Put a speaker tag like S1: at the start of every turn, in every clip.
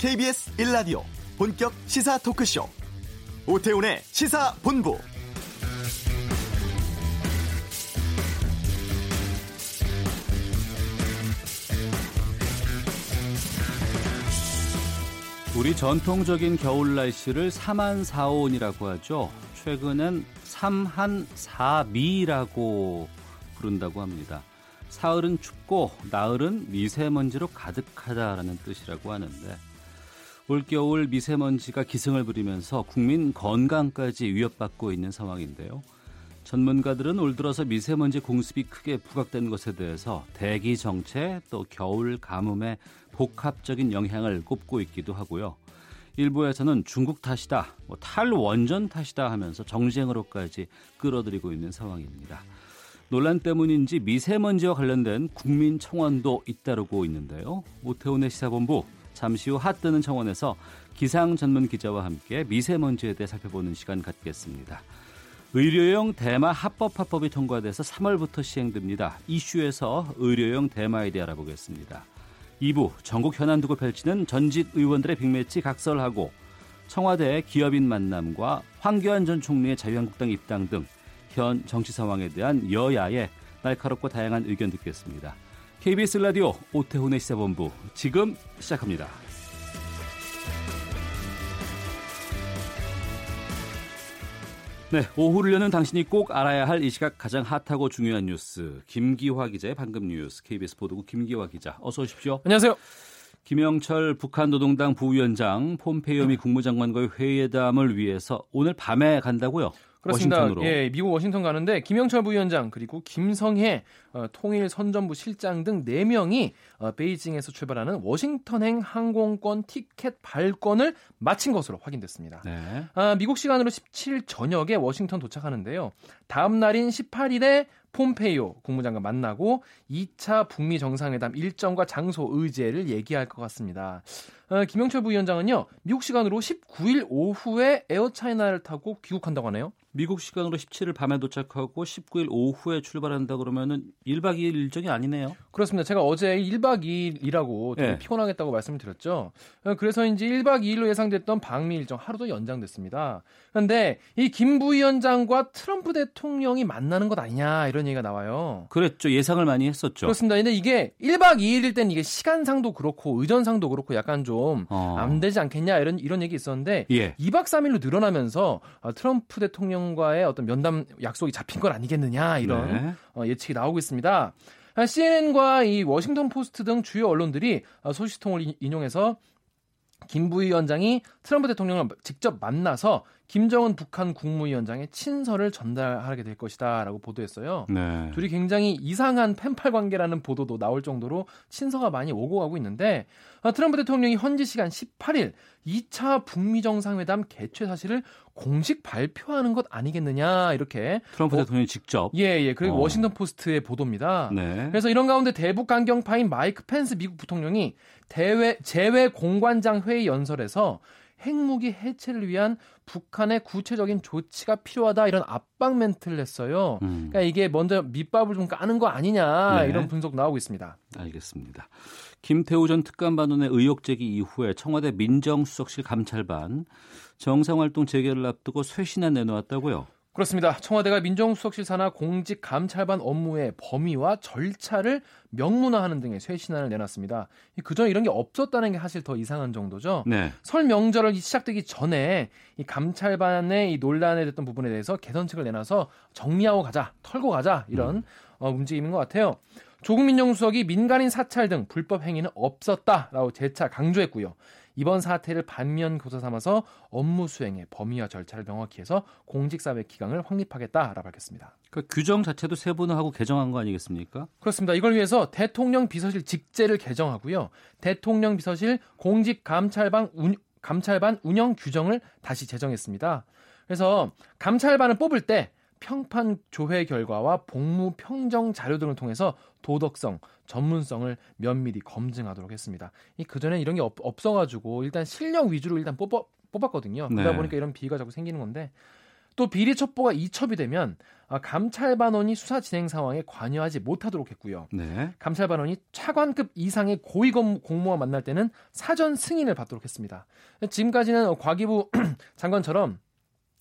S1: KBS 1라디오 본격 시사 토크쇼 오태훈의 시사본부
S2: 우리 전통적인 겨울 날씨를 사만사온이라고 하죠. 최근엔 삼한사미라고 부른다고 합니다. 사흘은 춥고 나흘은 미세먼지로 가득하다라는 뜻이라고 하는데 올겨울 미세먼지가 기승을 부리면서 국민 건강까지 위협받고 있는 상황인데요. 전문가들은 올 들어서 미세먼지 공습이 크게 부각된 것에 대해서 대기 정체 또 겨울 가뭄의 복합적인 영향을 꼽고 있기도 하고요. 일부에서는 중국 탓이다, 뭐 탈원전 탓이다 하면서 정쟁으로까지 끌어들이고 있는 상황입니다. 논란 때문인지 미세먼지와 관련된 국민 청원도 잇따르고 있는데요. 오태훈의 시사본부 잠시 후 핫뜨는 청원에서 기상 전문 기자와 함께 미세먼지에 대해 살펴보는 시간 갖겠습니다. 의료용 대마 합법 화법이 통과돼서 3월부터 시행됩니다. 이슈에서 의료용 대마에 대해 알아보겠습니다. 2부 전국 현안 두고 펼치는 전직 의원들의 빅매치 각설하고 청와대 기업인 만남과 황교안 전 총리의 자유한국당 입당 등 현 정치 상황에 대한 여야의 날카롭고 다양한 의견 듣겠습니다. KBS 라디오 오태훈의 시사본부 지금 시작합니다. 네, 오후를 여는 당신이 꼭 알아야 할 이 시각 가장 핫하고 중요한 뉴스 김기화 기자의 방금 뉴스 KBS 보도국 김기화 기자 어서 오십시오.
S3: 안녕하세요.
S2: 김영철 북한 노동당 부위원장 폼페이오 미 국무장관과의 회담을 위해서 오늘 밤에 간다고요?
S3: 그렇습니다.
S2: 워싱턴으로.
S3: 예, 미국 워싱턴 가는데 김영철 부위원장 그리고 김성해 어, 통일 선전부 실장 등 4명이 어, 베이징에서 출발하는 워싱턴행 항공권 티켓 발권을 마친 것으로 확인됐습니다.
S2: 네.
S3: 아, 미국 시간으로 17일 저녁에 워싱턴 도착하는데요. 다음 날인 18일에 폼페이오 국무장관 만나고 2차 북미 정상회담 일정과 장소 의제를 얘기할 것 같습니다. 어, 김영철 부위원장은요, 미국 시간으로 19일 오후에 에어차이나를 타고 귀국한다고 하네요.
S2: 미국 시간으로 17일 밤에 도착하고 19일 오후에 출발한다 그러면은 1박 2일 일정이 아니네요.
S3: 그렇습니다. 제가 어제 1박 2일 일하고 좀
S2: 네.
S3: 피곤하겠다고 말씀을 드렸죠. 어, 그래서인지 1박 2일로 예상됐던 방미 일정 하루도 연장됐습니다. 그런데 이 김 부위원장과 트럼프 대통령이 만나는 것 아니냐 이런 얘기가 나와요.
S2: 그랬죠. 예상을 많이 했었죠.
S3: 그렇습니다. 근데 이게 1박 2일일 땐 이게 시간상도 그렇고 의전상도 그렇고 약간 좀안
S2: 어.
S3: 되지 않겠냐 이런 이런 얘기 있었는데
S2: 예.
S3: 2박 3일로 늘어나면서 아, 트럼프 대통령 과의 어떤 면담 약속이 잡힌 건 아니겠느냐 이런
S2: 네.
S3: 어, 예측이 나오고 있습니다. 아, CNN과 이 워싱턴 포스트 등 주요 언론들이 아, 소식통을 인- 인용해서 김 부위원장이 트럼프 대통령을 직접 만나서 김정은 북한 국무위원장의 친서를 전달하게 될 것이다라고 보도했어요.
S2: 네.
S3: 둘이 굉장히 이상한 펜팔 관계라는 보도도 나올 정도로 친서가 많이 오고 가고 있는데 아, 트럼프 대통령이 현지 시간 18일 2차 북미 정상회담 개최 사실을 공식 발표하는 것 아니겠느냐 이렇게
S2: 트럼프
S3: 어,
S2: 대통령이 직접.
S3: 예예 그리고
S2: 어.
S3: 워싱턴 포스트의 보도입니다.
S2: 네.
S3: 그래서 이런 가운데 대북 강경파인 마이크 펜스 미국 부통령이 대외 재외 공관장 회의 연설에서 핵무기 해체를 위한 북한의 구체적인 조치가 필요하다 이런 압박 멘트를 냈어요.
S2: 음,
S3: 그러니까 이게 먼저 밑밥을 좀 까는 거 아니냐
S2: 네.
S3: 이런 분석 나오고 있습니다.
S2: 알겠습니다. 김태우 전 특감반원의 의혹 제기 이후에 청와대 민정수석실 감찰반 정상활동 재개를 앞두고 쇄신안 내놓았다고요?
S3: 그렇습니다. 청와대가 민정수석실 산하 공직 감찰반 업무의 범위와 절차를 명문화하는 등의 쇄신안을 내놨습니다. 그전 이런 게 없었다는 게 사실 더 이상한 정도죠.
S2: 네.
S3: 설 명절이 시작되기 전에 이 감찰반의 이 논란에 됐던 부분에 대해서 개선책을 내놔서 정리하고 가자, 털고 가자 이런 어, 움직임인 것 같아요. 조국 민정수석이 민간인 사찰 등 불법 행위는 없었다라고 재차 강조했고요. 이번 사태를 반면 교사 삼아서 업무 수행의 범위와 절차를 명확히 해서 공직사회 기강을 확립하겠다라고 밝혔습니다.
S2: 그 규정 자체도 세분화하고 개정한 거 아니겠습니까?
S3: 그렇습니다. 이걸 위해서 대통령 비서실 직제를 개정하고요. 대통령 비서실 공직 감찰반 운, 감찰반 운영 규정을 다시 제정했습니다. 그래서 감찰반을 뽑을 때 평판 조회 결과와 복무 평정 자료 등을 통해서 도덕성, 전문성을 면밀히 검증하도록 했습니다. 이 그전에 이런 게 없, 없어가지고 일단 실력 위주로 일단 뽑아, 뽑았거든요. 그러다
S2: 네.
S3: 보니까 이런 비위가 자꾸 생기는 건데 또 비리 첩보가 이첩이 되면 아, 감찰반원이 수사 진행 상황에 관여하지 못하도록 했고요.
S2: 네.
S3: 감찰반원이 차관급 이상의 고위 공무원 만날 때는 사전 승인을 받도록 했습니다. 지금까지는 과기부 장관처럼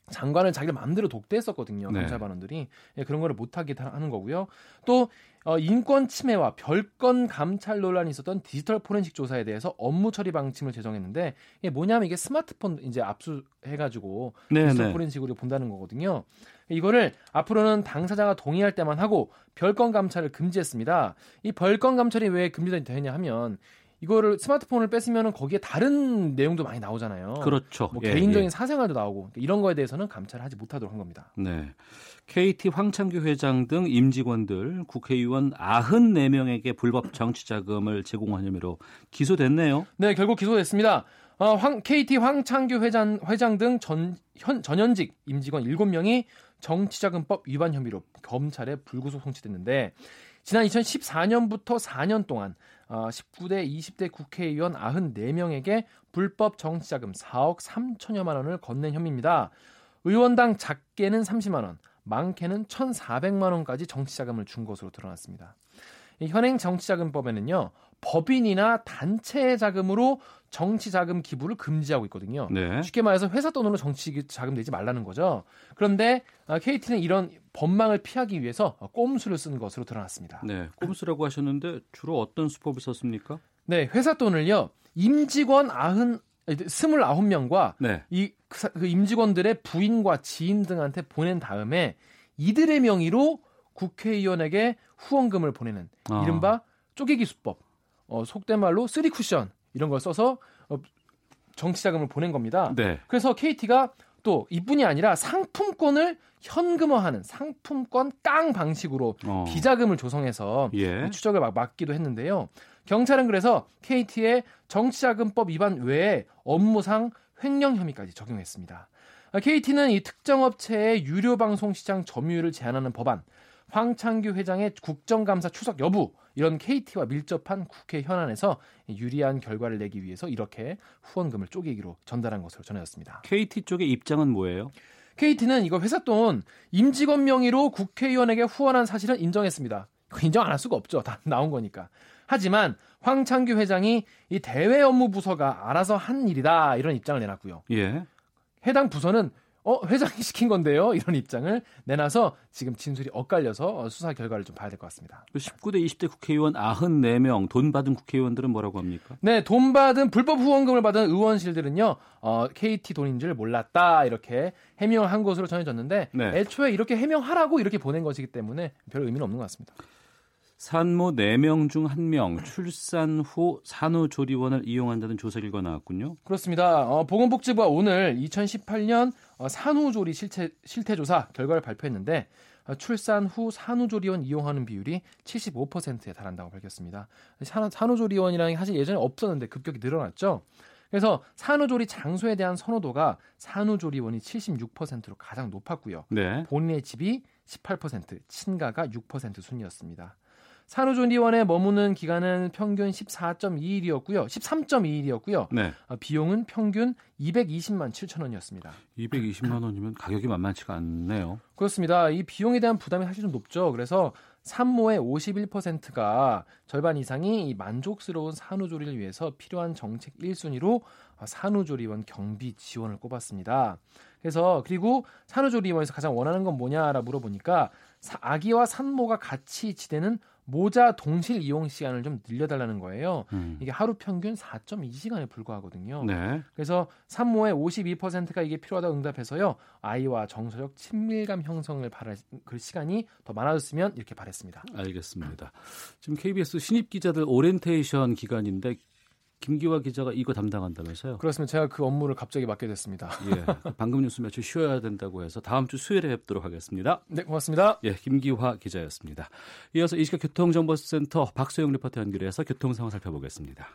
S3: 장관을 자기를 마음대로 독대했었거든요.
S2: 네.
S3: 감찰반원들이 예, 그런 거를 못하게 하는 거고요. 또 어, 인권 침해와 별건 감찰 논란이 있었던 디지털 포렌식 조사에 대해서 업무 처리 방침을 제정했는데 이게 뭐냐면 이게 스마트폰 이제 압수해가지고
S2: 네,
S3: 디지털
S2: 네.
S3: 포렌식으로 본다는 거거든요. 이거를 앞으로는 당사자가 동의할 때만 하고 별건 감찰을 금지했습니다. 이 별건 감찰이 왜 금지되냐 하면 이거를 스마트폰을 뺐으면 거기에 다른 내용도 많이 나오잖아요.
S2: 그렇죠.
S3: 뭐
S2: 예,
S3: 개인적인
S2: 예.
S3: 사생활도 나오고 그러니까 이런 거에 대해서는 감찰을 하지 못하도록 한 겁니다.
S2: 네. KT 황창규 회장 등 임직원들 국회의원 94명에게 불법 정치 자금을 제공한 혐의로 기소됐네요.
S3: 네, 결국 기소됐습니다. 어, 황, KT 황창규 회장, 회장 등 전, 현, 전현직 임직원 7명이 정치자금법 위반 혐의로 검찰에 불구속 송치됐는데 지난 2014년부터 4년 동안 어, 19대, 20대 국회의원 94명에게 불법 정치자금 4억 3천여만 원을 건넨 혐의입니다. 의원당 작게는 30만 원, 많게는 1,400만 원까지 정치자금을 준 것으로 드러났습니다. 이 현행 정치자금법에는요 법인이나 단체의 자금으로 정치 자금 기부를 금지하고 있거든요.
S2: 네.
S3: 쉽게 말해서 회사 돈으로 정치 자금 내지 말라는 거죠. 그런데 KT는 이런 법망을 피하기 위해서 꼼수를 쓴 것으로 드러났습니다.
S2: 네. 꼼수라고 하셨는데 주로 어떤 수법을 썼습니까?
S3: 네, 회사 돈을요 임직원 아흔 29명과
S2: 네.
S3: 이 그 임직원들의 부인과 지인 등한테 보낸 다음에 이들의 명의로 국회의원에게 후원금을 보내는
S2: 아.
S3: 이른바 쪼개기 수법, 어, 속된 말로 쓰리 쿠션 이런 걸 써서 어, 정치 자금을 보낸 겁니다.
S2: 네.
S3: 그래서 KT가 또 이뿐이 아니라 상품권을 현금화하는 상품권 깡 방식으로
S2: 어.
S3: 비자금을 조성해서
S2: 예.
S3: 추적을 막 막기도 했는데요. 경찰은 그래서 KT의 정치자금법 위반 외에 업무상 횡령 혐의까지 적용했습니다. KT는 이 특정 업체의 유료 방송 시장 점유율을 제한하는 법안, 황창규 회장의 국정감사出석 여부 이런 KT와 밀접한 국회 현안에서 유리한 결과를 내기 위해서 이렇게 후원금을 쪼개기로 전달한 것으로 전해졌습니다.
S2: KT 쪽의 입장은 뭐예요?
S3: KT는 이거 회사 돈 임직원 명의로 국회의원에게 후원한 사실은 인정했습니다. 인정 안 할 수가 없죠. 다 나온 거니까. 하지만 황창규 회장이 이 대외 업무 부서가 알아서 한 일이다 이런 입장을 내놨고요.
S2: 예.
S3: 해당 부서는 어 회장이 시킨 건데요 이런 입장을 내놔서 지금 진술이 엇갈려서 수사 결과를 좀 봐야 될 것 같습니다.
S2: 19대 20대 국회의원 94명 돈 받은 국회의원들은 뭐라고 합니까?
S3: 네, 돈 받은 불법 후원금을 받은 의원실들은요, 어, KT 돈인 줄 몰랐다 이렇게 해명을 한 것으로 전해졌는데
S2: 네.
S3: 애초에 이렇게 해명하라고 이렇게 보낸 것이기 때문에 별 의미는 없는 것 같습니다.
S2: 산모 4명 중 1명 출산 후 산후조리원을 이용한다는 조사 결과 나왔군요.
S3: 그렇습니다. 어, 보건복지부가 오늘 2018년 어, 산후조리 실태, 실태조사 결과를 발표했는데 어, 출산 후 산후조리원 이용하는 비율이 75%에 달한다고 밝혔습니다. 산, 산후조리원이라는 게 사실 예전에 없었는데 급격히 늘어났죠. 그래서 산후조리 장소에 대한 선호도가 산후조리원이 76%로 가장 높았고요.
S2: 네.
S3: 본인의 집이 18%, 친가가 6% 순이었습니다. 산후조리원에 머무는 기간은 평균 14.2일이었고요. 13.2일이었고요.
S2: 네.
S3: 어, 비용은 평균 220만 7천 원이었습니다.
S2: 220만 원이면 가격이 만만치가 않네요.
S3: 그렇습니다. 이 비용에 대한 부담이 사실 좀 높죠. 그래서 산모의 51%가 절반 이상이 이 만족스러운 산후조리를 위해서 필요한 정책 1순위로 산후조리원 경비 지원을 꼽았습니다. 그래서 그리고 산후조리원에서 가장 원하는 건 뭐냐라 물어보니까 사- 아기와 산모가 같이 지내는 모자 동실 이용 시간을 좀 늘려달라는 거예요.
S2: 음.
S3: 이게 하루 평균 4.2시간에 불과하거든요.
S2: 네.
S3: 그래서 산모의 52%가 이게 필요하다고 응답해서요. 아이와 정서적 친밀감 형성을 바랄 그 시간이 더 많아졌으면 이렇게 바랬습니다.
S2: 알겠습니다. 지금 KBS 신입 기자들 오리엔테이션 기간인데 김기화 기자가 이거 담당한다면서요?
S3: 그렇습니다. 제가 그 업무를 갑자기 맡게 됐습니다.
S2: 예. 방금 뉴스 며칠 쉬어야 된다고 해서 다음 주 수요일에 뵙도록 하겠습니다.
S3: 네, 고맙습니다.
S2: 예, 김기화 기자였습니다. 이어서 이 시각 교통정보센터 박소영 리포터 연결해서 교통 상황 살펴보겠습니다.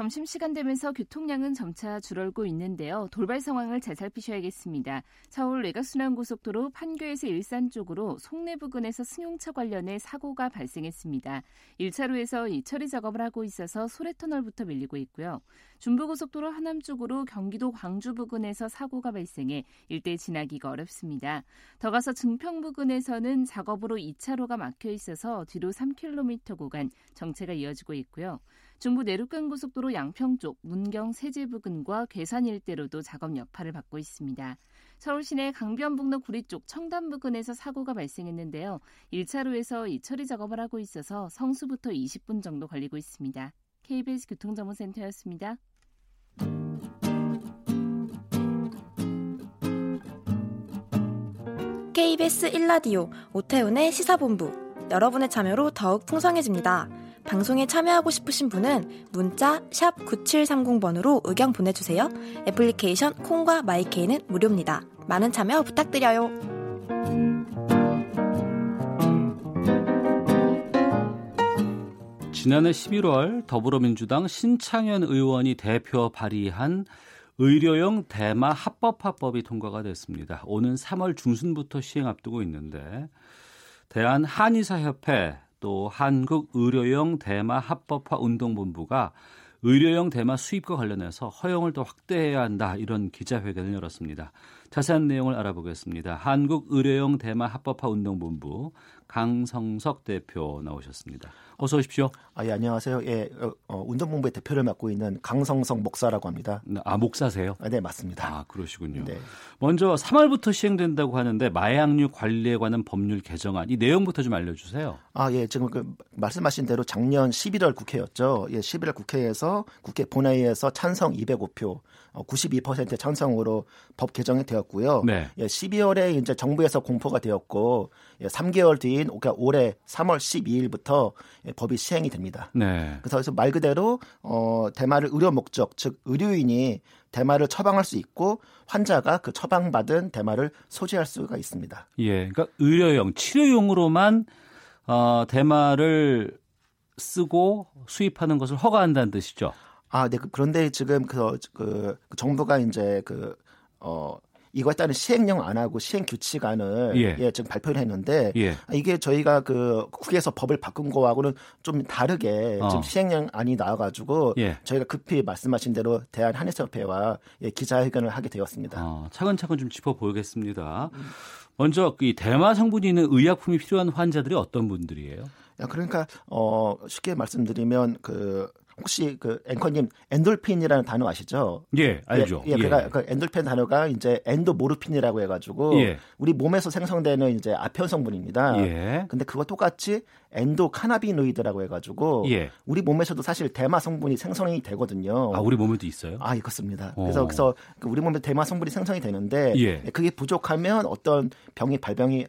S4: 점심시간 되면서 교통량은 점차 줄어들고 있는데요. 돌발 상황을 잘 살피셔야겠습니다. 서울 외곽순환고속도로 판교에서 일산 쪽으로 송내 부근에서 승용차 관련해 사고가 발생했습니다. 1차로에서 이 처리 작업을 하고 있어서 소래터널부터 밀리고 있고요. 중부고속도로 하남 쪽으로 경기도 광주 부근에서 사고가 발생해 일대 지나기가 어렵습니다. 더 가서 증평 부근에서는 작업으로 2차로가 막혀 있어서 뒤로 3km 구간 정체가 이어지고 있고요. 중부 내륙간 고속도로 양평 쪽 문경 세제 부근과 괴산 일대로도 작업 여파를 받고 있습니다. 서울 시내 강변북로 구리 쪽 청담 부근에서 사고가 발생했는데요. 1차로에서 이 처리 작업을 하고 있어서 성수부터 20분 정도 걸리고 있습니다. KBS 교통정보센터였습니다.
S5: KBS 1라디오 오태훈의 시사본부 여러분의 참여로 더욱 풍성해집니다. 방송에 참여하고 싶으신 분은 문자 9730번으로 의견 보내주세요. 애플리케이션 콩과 마이케이는 무료입니다. 많은 참여 부탁드려요.
S2: 지난해 11월 더불어민주당 신창현 의원이 대표 발의한 의료용 대마 합법화법이 통과가 됐습니다. 오는 3월 중순부터 시행 앞두고 있는데 대한 한의사협회 또 한국 의료용 대마 합법화 운동본부가 의료용 대마 수입과 관련해서 허용을 더 확대해야 한다 이런 기자회견을 열었습니다. 자세한 내용을 알아보겠습니다. 한국 의료용 대마 합법화 운동본부 강성석 대표 나오셨습니다. 어서 오십시오.
S6: 아, 예, 안녕하세요. 예, 어, 어, 운동본부의 대표를 맡고 있는 강성석 목사라고 합니다.
S2: 아, 목사세요?
S6: 아, 네, 맞습니다.
S2: 아, 그러시군요.
S6: 네.
S2: 먼저 3월부터 시행된다고 하는데 마약류 관리에 관한 법률 개정안 이 내용부터 좀 알려 주세요.
S6: 아, 예, 지금 그 말씀하신 대로 작년 11월 국회였죠. 예, 11월 국회에서 국회 본회의에서 찬성 205표, 어, 92% 찬성으로 법 개정이 되었고요.
S2: 네.
S6: 예, 12월에 이제 정부에서 공포가 되었고 예, 3개월 뒤인 그러니까 올해 3월 12일부터 예, 법이 시행이 됩니다.
S2: 네.
S6: 그래서 말 그대로 어, 대마를 의료 목적, 즉 의료인이 대마를 처방할 수 있고 환자가 그 처방받은 대마를 소지할 수가 있습니다.
S2: 예, 그러니까 의료용, 치료용으로만 어, 대마를 쓰고 수입하는 것을 허가한다는 뜻이죠.
S6: 아, 네. 그- 그런데 지금 그, 그, 그 정부가 이제 그, 어, 이거에 따른 시행령 안 하고 시행 규칙안을
S2: 예.
S6: 예. 지금 발표를 했는데
S2: 예.
S6: 아, 이게 저희가 그 국회에서 법을 바꾼 거하고는 좀 다르게
S2: 어.
S6: 지금 시행령안이 나와가지고
S2: 예.
S6: 저희가 급히 말씀하신 대로 대한 한의사협회와 예, 기자회견을 하게 되었습니다.
S2: 어, 차근차근 좀 짚어보겠습니다. 먼저 이 대마 성분이 있는 의약품이 필요한 환자들이 어떤 분들이에요?
S6: 야, 그러니까 어 쉽게 말씀드리면 그 혹시 그 앵커님 엔돌핀이라는 단어 아시죠?
S2: 예, 알죠.
S6: 예, 예, 그러니까 그 엔돌핀 단어가 이제 endomorphine이라고 해가지고
S2: 예.
S6: 우리 몸에서 생성되는 이제 아편 성분입니다.
S2: 예.
S6: 근데 그거 똑같이 endocannabinoid라고 해가지고
S2: 예.
S6: 우리 몸에서도 사실 대마 성분이 생성이 되거든요.
S2: 아, 우리 몸에도 있어요?
S6: 아, 예, 그렇습니다.
S2: 어.
S6: 그래서 그래서 그 우리 몸에 대마 성분이 생성이 되는데
S2: 예.
S6: 그게 부족하면 어떤 병이 발병이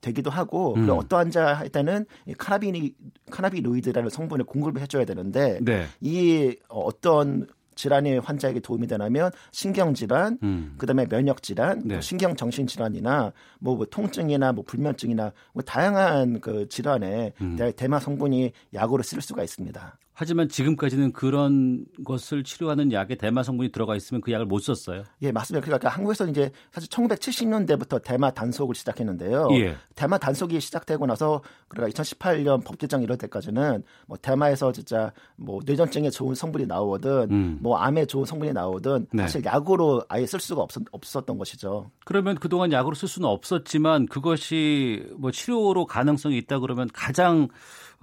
S6: 되기도 하고
S2: 음.
S6: 그리고 어떠한 환자 할 때는 이 cannabini cannabinoid라는 성분을 공급을 해줘야 되는데
S2: 네.
S6: 이 어떤 질환이 환자에게 도움이 되냐면 신경 질환,
S2: 음.
S6: 그다음에 면역 질환,
S2: 네.
S6: 뭐 신경 정신 질환이나 뭐, 뭐 통증이나 뭐 불면증이나 뭐 다양한 그 질환에
S2: 음.
S6: 대- 대마 성분이 약으로 쓸 수가 있습니다.
S2: 하지만 지금까지는 그런 것을 치료하는 약에 대마 성분이 들어가 있으면 그 약을 못 썼어요.
S6: 예, 맞습니다. 그러니까 한국에서 이제 사실 1970년대부터 대마 단속을 시작했는데요.
S2: 예.
S6: 대마 단속이 시작되고 나서 그러니까 2018년 법 개정 이럴 때까지는 뭐 대마에서 진짜 뭐 뇌전증에 좋은 성분이 나오든
S2: 음.
S6: 뭐 암에 좋은 성분이 나오든
S2: 네.
S6: 사실 약으로 아예 쓸 수가 없었, 없었던 것이죠.
S2: 그러면 그동안 약으로 쓸 수는 없었지만 그것이 뭐 치료로 가능성이 있다 그러면 가장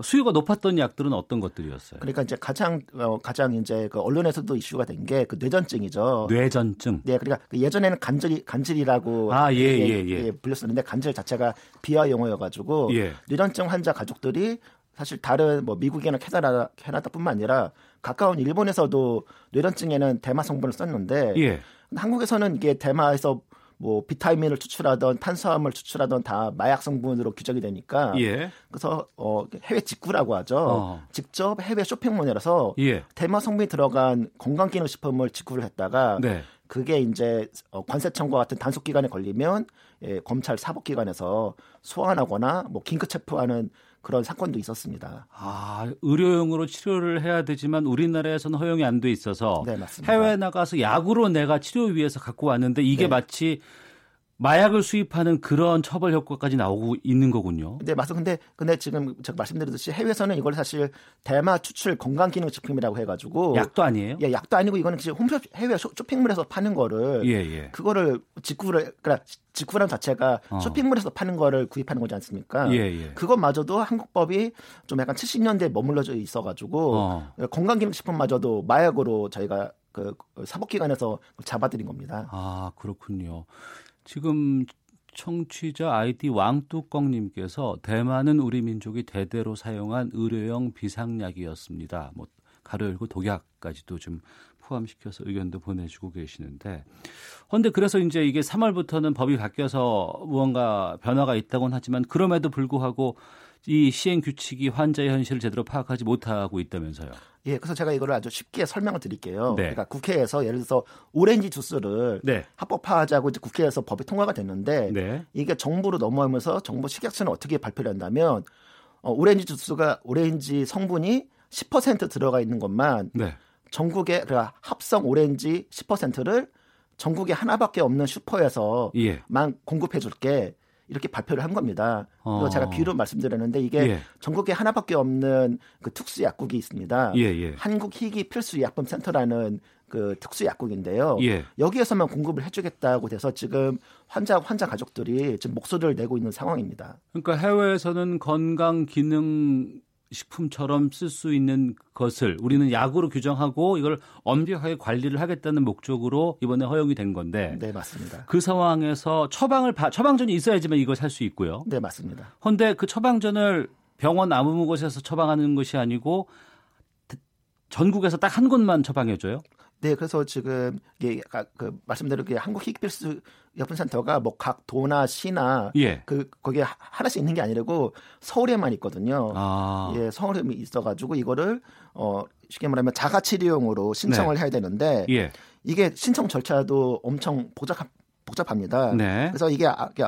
S2: 수요가 높았던 약들은 어떤 것들이었어요?
S6: 그러니까 이제 가장 어, 가장 이제 그 언론에서도 이슈가 된 게 그 뇌전증이죠.
S2: 뇌전증.
S6: 네, 그러니까 그 예전에는 간질이 간질이라고
S2: 아, 예, 예, 예.
S6: 불렸었는데 간질 자체가 비하 용어여 가지고
S2: 예.
S6: 뇌전증 환자 가족들이 사실 다른 뭐 미국이나 캐나다 캐나다뿐만 아니라 가까운 일본에서도 뇌전증에는 대마 성분을 썼는데
S2: 예.
S6: 한국에서는 이게 대마에서 뭐 비타민을 추출하던 탄수화물 추출하던 다 마약 성분으로 규정이 되니까
S2: 예.
S6: 그래서 어 해외 직구라고 하죠.
S2: 어.
S6: 직접 해외 쇼핑몰에서
S2: 예.
S6: 대마 성분이 들어간 건강 기능 식품을 직구를 했다가
S2: 네.
S6: 그게 이제 어, 관세청과 같은 단속 기간에 걸리면 예, 검찰 사법기관에서 소환하거나 뭐 긴급 체포하는 그런 사건도 있었습니다.
S2: 아, 의료용으로 치료를 해야 되지만 우리나라에서는 허용이 안 돼 있어서
S6: 네, 맞습니다.
S2: 해외 나가서 약으로 내가 치료 위해서 갖고 왔는데 이게
S6: 네.
S2: 마치 마약을 수입하는 그런 처벌 효과까지 나오고 있는 거군요.
S6: 네, 맞습니다. 근데 근데 지금 제가 말씀드렸듯이 해외에서는 이걸 사실 대마 추출 건강 기능 식품이라고 해 가지고
S2: 약도 아니에요?
S6: 예, 약도 아니고 이거는 지금 홈쇼 해외 쇼- 쇼핑몰에서 파는 거를
S2: 예, 예.
S6: 그거를 직구를 그러니까 직구란 자체가
S2: 어.
S6: 쇼핑몰에서 파는 거를 구입하는 거지 않습니까?
S2: 예, 예.
S6: 그것마저도 한국법이 좀 약간 70년대에 머물러져 있어 가지고
S2: 어.
S6: 건강 기능 식품마저도 마약으로 저희가 그 사법기관에서 잡아들인 겁니다.
S2: 아, 그렇군요. 지금 청취자 아이디 왕뚜껑님께서 대만은 우리 민족이 대대로 사용한 의료용 비상약이었습니다. 뭐 가로 열고 독약까지도 좀 포함시켜서 의견도 보내주고 계시는데, 그런데 그래서 이제 이게 3월부터는 법이 바뀌어서 무언가 변화가 있다고는 하지만 그럼에도 불구하고 이 시행 규칙이 환자의 현실을 제대로 파악하지 못하고 있다면서요.
S6: 예, 그래서 제가 이거를 아주 쉽게 설명을 드릴게요.
S2: 네.
S6: 그러니까 국회에서 예를 들어서 오렌지 주스를
S2: 네.
S6: 합법화하자고 이제 국회에서 법이 통과가 됐는데
S2: 네.
S6: 이게 정부로 넘어오면서 정부 식약처는 어떻게 발표를 한다면 어, 오렌지 주스가 오렌지 성분이 10% 들어가 있는 것만
S2: 네.
S6: 전국에 그러니까 합성 오렌지 10%를 전국에 하나밖에 없는 슈퍼에서
S2: 예.
S6: 만 공급해 줄게 이렇게 발표를 한 겁니다.
S2: 어.
S6: 제가 비유로 말씀드렸는데 이게
S2: 예.
S6: 전국에 하나밖에 없는 그 특수 약국이 있습니다.
S2: 예, 예.
S6: 한국 희귀 필수 약품 센터라는 그 특수 약국인데요.
S2: 예.
S6: 여기에서만 공급을 해주겠다고 돼서 지금 환자 환자 가족들이 지금 목소리를 내고 있는 상황입니다.
S2: 그러니까 해외에서는 건강 기능 식품처럼 쓸 수 있는 것을 우리는 약으로 규정하고 이걸 엄격하게 관리를 하겠다는 목적으로 이번에 허용이 된 건데
S6: 네 맞습니다.
S2: 그 상황에서 처방을 바- 처방전이 있어야지만 이걸 살 수 있고요.
S6: 네 맞습니다.
S2: 그런데 그 처방전을 병원 아무 곳에서 처방하는 것이 아니고 전국에서 딱 한 곳만 처방해 줘요.
S6: 네, 그래서 지금 이게 아까 그 말씀대로 그 한국 희귀필수 약품센터가 뭐 각 도나 시나
S2: 예.
S6: 그 거기에 하- 하나씩 있는 게 아니라고 서울에만 있거든요.
S2: 아,
S6: 예, 서울에 있어가지고 이거를 어 쉽게 말하면 자가 치료용으로 신청을 해야 되는데
S2: 예.
S6: 이게 신청 절차도 엄청 복잡 복잡합니다.
S2: 네.
S6: 그래서 이게 아- 이게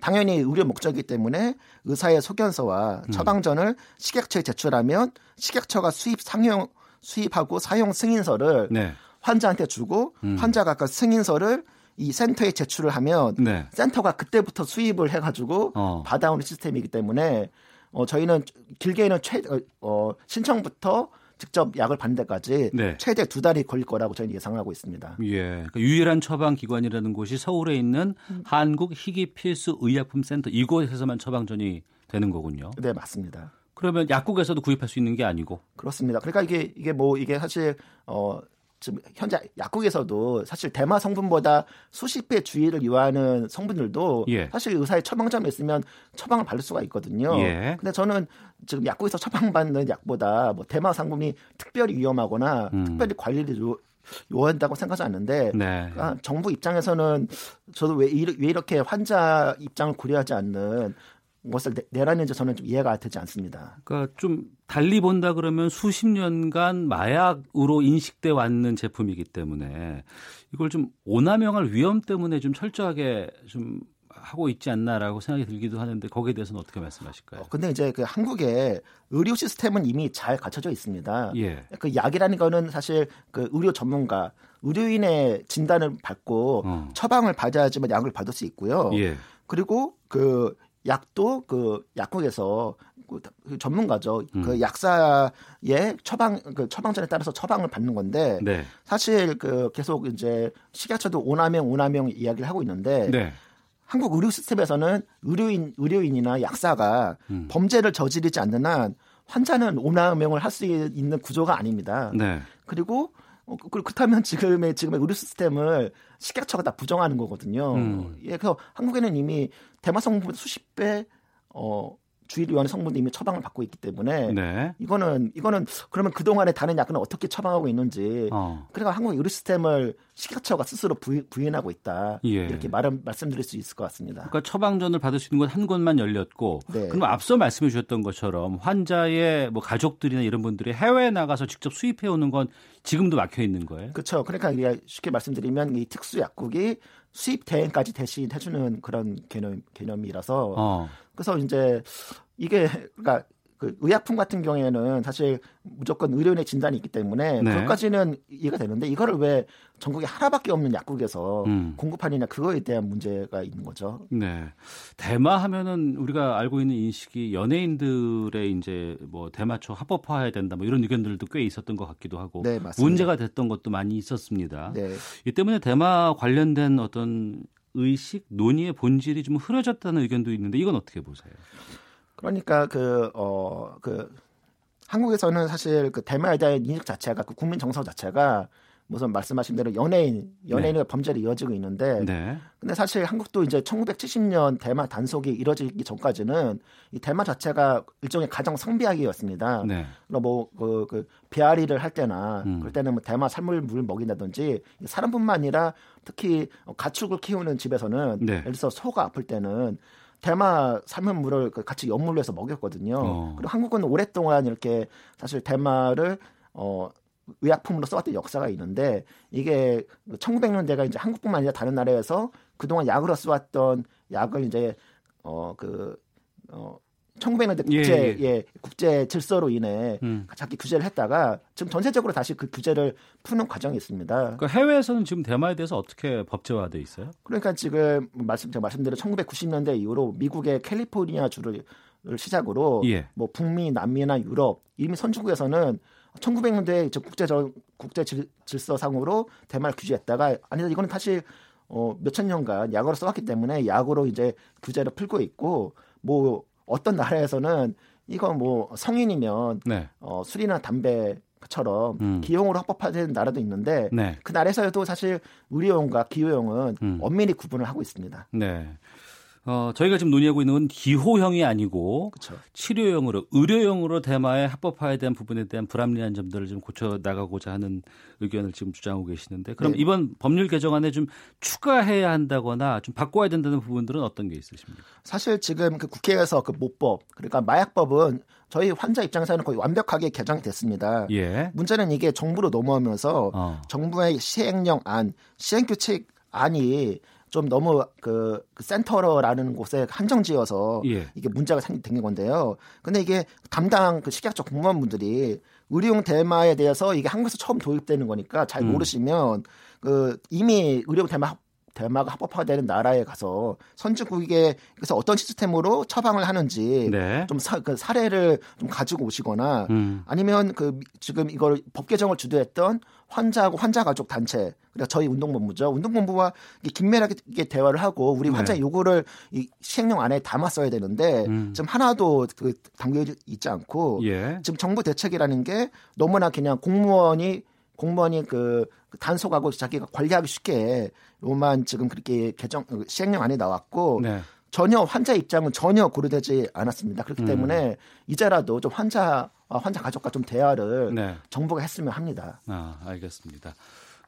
S6: 당연히 의료 목적이기 때문에 의사의 소견서와
S2: 음.
S6: 처방전을 식약처에 제출하면 식약처가 수입 상용 수입하고 사용 승인서를
S2: 네.
S6: 환자한테 주고
S2: 음.
S6: 환자가 그 승인서를 이 센터에 제출을 하면
S2: 네.
S6: 센터가 그때부터 수입을 해가지고
S2: 어.
S6: 받아오는 시스템이기 때문에 어, 저희는 길게는 최 어, 어, 신청부터 직접 약을 받는 데까지
S2: 네.
S6: 최대 두 달이 걸릴 거라고 저희는 예상하고 있습니다.
S2: 예. 그러니까 유일한 처방 기관이라는 곳이 서울에 있는 한국 희귀 필수 의약품 센터 이곳에서만 처방전이 되는 거군요.
S6: 네 맞습니다.
S2: 그러면 약국에서도 구입할 수 있는 게 아니고.
S6: 그렇습니다. 그러니까 이게 이게 뭐 이게 사실 어 지금 현재 약국에서도 사실 대마 성분보다 수십 배 주의를 요하는 성분들도
S2: 예.
S6: 사실 의사의 처방전에 있으면 처방을 받을 수가 있거든요.
S2: 예.
S6: 근데 저는 지금 약국에서 처방받는 약보다 뭐 대마 성분이 특별히 위험하거나
S2: 음.
S6: 특별히 관리를 요, 요한다고 생각하지 않는데
S2: 네.
S6: 그러니까 정부 입장에서는 저도 왜, 왜 이렇게 환자 입장을 고려하지 않는 것을 내- 내라는지 저는 좀 이해가 되지 않습니다.
S2: 그러니까 좀 달리 본다 그러면 수십 년간 마약으로 인식돼 왔는 제품이기 때문에 이걸 좀 오남용할 위험 때문에 좀 철저하게 좀 하고 있지 않나라고 생각이 들기도 하는데 거기에 대해서는 어떻게 말씀하실까요?
S6: 어, 근데 이제 그 한국의 의료 시스템은 이미 잘 갖춰져 있습니다.
S2: 예.
S6: 그 약이라는 거는 사실 그 의료 전문가, 의료인의 진단을 받고
S2: 어.
S6: 처방을 받아야지만 약을 받을 수 있고요.
S2: 예.
S6: 그리고 그 약도 그 약국에서 그 전문가죠.
S2: 음.
S6: 그 약사의 처방 그 처방전에 따라서 처방을 받는 건데
S2: 네.
S6: 사실 그 계속 이제 식약처도 오남용 오남용 이야기를 하고 있는데
S2: 네.
S6: 한국 의료 시스템에서는 의료인 의료인이나 약사가
S2: 음.
S6: 범죄를 저지르지 않는 한 환자는 오남용을 할 수 있는 구조가 아닙니다.
S2: 네.
S6: 그리고 어, 그- 그렇다면 지금의 지금의 의료 시스템을 식약처가 다 부정하는 거거든요.
S2: 음.
S6: 예, 그래서 한국에는 이미 대마 성분보다 수십 배 어, 요하는 성분도 이미 처방을 받고 있기 때문에
S2: 네.
S6: 이거는 이거는 그러면 그 동안에 다른 약은 어떻게 처방하고 있는지
S2: 어.
S6: 그러니까 한국 의료 시스템을 식약처가 스스로 부인, 부인 하고 있다
S2: 예.
S6: 이렇게 말 말씀드릴 수 있을 것 같습니다.
S2: 그러니까 처방전을 받을 수 있는 곳한 곳만 열렸고
S6: 네.
S2: 그럼 앞서 말씀해 주셨던 것처럼 환자의 뭐 가족들이나 이런 분들이 해외에 나가서 직접 수입해 오는 건 지금도 막혀 있는 거예요.
S6: 그렇죠. 그러니까 쉽게 말씀드리면 이 특수 약국이 수입 대행까지 대신 해주는 그런 개념 개념이라서
S2: 어.
S6: 그래서 이제 이게 그러니까 그 의약품 같은 경우에는 사실 무조건 의료인의 진단이 있기 때문에
S2: 네.
S6: 그것까지는 이해가 되는데 이거를 왜 전국에 하나밖에 없는 약국에서
S2: 음.
S6: 공급하느냐 그거에 대한 문제가 있는 거죠.
S2: 네. 대마 하면은 우리가 알고 있는 인식이 연예인들의 이제 뭐 대마초 합법화해야 된다 뭐 이런 의견들도 꽤 있었던 것 같기도 하고
S6: 네.
S2: 문제가 됐던 것도 많이 있었습니다.
S6: 네.
S2: 이 때문에 대마 관련된 어떤 의식 논의의 본질이 좀 흐려졌다는 의견도 있는데 이건 어떻게 보세요?
S6: 그러니까 그 어 그 한국에서는 사실 그 대마에 대한 인식 자체가 그 국민 정서 자체가 무슨 말씀하신 대로 연예인 연예인의 범죄로 이어지고 있는데
S2: 네.
S6: 근데 사실 한국도 이제 1970년 대마 단속이 이뤄지기 전까지는 이 대마 자체가 일종의 가정 성비약이었습니다.
S2: 네.
S6: 뭐그 그 배앓이를 할 때나
S2: 음.
S6: 그럴 때는 뭐 대마 삶을 물 먹인다든지 사람뿐만 아니라 특히 가축을 키우는 집에서는
S2: 네.
S6: 예를 들어서 소가 아플 때는 대마 삶은 물을 그 같이 연물로 해서 먹였거든요.
S2: 어.
S6: 그리고 한국은 오랫동안 이렇게 사실 대마를 어 의약품으로 써왔던 역사가 있는데 이게 1900년대가 이제 한국뿐만 아니라 다른 나라에서 그동안 약으로 써왔던 약을 이제 어그 어 1900년대 국제
S2: 예,
S6: 예,
S2: 예.
S6: 국제 질서로 인해
S2: 음.
S6: 자기 규제를 했다가 지금 전 세적으로 다시 그 규제를 푸는 과정이 있습니다.
S2: 그러니까 해외에서는 지금 대마에 대해서 어떻게 법제화돼 있어요?
S6: 그러니까 지금 말씀 제가 말씀드린 1990년대 이후로 미국의 캘리포니아 주를 시작으로
S2: 예.
S6: 뭐 북미, 남미나 유럽 이미 선진국에서는 1900년대 저 국제적 국제 질, 질서상으로 대마를 규제했다가 아니다 이거는 사실 어, 몇천 년간 약으로 써왔기 때문에 약으로 이제 규제를 풀고 있고 뭐 어떤 나라에서는 이거 뭐 성인이면
S2: 네.
S6: 어, 술이나 담배처럼
S2: 음.
S6: 기용으로 합법화된 나라도 있는데
S2: 네.
S6: 그 나라에서도 사실 의료용과 기호용은
S2: 음.
S6: 엄밀히 구분을 하고 있습니다.
S2: 네. 어, 저희가 지금 논의하고 있는 건 기호형이 아니고
S6: 그렇죠.
S2: 치료용으로 의료용으로 대마의 합법화에 대한 부분에 대한 불합리한 점들을 좀 고쳐 나가고자 하는 의견을 지금 주장하고 계시는데 그럼
S6: 네.
S2: 이번 법률 개정안에 좀 추가해야 한다거나 좀 바꿔야 된다는 부분들은 어떤 게 있으십니까?
S6: 사실 지금 그 국회에서 그 모법 그러니까 마약법은 저희 환자 입장에서는 거의 완벽하게 개정이 됐습니다.
S2: 예.
S6: 문제는 이게 정부로 넘어오면서
S2: 어.
S6: 정부의 시행령 안, 시행규칙 안이 좀 너무 그, 그 센터라는 곳에 한정지어서
S2: 예.
S6: 이게 문제가 생긴 건데요. 근데 이게 담당 그 식약처 공무원분들이 의료용 대마에 대해서 이게 한국에서 처음 도입되는 거니까 잘
S2: 음.
S6: 모르시면 그 이미 의료용 대마 합- 대마가 합법화되는 나라에 가서 선진국에 그래서 어떤 시스템으로 처방을 하는지
S2: 네.
S6: 좀 사, 그 사례를 좀 가지고 오시거나
S2: 음.
S6: 아니면 그 미- 지금 이걸 법 개정을 주도했던 환자하고 환자 가족 단체 그러니까 저희 운동본부죠 운동본부와 긴밀하게 대화를 하고 우리 환자
S2: 네.
S6: 요구를 이 시행령 안에 담았어야 되는데
S2: 음.
S6: 지금 하나도 그 담겨 있지 않고
S2: 예.
S6: 지금 정부 대책이라는 게 너무나 그냥 공무원이 공무원이 그 단속하고 자기가 관리하기 쉽게 요만 지금 그렇게 개정 시행령 안에 나왔고
S2: 네.
S6: 전혀 환자 입장은 전혀 고려되지 않았습니다. 그렇기
S2: 음.
S6: 때문에 이제라도 좀 환자와 환자 가족과 좀 대화를
S2: 네.
S6: 정부가 했으면 합니다.
S2: 아, 알겠습니다.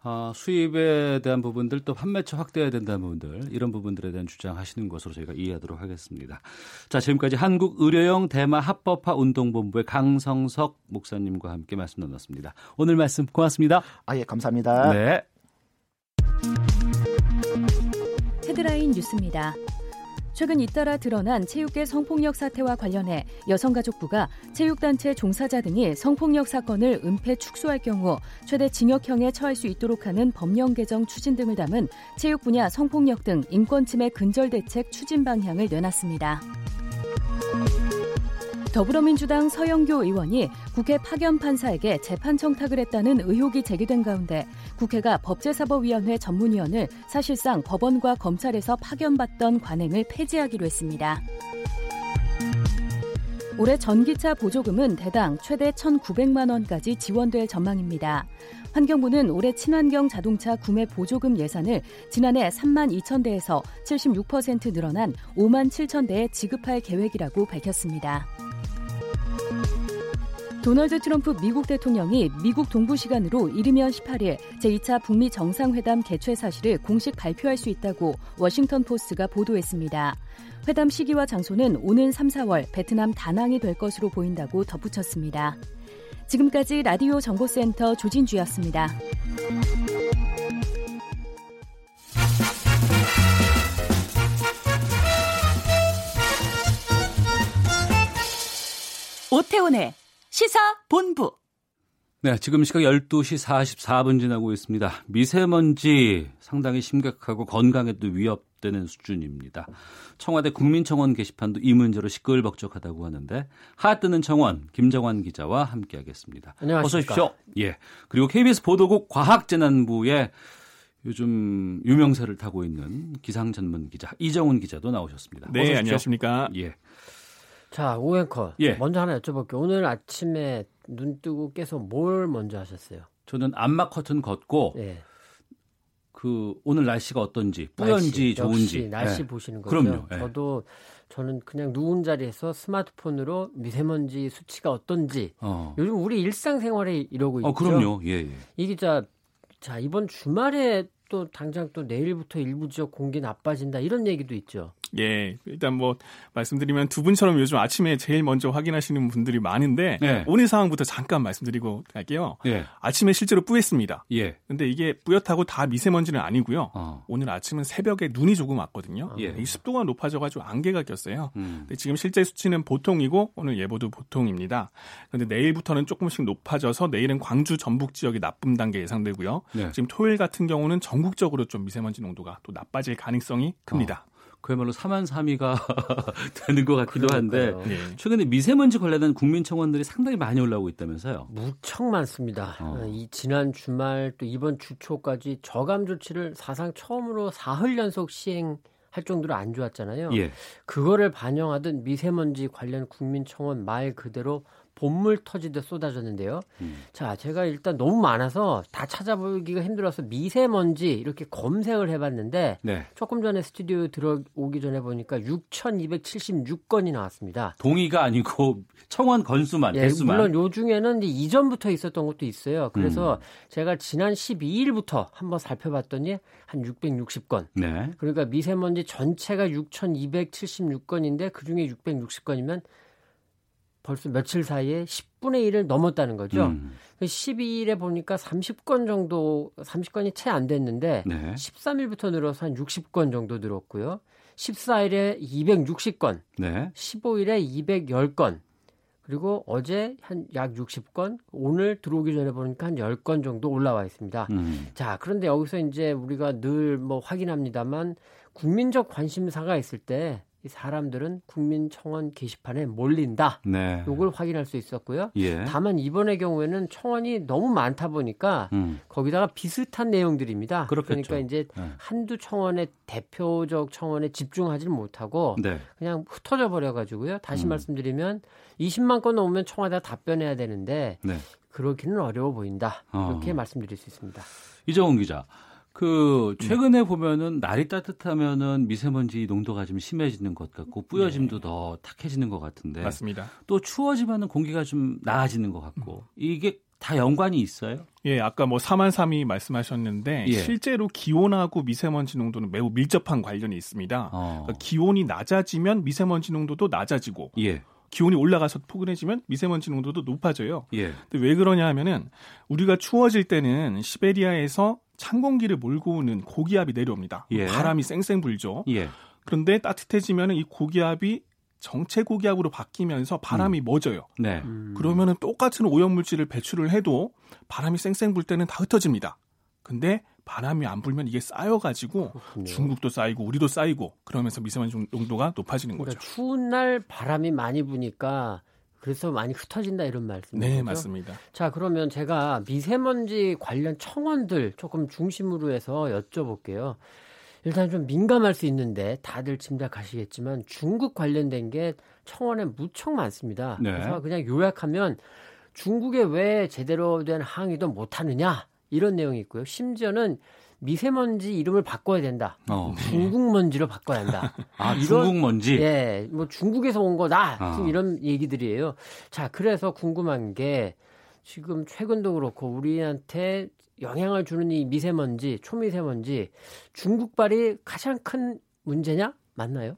S2: 아, 수입에 대한 부분들 또 판매처 확대해야 된다는 부분들 이런 부분들에 대한 주장하시는 것으로 저희가 이해하도록 하겠습니다. 자, 지금까지 한국 의료용 대마 합법화 운동본부의 강성석 목사님과 함께 말씀 나눴습니다. 오늘 말씀 고맙습니다.
S6: 아예 감사합니다.
S2: 네.
S7: 헤드라인 뉴스입니다. 최근 잇따라 드러난 체육계 성폭력 사태와 관련해 여성가족부가 체육단체 종사자 등이 성폭력 사건을 은폐 축소할 경우 최대 징역형에 처할 수 있도록 하는 법령 개정 추진 등을 담은 체육 분야 성폭력 등 인권침해 근절 대책 추진 방향을 내놨습니다. 더불어민주당 서영교 의원이 국회 파견 판사에게 재판 청탁을 했다는 의혹이 제기된 가운데 국회가 법제사법위원회 전문위원을 사실상 법원과 검찰에서 파견받던 관행을 폐지하기로 했습니다. 올해 전기차 보조금은 대당 최대 1,900만 원까지 지원될 전망입니다. 환경부는 올해 친환경 자동차 구매 보조금 예산을 지난해 3만 2천 대에서 76% 늘어난 5만 7천 대에 지급할 계획이라고 밝혔습니다. 도널드 트럼프 미국 대통령이 미국 동부 시간으로 이르면 18일 제2차 북미 정상회담 개최 사실을 공식 발표할 수 있다고 워싱턴 포스트가 보도했습니다. 회담 시기와 장소는 오는 3, 4월 베트남 다낭이 될 것으로 보인다고 덧붙였습니다. 지금까지 라디오 정보센터 조진주였습니다.
S8: 오태훈의 시사본부.
S2: 네, 지금 시각 12시 44분 지나고 있습니다. 미세먼지 상당히 심각하고 건강에도 위협되는 수준입니다. 청와대 국민청원 게시판도 이 문제로 시끌벅적하다고 하는데 하 뜨는 청원 김정환 기자와 함께하겠습니다.
S9: 안녕하십니까.
S2: 어서 오십시오. 예. 그리고 KBS 보도국 과학재난부에 요즘 유명세를 타고 있는 기상 전문 기자 이정훈 기자도 나오셨습니다.
S9: 네, 안녕하십니까.
S2: 예.
S10: 자, 오앵커.
S2: 예.
S10: 먼저 하나 여쭤볼게요. 오늘 아침에 눈 뜨고 깨서 뭘 먼저 하셨어요?
S2: 저는 암막 커튼 걷고
S10: 예.
S2: 그 오늘 날씨가 어떤지 뿌연지
S10: 날씨,
S2: 좋은지
S10: 날씨
S2: 예.
S10: 보시는 거죠.
S2: 그럼요. 예.
S10: 저도 저는 그냥 누운 자리에서 스마트폰으로 미세먼지 수치가 어떤지
S2: 어.
S10: 요즘 우리 일상생활에 이러고 있죠.
S2: 어, 그럼요. 예, 예.
S10: 이게 자, 자 이번 주말에 또 당장 또 내일부터 일부 지역 공기 나빠진다 이런 얘기도 있죠.
S9: 예, 일단 뭐 말씀드리면 두 분처럼 요즘 아침에 제일 먼저 확인하시는 분들이 많은데
S2: 네.
S9: 오늘 상황부터 잠깐 말씀드리고 갈게요.
S2: 예.
S9: 아침에 실제로 뿌였습니다.
S2: 예.
S9: 근데 이게 뿌옇다고 다 미세먼지는 아니고요.
S2: 어.
S9: 오늘 아침은 새벽에 눈이 조금 왔거든요.
S2: 예.
S9: 이 습도가 높아져가지고 안개가 꼈어요.
S2: 음.
S9: 근데 지금 실제 수치는 보통이고 오늘 예보도 보통입니다. 그런데 내일부터는 조금씩 높아져서 내일은 광주 전북 지역이 나쁨 단계 예상되고요.
S2: 네.
S9: 지금 토요일 같은 경우는 전국적으로 좀 미세먼지 농도가 또 나빠질 가능성이 큽니다.
S2: 그야말로 사만삼이가 되는 것 같기도 한데
S10: 그러니까요.
S9: 예.
S2: 최근에 미세먼지 관련된 국민 청원들이 상당히 많이 올라오고 있다면서요.
S10: 무척 많습니다.
S2: 어.
S10: 어, 이 지난 주말 또 이번 주 초까지 저감 조치를 사상 처음으로 사흘 연속 시행 할 정도로 안 좋았잖아요.
S2: 예.
S10: 그거를 반영하던 미세먼지 관련 국민청원 말 그대로 본물 터지듯 쏟아졌는데요.
S2: 음.
S10: 자, 제가 일단 너무 많아서 다 찾아보기가 힘들어서 미세먼지 이렇게 검색을 해봤는데
S2: 네.
S10: 조금 전에 스튜디오 들어오기 전에 보니까 6,276건이 나왔습니다.
S2: 동의가 아니고 청원 건수만
S10: 예,
S2: 개수만.
S10: 물론 요 중에는 이전부터 있었던 것도 있어요. 그래서
S2: 음.
S10: 제가 지난 12일부터 한번 살펴봤더니 한 660건.
S2: 네.
S10: 그러니까 미세먼지 전체가 6,276건인데 그 중에 660건이면 벌써 며칠 사이에 10분의 1을 넘었다는 거죠.
S2: 음.
S10: 12일에 보니까 30건 정도, 30건이 채 안 됐는데
S2: 네.
S10: 13일부터 늘어서 한 60건 정도 늘었고요. 14일에 260건,
S2: 네.
S10: 15일에 210건, 그리고 어제 한 약 60건, 오늘 들어오기 전에 보니까 한 10건 정도 올라와 있습니다.
S2: 음.
S10: 자, 그런데 여기서 이제 우리가 늘 뭐 확인합니다만 국민적 관심사가 있을 때 이 사람들은 국민청원 게시판에 몰린다.
S2: 네.
S10: 요걸 확인할 수 있었고요.
S2: 예.
S10: 다만 이번의 경우에는 청원이 너무 많다 보니까
S2: 음.
S10: 거기다가 비슷한 내용들입니다.
S2: 그렇겠죠.
S10: 그러니까 이제
S2: 네.
S10: 한두 청원의 대표적 청원에 집중하지 못하고
S2: 네.
S10: 그냥 흩어져 버려 가지고요. 다시
S2: 음.
S10: 말씀드리면 20만 건 넘으면 청와대가 답변해야 되는데
S2: 네.
S10: 그러기는 어려워 보인다.
S2: 어.
S10: 이렇게 말씀드릴 수 있습니다.
S2: 이정훈 기자. 그 최근에 보면은 날이 따뜻하면은 미세먼지 농도가 좀 심해지는 것 같고 뿌여짐도 더 탁해지는 것 같은데
S9: 맞습니다.
S2: 또 추워지면은 공기가 좀 나아지는 것 같고 이게 다 연관이 있어요?
S9: 예, 아까 뭐 4만 3이 말씀하셨는데
S2: 예.
S9: 실제로 기온하고 미세먼지 농도는 매우 밀접한 관련이 있습니다.
S2: 어.
S9: 그러니까 기온이 낮아지면 미세먼지 농도도 낮아지고
S2: 예.
S9: 기온이 올라가서 포근해지면 미세먼지 농도도 높아져요.
S2: 예.
S9: 근데 왜 그러냐 하면은 우리가 추워질 때는 시베리아에서 찬 공기를 몰고 오는 고기압이 내려옵니다.
S2: 예.
S9: 바람이 쌩쌩 불죠.
S2: 예.
S9: 그런데 따뜻해지면은 이 고기압이 정체 고기압으로 바뀌면서 바람이 멎어요.
S2: 네.
S10: 음.
S9: 그러면은 똑같은 오염물질을 배출을 해도 바람이 쌩쌩 불 때는 다 흩어집니다. 근데 바람이 안 불면 이게 쌓여가지고
S10: 그렇군요.
S9: 중국도 쌓이고 우리도 쌓이고 그러면서 미세먼지 농도가 높아지는
S10: 그러니까
S9: 거죠.
S10: 추운 날 바람이 많이 부니까 그래서 많이 흩어진다 이런 말씀이죠.
S9: 네, 맞습니다.
S10: 자, 그러면 제가 미세먼지 관련 청원들 조금 중심으로 해서 여쭤볼게요. 일단 좀 민감할 수 있는데 다들 짐작하시겠지만 중국 관련된 게 청원에 무척 많습니다.
S2: 네.
S10: 그래서 그냥 요약하면 중국에 왜 제대로 된 항의도 못하느냐 이런 내용이 있고요. 심지어는 미세먼지 이름을 바꿔야 된다.
S2: 어.
S10: 중국 먼지로 바꿔야 한다.
S2: 아,
S10: 이런-
S2: 중국 먼지.
S10: 예, 뭐 중국에서 온 거다. 지금
S2: 아.
S10: 이런 얘기들이에요. 자, 그래서 궁금한 게 지금 최근도 그렇고 우리한테 영향을 주는 이 미세먼지, 초미세먼지 중국발이 가장 큰 문제냐? 맞나요?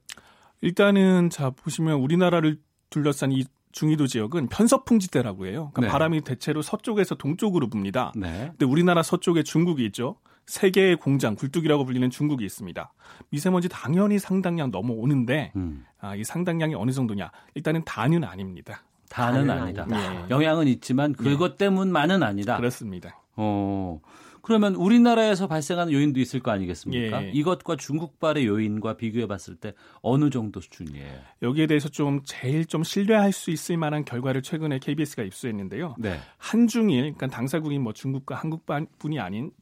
S9: 일단은 자 보시면 우리나라를 둘러싼 이 중위도 지역은 편서풍지대라고 해요. 그러니까
S2: 네.
S9: 바람이 대체로 서쪽에서 동쪽으로 붑니다.
S2: 네.
S9: 근데 우리나라 서쪽에 중국이 있죠. 세계의 공장, 굴뚝이라고 불리는 중국이 있습니다. 미세먼지 당연히 상당량 넘어오는데
S2: 음.
S9: 아, 이 상당량이 어느 정도냐? 일단은 다는 아닙니다.
S2: 다는 아니다.
S10: 아니다.
S9: 예.
S2: 영향은 있지만 그것 때문만은 아니다.
S9: 그렇습니다.
S2: 어. 그러면 우리나라에서 발생하는 요인도 있을 거 아니겠습니까?
S9: 예.
S2: 이것과 중국발의 요인과 비교해 봤을 때 어느 정도 수준이에요?
S9: 여기에 대해서 좀 제일 좀 신뢰할 수 있을 만한 결과를 최근에 KBS가 입수했는데요.
S2: 네.
S9: 한중일, 그러니까 당사국인 뭐 중국과 한국뿐이 아닌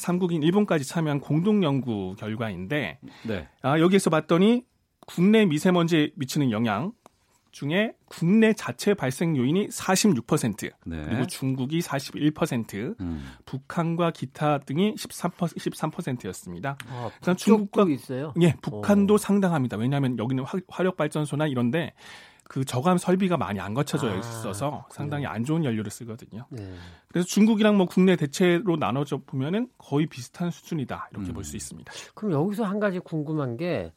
S9: 삼국인 일본까지 참여한 공동 연구 결과인데
S2: 네.
S9: 아, 여기에서 봤더니 국내 미세먼지에 미치는 영향 중에 국내 자체 발생 요인이 46%,
S2: 네.
S9: 그리고 중국이 41%,
S2: 음.
S9: 북한과 기타 등이 13%, 13%였습니다.
S10: 아,
S9: 그러니까 중국과-
S10: 있어요.
S9: 예, 북한도
S10: 어.
S9: 상당합니다. 왜냐하면 여기는 화, 화력 발전소나 이런데 그 저감 설비가 많이 안 거쳐져
S10: 아,
S9: 있어서 상당히 안 좋은 연료를 쓰거든요.
S10: 네.
S9: 그래서 중국이랑 뭐 국내 대체로 나눠져 보면은 거의 비슷한 수준이다 이렇게
S2: 음.
S9: 볼수 있습니다.
S10: 그럼 여기서 한 가지 궁금한 게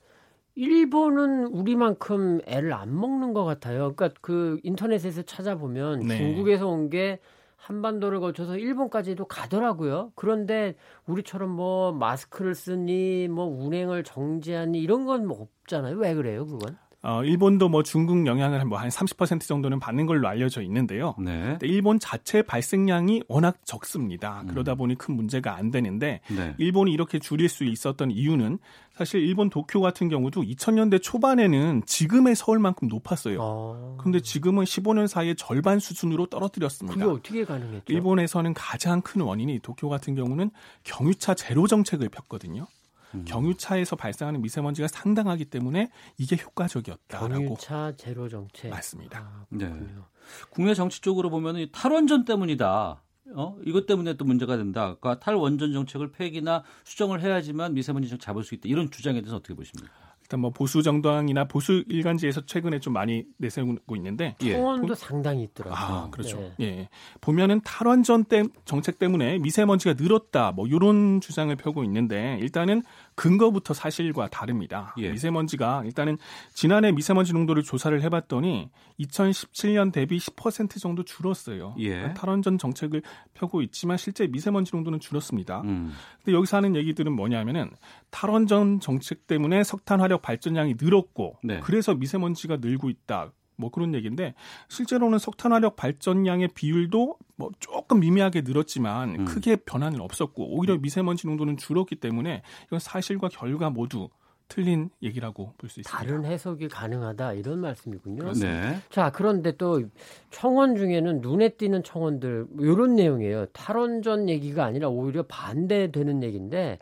S10: 일본은 우리만큼 애를 안 먹는 것 같아요. 그러니까 그 인터넷에서 찾아보면
S9: 네.
S10: 중국에서 온 게 한반도를 거쳐서 일본까지도 가더라고요. 그런데 우리처럼 뭐 마스크를 쓰니 뭐 운행을 정지하니 이런 건 뭐 없잖아요. 왜 그래요, 그건?
S9: 어, 일본도 뭐 중국 영향을 뭐 한 30% 정도는 받는 걸로 알려져 있는데요.
S2: 네.
S9: 근데 일본 자체 발생량이 워낙 적습니다.
S2: 음.
S9: 그러다 보니 큰 문제가 안 되는데
S2: 네.
S9: 일본이 이렇게 줄일 수 있었던 이유는 사실 일본 도쿄 같은 경우도 2000년대 초반에는 지금의 서울만큼 높았어요.
S10: 어...
S9: 근데 지금은 15년 사이에 절반 수준으로 떨어뜨렸습니다.
S10: 그게 어떻게 가능했죠?
S9: 일본에서는 가장 큰 원인이 도쿄 같은 경우는 경유차 제로 정책을 폈거든요.
S2: 음.
S9: 경유차에서 발생하는 미세먼지가 상당하기 때문에 이게 효과적이었다라고
S10: 경유차 제로 정책.
S9: 맞습니다.
S10: 아,
S2: 네. 국내 정치 쪽으로 보면 이 탈원전 때문이다. 어? 이것 때문에 또 문제가 된다. 그러니까 탈원전 정책을 폐기나 수정을 해야지만 미세먼지 좀 잡을 수 있다. 이런 주장에 대해서 어떻게 보십니까?
S9: 일단 뭐 보수 정당이나 보수 일간지에서 최근에 좀 많이 내세우고 있는데
S2: 예.
S10: 청원도 상당히 있더라고요.
S9: 아, 그렇죠.
S10: 네.
S9: 예. 보면은 탈원전 때 정책 때문에 미세먼지가 늘었다. 뭐 요런 주장을 펴고 있는데 일단은 근거부터 사실과 다릅니다.
S2: 예.
S9: 미세먼지가 일단은 지난해 미세먼지 농도를 조사를 해 봤더니 2017년 대비 10% 정도 줄었어요.
S2: 예.
S9: 그러니까 탈원전 정책을 펴고 있지만 실제 미세먼지 농도는 줄었습니다.
S2: 음.
S9: 근데 여기서 하는 얘기들은 뭐냐면은 탈원전 정책 때문에 석탄 화력 발전량이 늘었고
S2: 네.
S9: 그래서 미세먼지가 늘고 있다. 뭐 그런 얘기인데 실제로는 석탄 화력 발전량의 비율도 뭐 조금 미미하게 늘었지만
S2: 음.
S9: 크게 변화는 없었고 오히려 미세먼지 농도는 줄었기 때문에 이건 사실과 결과 모두 틀린 얘기라고 볼 수 있습니다.
S10: 다른 해석이 가능하다 이런 말씀이군요.
S2: 네.
S10: 자, 그런데 또 청원 중에는 눈에 띄는 청원들 이런 내용이에요. 탈원전 얘기가 아니라 오히려 반대되는 얘기인데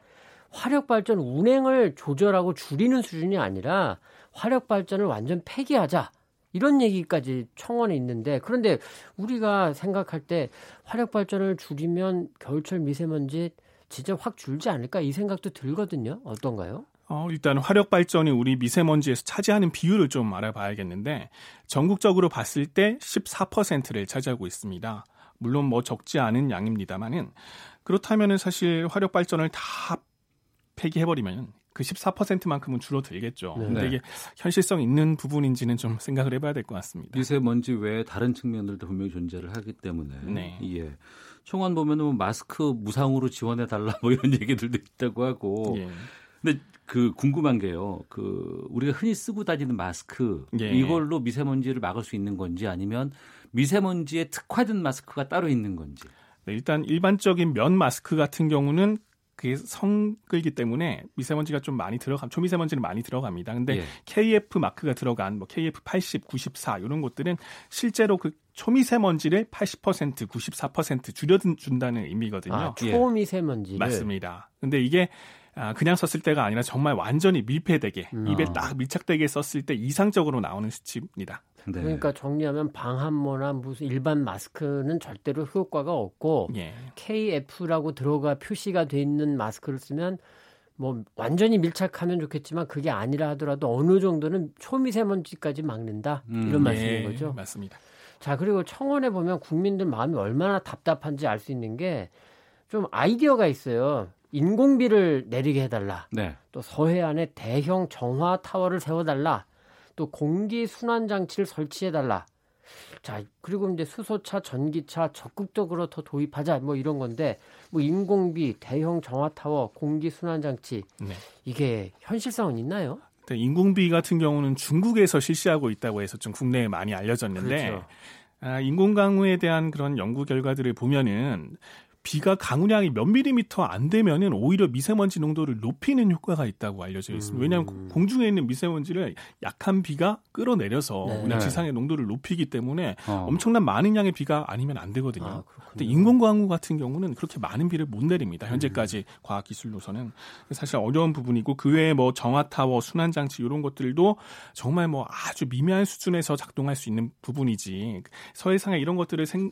S10: 화력 발전 운행을 조절하고 줄이는 수준이 아니라 화력 발전을 완전 폐기하자. 이런 얘기까지 청원에 있는데 그런데 우리가 생각할 때 화력 발전을 줄이면 겨울철 미세먼지 진짜 확 줄지 않을까 이 생각도 들거든요. 어떤가요?
S9: 어, 일단 화력 발전이 우리 미세먼지에서 차지하는 비율을 좀 알아봐야겠는데 전국적으로 봤을 때 14%를 차지하고 있습니다. 물론 뭐 적지 않은 양입니다만은 그렇다면은 사실 화력 발전을 다 폐기해 버리면 그 14%만큼은 줄어들겠죠.
S10: 네.
S9: 근데
S2: 네.
S9: 이게 현실성 있는 부분인지는 좀 생각을 해봐야 될 것 같습니다.
S2: 미세먼지 외에 다른 측면들도 분명히 존재를 하기 때문에
S9: 네.
S2: 예. 청원 보면은 뭐 마스크 무상으로 지원해 달라 뭐 이런 얘기들도 있다고 하고
S9: 예.
S2: 근데 그 궁금한 게요. 그 우리가 흔히 쓰고 다니는 마스크
S9: 예.
S2: 이걸로 미세먼지를 막을 수 있는 건지 아니면 미세먼지에 특화된 마스크가 따로 있는 건지.
S9: 네, 일단 일반적인 면 마스크 같은 경우는 그게 성끌기 때문에 미세먼지가 좀 많이 들어가 초미세먼지는 많이 들어갑니다. 근데
S2: 예.
S9: KF 마크가 들어간 뭐 KF 80, 94 이런 것들은 실제로 그 초미세먼지를 80%, 94% 줄여준다는 의미거든요.
S10: 아,
S2: 예.
S10: 초미세먼지를
S9: 맞습니다. 근데 이게 아, 그냥 썼을 때가 아니라 정말 완전히 밀폐되게
S10: 음.
S9: 입에
S2: 아.
S9: 딱 밀착되게 썼을 때 이상적으로 나오는 수치입니다.
S2: 네.
S10: 그러니까 정리하면 방한모나 무슨 일반 마스크는 절대로 효과가 없고
S9: 예.
S10: KF라고 들어가 표시가 돼 있는 마스크를 쓰면 뭐 완전히 밀착하면 좋겠지만 그게 아니라 하더라도 어느 정도는 초미세먼지까지 막는다
S2: 음,
S10: 이런 말씀인
S9: 예,
S10: 거죠.
S9: 맞습니다.
S10: 자 그리고 청원에 보면 국민들 마음이 얼마나 답답한지 알 수 있는 게 좀 아이디어가 있어요. 인공비를 내리게 해달라.
S2: 네.
S10: 또 서해안에 대형 정화 타워를 세워달라. 또 공기 순환 장치를 설치해달라. 자 그리고 이제 수소차, 전기차 적극적으로 더 도입하자 뭐 이런 건데 뭐 인공비, 대형 정화 타워, 공기 순환 장치
S9: 네.
S10: 이게 현실성은 있나요?
S9: 근데 인공비 같은 경우는 중국에서 실시하고 있다고 해서 좀 국내에 많이 알려졌는데
S10: 그렇죠.
S9: 아, 인공 강우에 대한 그런 연구 결과들을 보면은 비가 강우량이 몇 밀리미터 안 되면은 오히려 미세먼지 농도를 높이는 효과가 있다고 알려져 있습니다. 왜냐하면
S10: 음.
S9: 공중에 있는 미세먼지를 약한 비가 끌어내려서
S10: 네.
S2: 네.
S9: 지상의 농도를 높이기 때문에
S2: 어.
S9: 엄청난 많은 양의 비가 아니면 안 되거든요.
S10: 아,
S9: 근데. 인공광우 같은 경우는 그렇게 많은 비를 못 내립니다.
S10: 음.
S9: 현재까지 과학 기술로서는 사실 어려운 부분이고 그 외에 뭐 정화 타워, 순환 장치 이런 것들도 정말 뭐 아주 미미한 수준에서 작동할 수 있는 부분이지 서해상에 이런 것들을 생,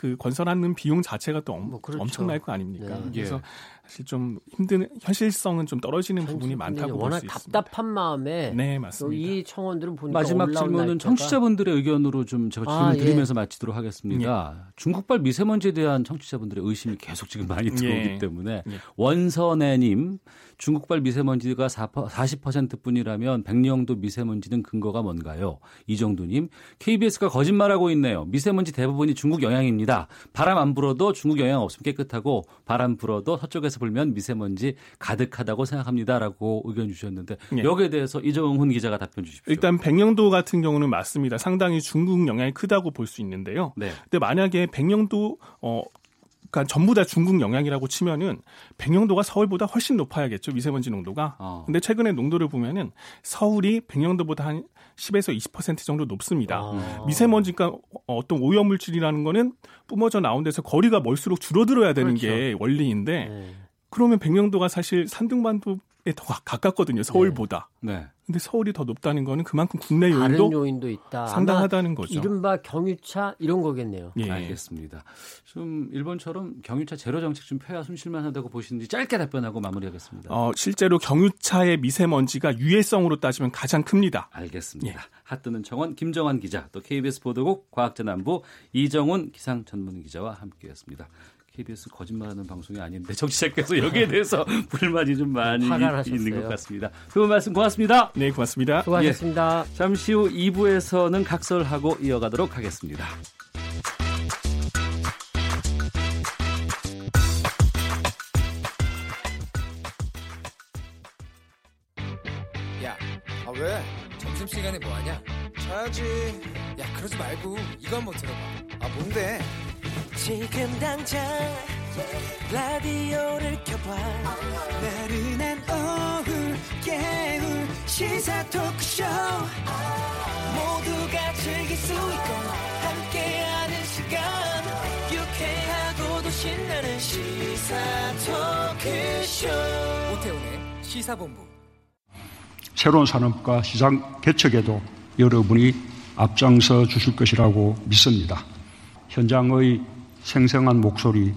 S9: 그 건설하는 비용 자체가 또 엄,
S10: 뭐 그렇죠.
S9: 엄청날 거 아닙니까?
S10: 네.
S9: 그래서
S2: 예.
S9: 사실 좀 힘든 현실성은 좀 떨어지는 부분이 많다고 볼 수 있습니다.
S10: 답답한 마음에
S9: 네,
S10: 또
S9: 맞습니다.
S10: 이 청원들은 보니까
S2: 마지막 질문은
S10: 날짜가-
S2: 청취자분들의 의견으로 좀 제가 질문
S10: 아,
S2: 드리면서 마치도록 하겠습니다. 중국발 미세먼지에 대한 청취자분들의 의심이 계속 지금 많이 들어오기
S9: 예.
S2: 때문에
S9: 예.
S2: 원선애님 중국발 미세먼지가 40%뿐이라면 백령도 미세먼지는 근거가 뭔가요? 이정도님 KBS가 거짓말하고 있네요. 미세먼지 대부분이 중국 영향입니다. 바람 안 불어도 중국 영향 없으면 깨끗하고 바람 불어도 서쪽에서 불면 미세먼지 가득하다고 생각합니다라고 의견 주셨는데
S9: 예.
S2: 여기에 대해서 이정훈 기자가 답변 주십시오.
S9: 일단 백령도 같은 경우는 맞습니다. 상당히 중국 영향이 크다고 볼 수 있는데요.
S2: 네.
S9: 근데 만약에 백령도 어 그러니까 전부 다 중국 영향이라고 치면은 백령도가 서울보다 훨씬 높아야겠죠 미세먼지 농도가.
S2: 어.
S9: 근데 최근에 농도를 보면은 서울이 백령도보다 한 10에서 20% 정도 높습니다.
S10: 아.
S9: 미세먼지가 어떤 오염 물질이라는 거는 뿜어져 나온 데서 거리가 멀수록 줄어들어야 되는
S10: 그렇죠.
S9: 게 원리인데
S10: 네.
S9: 그러면 백령도가 사실 산둥반도에 더 가- 가깝거든요 서울보다.
S2: 네.
S9: 근데 서울이 더 높다는 거는 그만큼 국내 요인도
S10: 요인도 있다.
S9: 상당하다는 거죠.
S10: 이른바 경유차 이런 거겠네요.
S9: 예.
S2: 알겠습니다. 좀 일본처럼 경유차 제로 정책 좀 펴야 숨쉴만하다고 보시는지 짧게 답변하고 마무리하겠습니다.
S9: 어, 실제로 경유차의 미세먼지가 유해성으로 따지면 가장 큽니다.
S2: 알겠습니다. 핫뜨는 청원 김정환 기자, 또 KBS 보도국 과학재난부 이정훈 기상 전문 기자와 함께했습니다. KBS 거짓말하는 방송이 아닌데 정치자께서 여기에 대해서 불만이 좀 많이. 있는 것 같습니다. 두분 말씀 고맙습니다.
S9: 네, 고맙습니다.
S10: 수고하셨습니다.
S2: 잠시 후 2부에서는 각설하고 이어가도록 하겠습니다.
S11: 야, 아 왜? 점심시간에 뭐하냐? 자야지. 야, 그러지 말고 이거 한번 들어봐. 아, 뭔데?
S12: 지금 당장 라디오를 켜봐 나른한 오후 깨울 시사 토크쇼 모두가 즐길 수 있고 함께하는 시간 유쾌하고도 신나는 시사 토크쇼
S11: 오태훈의 시사본부.
S13: 새로운 산업과 시장 개척에도 여러분이 앞장서 주실 것이라고 믿습니다. 현장의 생생한 목소리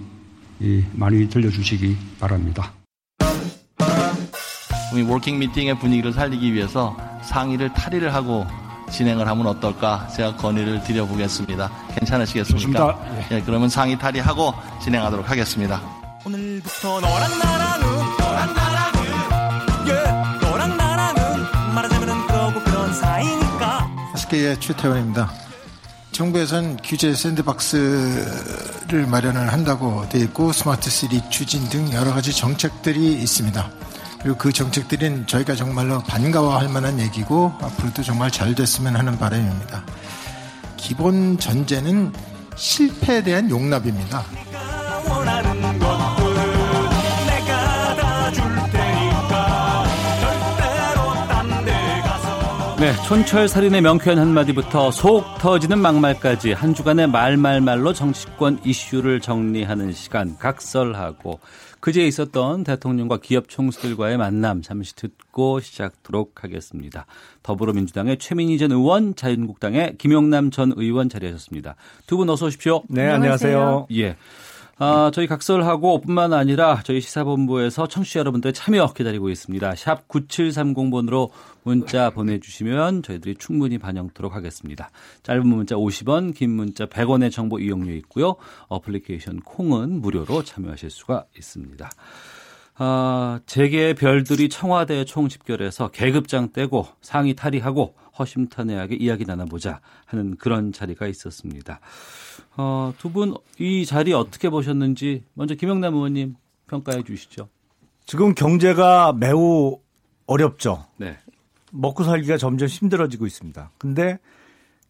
S13: 많이 들려주시기 바랍니다.
S14: 우리 워킹 미팅의 분위기를 살리기 위해서 상의를 탈의를 하고 진행을 하면 어떨까 제가 건의를 드려보겠습니다. 괜찮으시겠습니까?
S13: 좋습니다.
S14: 예, 그러면 상의 탈의하고 진행하도록 하겠습니다.
S12: 오늘부터 너랑 나랑은 너랑 나랑은 예 너랑 나랑은 말하자면 그러고 그런 사이니까
S15: SK의 최태원입니다. 정부에선 규제 샌드박스를 마련을 한다고 돼 있고 스마트 시리 추진 등 여러 가지 정책들이 있습니다. 그리고 그 정책들은 저희가 정말로 반가워할 만한 얘기고 앞으로도 정말 잘 됐으면 하는 바람입니다. 기본 전제는 실패에 대한 용납입니다.
S2: 네, 촌철살인의 명쾌한 한마디부터 속 터지는 막말까지 한 주간의 말말말로 정치권 이슈를 정리하는 시간 각설하고 그제 있었던 대통령과 기업 총수들과의 만남 잠시 듣고 시작하도록 하겠습니다. 더불어민주당의 최민희 전 의원, 자유한국당의 김용남 전 의원 자리하셨습니다. 두 분 어서 오십시오.
S16: 네, 안녕하세요.
S2: 예. 아, 저희 각설하고 뿐만 아니라 저희 시사본부에서 청취자 여러분들의 참여 기다리고 있습니다. 샵 9730번으로 문자 보내주시면 저희들이 충분히 반영토록 하겠습니다. 짧은 문자 50원, 긴 문자 100원의 정보 이용료 있고요. 어플리케이션 콩은 무료로 참여하실 수가 있습니다. 아, 재계의 별들이 청와대에 총집결해서 계급장 떼고 상의 탈의하고 허심탄회하게 이야기 나눠보자 하는 그런 자리가 있었습니다. 어, 두 분 이 자리 어떻게 보셨는지 먼저 김영남 의원님 평가해 주시죠.
S16: 지금 경제가 매우 어렵죠.
S2: 네.
S16: 먹고 살기가 점점 힘들어지고 있습니다. 근데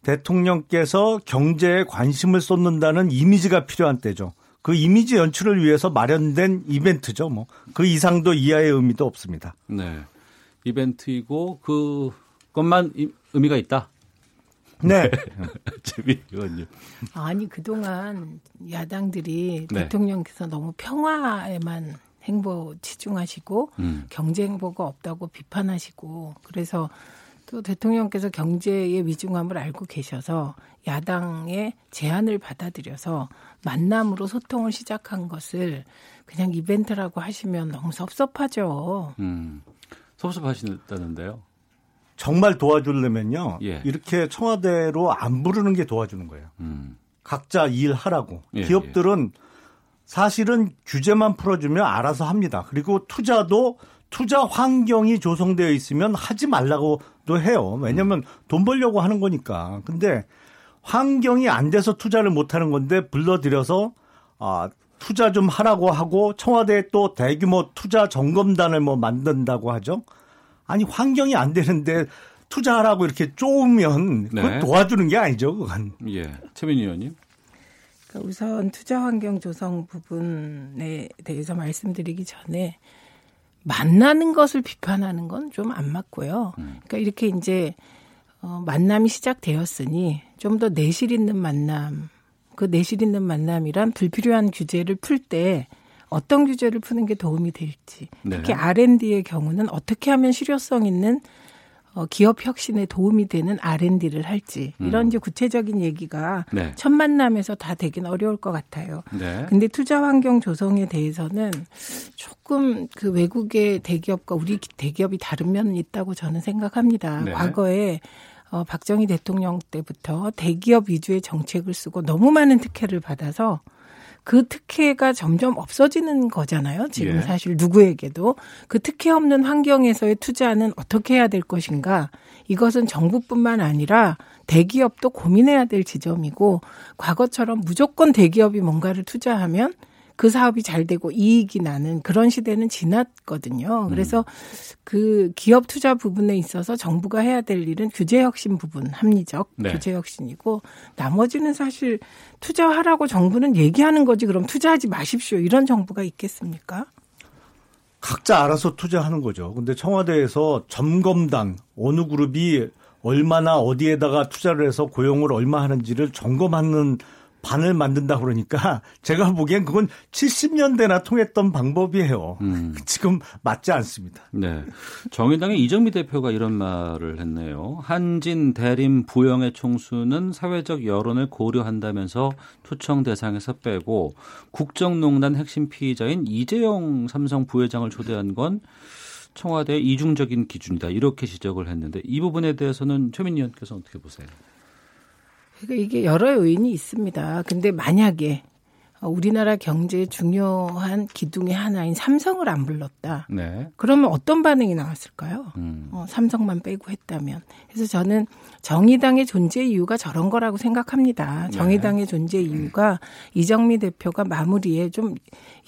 S16: 대통령께서 경제에 관심을 쏟는다는 이미지가 필요한 때죠. 그 이미지 연출을 위해서 마련된 이벤트죠. 뭐 그 이상도 이하의 의미도 없습니다.
S2: 네. 이벤트이고 그 것만 이- 의미가 있다.
S16: 네.
S2: 재미 의원님.
S17: 아니 그동안 야당들이
S2: 네.
S17: 대통령께서 너무 평화에만 행보 치중하시고
S2: 음.
S17: 경제 행보가 없다고 비판하시고 그래서 또 대통령께서 경제의 위중함을 알고 계셔서 야당의 제안을 받아들여서 만남으로 소통을 시작한 것을 그냥 이벤트라고 하시면 너무 섭섭하죠.
S2: 음. 섭섭하시다는데요.
S16: 정말 도와주려면요.
S2: 예.
S16: 이렇게 청와대로 안 부르는 게 도와주는 거예요.
S2: 음.
S16: 각자 일하라고.
S2: 예,
S16: 기업들은 사실은 규제만 풀어주면 알아서 합니다. 그리고 투자도 투자 환경이 조성되어 있으면 하지 말라고도 해요. 왜냐하면 돈 벌려고 하는 거니까. 근데 환경이 안 돼서 투자를 못 하는 건데 불러들여서 아, 투자 좀 하라고 하고 청와대에 또 대규모 투자 점검단을 뭐 만든다고 하죠. 아니 환경이 안 되는데 투자하라고 이렇게 쪼으면 그건
S2: 네.
S16: 도와주는 게 아니죠. 그건.
S2: 예. 최민희 의원님.
S17: 그러니까 우선 투자 환경 조성 부분에 대해서 말씀드리기 전에 만나는 것을 비판하는 건 좀 안 맞고요. 그러니까 이렇게 이제 어, 만남이 시작되었으니 좀 더 내실 있는 만남, 그 내실 있는 만남이란 불필요한 규제를 풀 때 어떤 규제를 푸는 게 도움이 될지,
S18: 네.
S17: 특히 R&D의 경우는 어떻게 하면 실효성 있는 어, 기업 혁신에 도움이 되는 R&D를 할지 이런
S18: 음.
S17: 이제 구체적인 얘기가
S18: 네.
S17: 첫 만남에서 다 되긴 어려울 것 같아요.
S2: 네.
S17: 근데 투자 환경 조성에 대해서는 조금 그 외국의 대기업과 우리 대기업이 다른 면은 있다고 저는 생각합니다.
S18: 네.
S17: 과거에 어, 박정희 대통령 때부터 대기업 위주의 정책을 쓰고 너무 많은 특혜를 받아서 그 특혜가 점점 없어지는 거잖아요. 지금
S18: 예.
S17: 사실 누구에게도 그 특혜 없는 환경에서의 투자는 어떻게 해야 될 것인가. 이것은 정부뿐만 아니라 대기업도 고민해야 될 지점이고 과거처럼 무조건 대기업이 뭔가를 투자하면 그 사업이 잘 되고 이익이 나는 그런 시대는 지났거든요. 그래서 그 기업 투자 부분에 있어서 정부가 해야 될 일은 규제 혁신 부분 합리적
S18: 네.
S17: 규제 혁신이고 나머지는 사실 투자하라고 정부는 얘기하는 거지 그럼 투자하지 마십시오 이런 정부가 있겠습니까?
S16: 각자 알아서 투자하는 거죠. 근데 청와대에서 점검단 어느 그룹이 얼마나 어디에다가 투자를 해서 고용을 얼마 하는지를 점검하는 반을 만든다 그러니까 제가 보기엔 그건 70년대나 통했던 방법이에요. 지금 맞지 않습니다.
S2: 네. 정의당의 이정미 대표가 이런 말을 했네요. 한진, 대림, 부영의 총수는 사회적 여론을 고려한다면서 투청 대상에서 빼고 국정농단 핵심 피의자인 이재용 삼성 부회장을 초대한 건 청와대의 이중적인 기준이다. 이렇게 지적을 했는데 이 부분에 대해서는 최민희 의원께서 어떻게 보세요?
S17: 그러니까 이게 여러 요인이 있습니다. 근데 만약에 우리나라 경제의 중요한 기둥의 하나인 삼성을 안 불렀다.
S2: 네.
S17: 그러면 어떤 반응이 나왔을까요?
S2: 음.
S17: 어, 삼성만 빼고 했다면. 그래서 저는 정의당의 존재 이유가 저런 거라고 생각합니다.
S2: 네.
S17: 정의당의 존재 이유가 이정미 대표가 마무리에 좀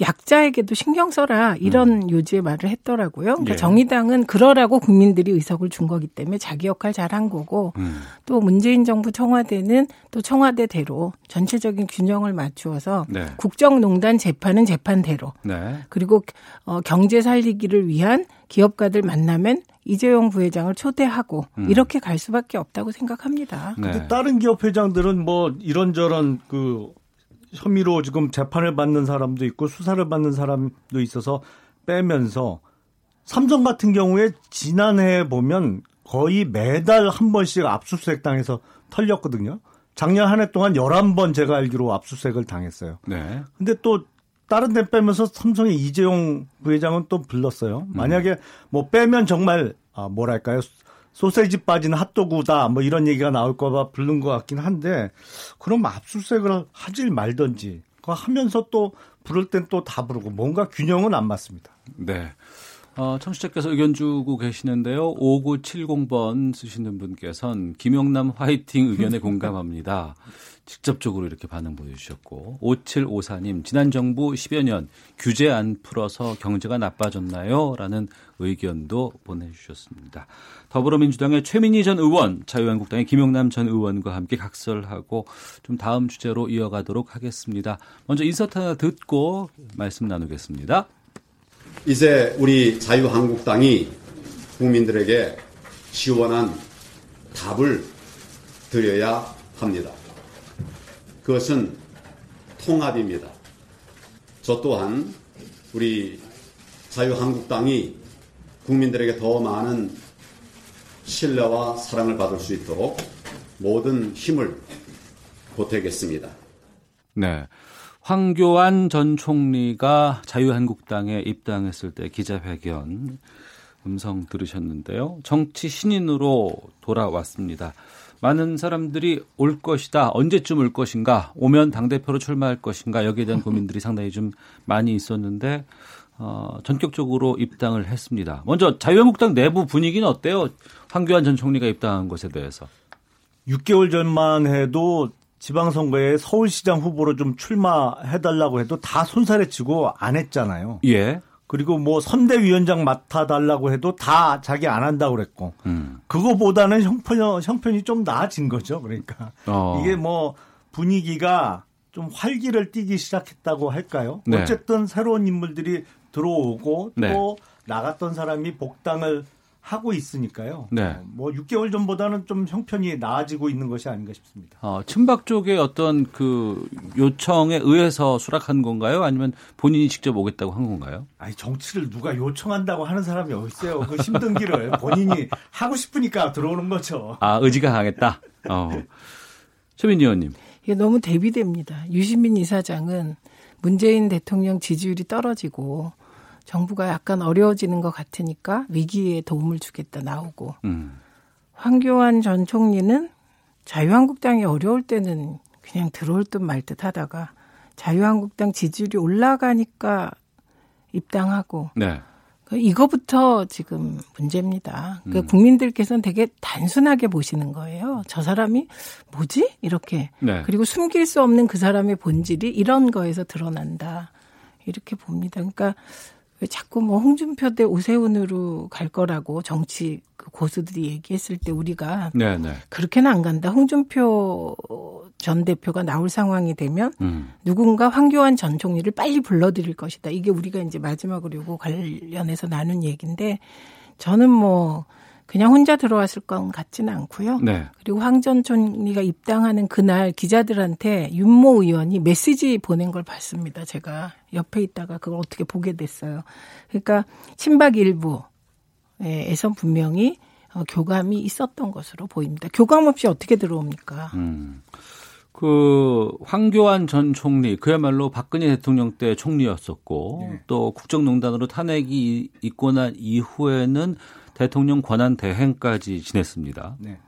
S17: 약자에게도 신경 써라 이런 요지의 말을 했더라고요. 그러니까
S18: 음. 예.
S17: 정의당은 그러라고 국민들이 의석을 준 거기 때문에 자기 역할 잘한 거고
S2: 음.
S17: 또 문재인 정부 청와대는 또 청와대대로 전체적인 균형을 맞추어서
S2: 네.
S17: 국정농단 재판은 재판대로
S2: 네.
S17: 그리고 어, 경제 살리기를 위한 기업가들 만나면 이재용 부회장을 초대하고
S16: 음.
S17: 이렇게 갈 수밖에 없다고 생각합니다.
S2: 네.
S16: 근데 다른 기업 회장들은 뭐 이런저런 그 혐의로 지금 재판을 받는 사람도 있고 수사를 받는 사람도 있어서 빼면서 삼성 같은 경우에 지난해 보면 거의 매달 한 번씩 압수수색 당해서 털렸거든요. 작년 한 해 동안 11번 제가 알기로 압수수색을 당했어요.
S2: 네.
S16: 근데 또 다른 데 빼면서 삼성의 이재용 부회장은 또 불렀어요. 만약에 뭐 빼면 정말 아 뭐랄까요 소세지 빠진 핫도그다 뭐 이런 얘기가 나올까봐 부른 것 같긴 한데 그럼 압수수색을 하질 말던지 그거 하면서 또 부를 땐 또 다 부르고 뭔가 균형은 안 맞습니다.
S2: 네. 어, 청취자께서 의견 주고 계시는데요. 5970번 쓰시는 분께서는 김용남 화이팅 의견에 공감합니다. 직접적으로 이렇게 반응 보내주셨고 5754님 지난 정부 10여 년 규제 안 풀어서 경제가 나빠졌나요? 라는 의견도 보내주셨습니다. 더불어민주당의 최민희 전 의원, 자유한국당의 김용남 전 의원과 함께 각설하고 좀 다음 주제로 이어가도록 하겠습니다. 먼저 인서트 하나 듣고 말씀 나누겠습니다.
S18: 이제 우리 자유한국당이 국민들에게 시원한 답을 드려야 합니다. 그것은 통합입니다. 저 또한 우리 자유한국당이 국민들에게 더 많은 신뢰와 사랑을 받을 수 있도록 모든 힘을 보태겠습니다.
S2: 네. 황교안 전 총리가 자유한국당에 입당했을 때 기자회견 음성 들으셨는데요. 정치 신인으로 돌아왔습니다. 많은 사람들이 올 것이다. 언제쯤 올 것인가? 오면 당대표로 출마할 것인가? 여기에 대한 고민들이 상당히 좀 많이 있었는데, 어, 전격적으로 입당을 했습니다. 먼저 자유한국당 내부 분위기는 어때요? 황교안 전 총리가 입당한 것에 대해서.
S16: 6개월 전만 해도 지방선거에 서울시장 후보로 좀 출마해달라고 해도 다 손살에 치고 안 했잖아요.
S2: 예.
S16: 그리고 뭐 선대위원장 맡아달라고 해도 다 자기 안 한다고 그랬고.
S2: 음.
S16: 그거보다는 형편, 형편이 좀 나아진 거죠. 그러니까.
S2: 어.
S16: 이게 뭐 분위기가 좀 활기를 띠기 시작했다고 할까요?
S2: 네.
S16: 어쨌든 새로운 인물들이 들어오고
S2: 네.
S16: 또 나갔던 사람이 복당을 하고 있으니까요.
S2: 네.
S16: 뭐 6개월 전보다는 좀 형편이 나아지고 있는 것이 아닌가 싶습니다.
S2: 어, 친박 쪽의 어떤 그 요청에 의해서 수락한 건가요? 아니면 본인이 직접 오겠다고 한 건가요?
S16: 아니 정치를 누가 요청한다고 하는 사람이 어디 있어요? 그 힘든 길을 본인이 하고 싶으니까 들어오는 거죠.
S2: 아, 의지가 강했다? 어. 최민희 의원님.
S17: 이게 너무 대비됩니다. 유시민 이사장은 문재인 대통령 지지율이 떨어지고 정부가 약간 어려워지는 것 같으니까 위기에 도움을 주겠다 나오고
S2: 음.
S17: 황교안 전 총리는 자유한국당이 어려울 때는 그냥 들어올 듯 말 듯 하다가 자유한국당 지지율이 올라가니까 입당하고
S2: 네.
S17: 그 이거부터 지금 문제입니다. 그
S2: 음.
S17: 국민들께서는 되게 단순하게 보시는 거예요. 저 사람이 뭐지? 이렇게.
S2: 네.
S17: 그리고 숨길 수 없는 그 사람의 본질이 이런 거에서 드러난다. 이렇게 봅니다. 그러니까 왜 자꾸 뭐 홍준표 대 오세훈으로 갈 거라고 정치 그 고수들이 얘기했을 때 우리가
S2: 네, 네.
S17: 그렇게는 안 간다. 홍준표 전 대표가 나올 상황이 되면
S2: 음.
S17: 누군가 황교안 전 총리를 빨리 불러들일 것이다. 이게 우리가 이제 마지막으로 요거 관련해서 나눈 얘기인데 저는 뭐 그냥 혼자 들어왔을 건 같지는 않고요.
S2: 네.
S17: 그리고 황 전 총리가 입당하는 그날 기자들한테 윤모 의원이 메시지 보낸 걸 봤습니다. 제가 옆에 있다가 그걸 어떻게 보게 됐어요. 그러니까 친박 일부에선 분명히 어, 교감이 있었던 것으로 보입니다. 교감 없이 어떻게 들어옵니까?
S2: 음. 그 황교안 전 총리 그야말로 박근혜 대통령 때 총리였었고
S16: 네.
S2: 또 국정농단으로 탄핵이 있고 난 이후에는 대통령 권한 대행까지 지냈습니다.
S16: 네.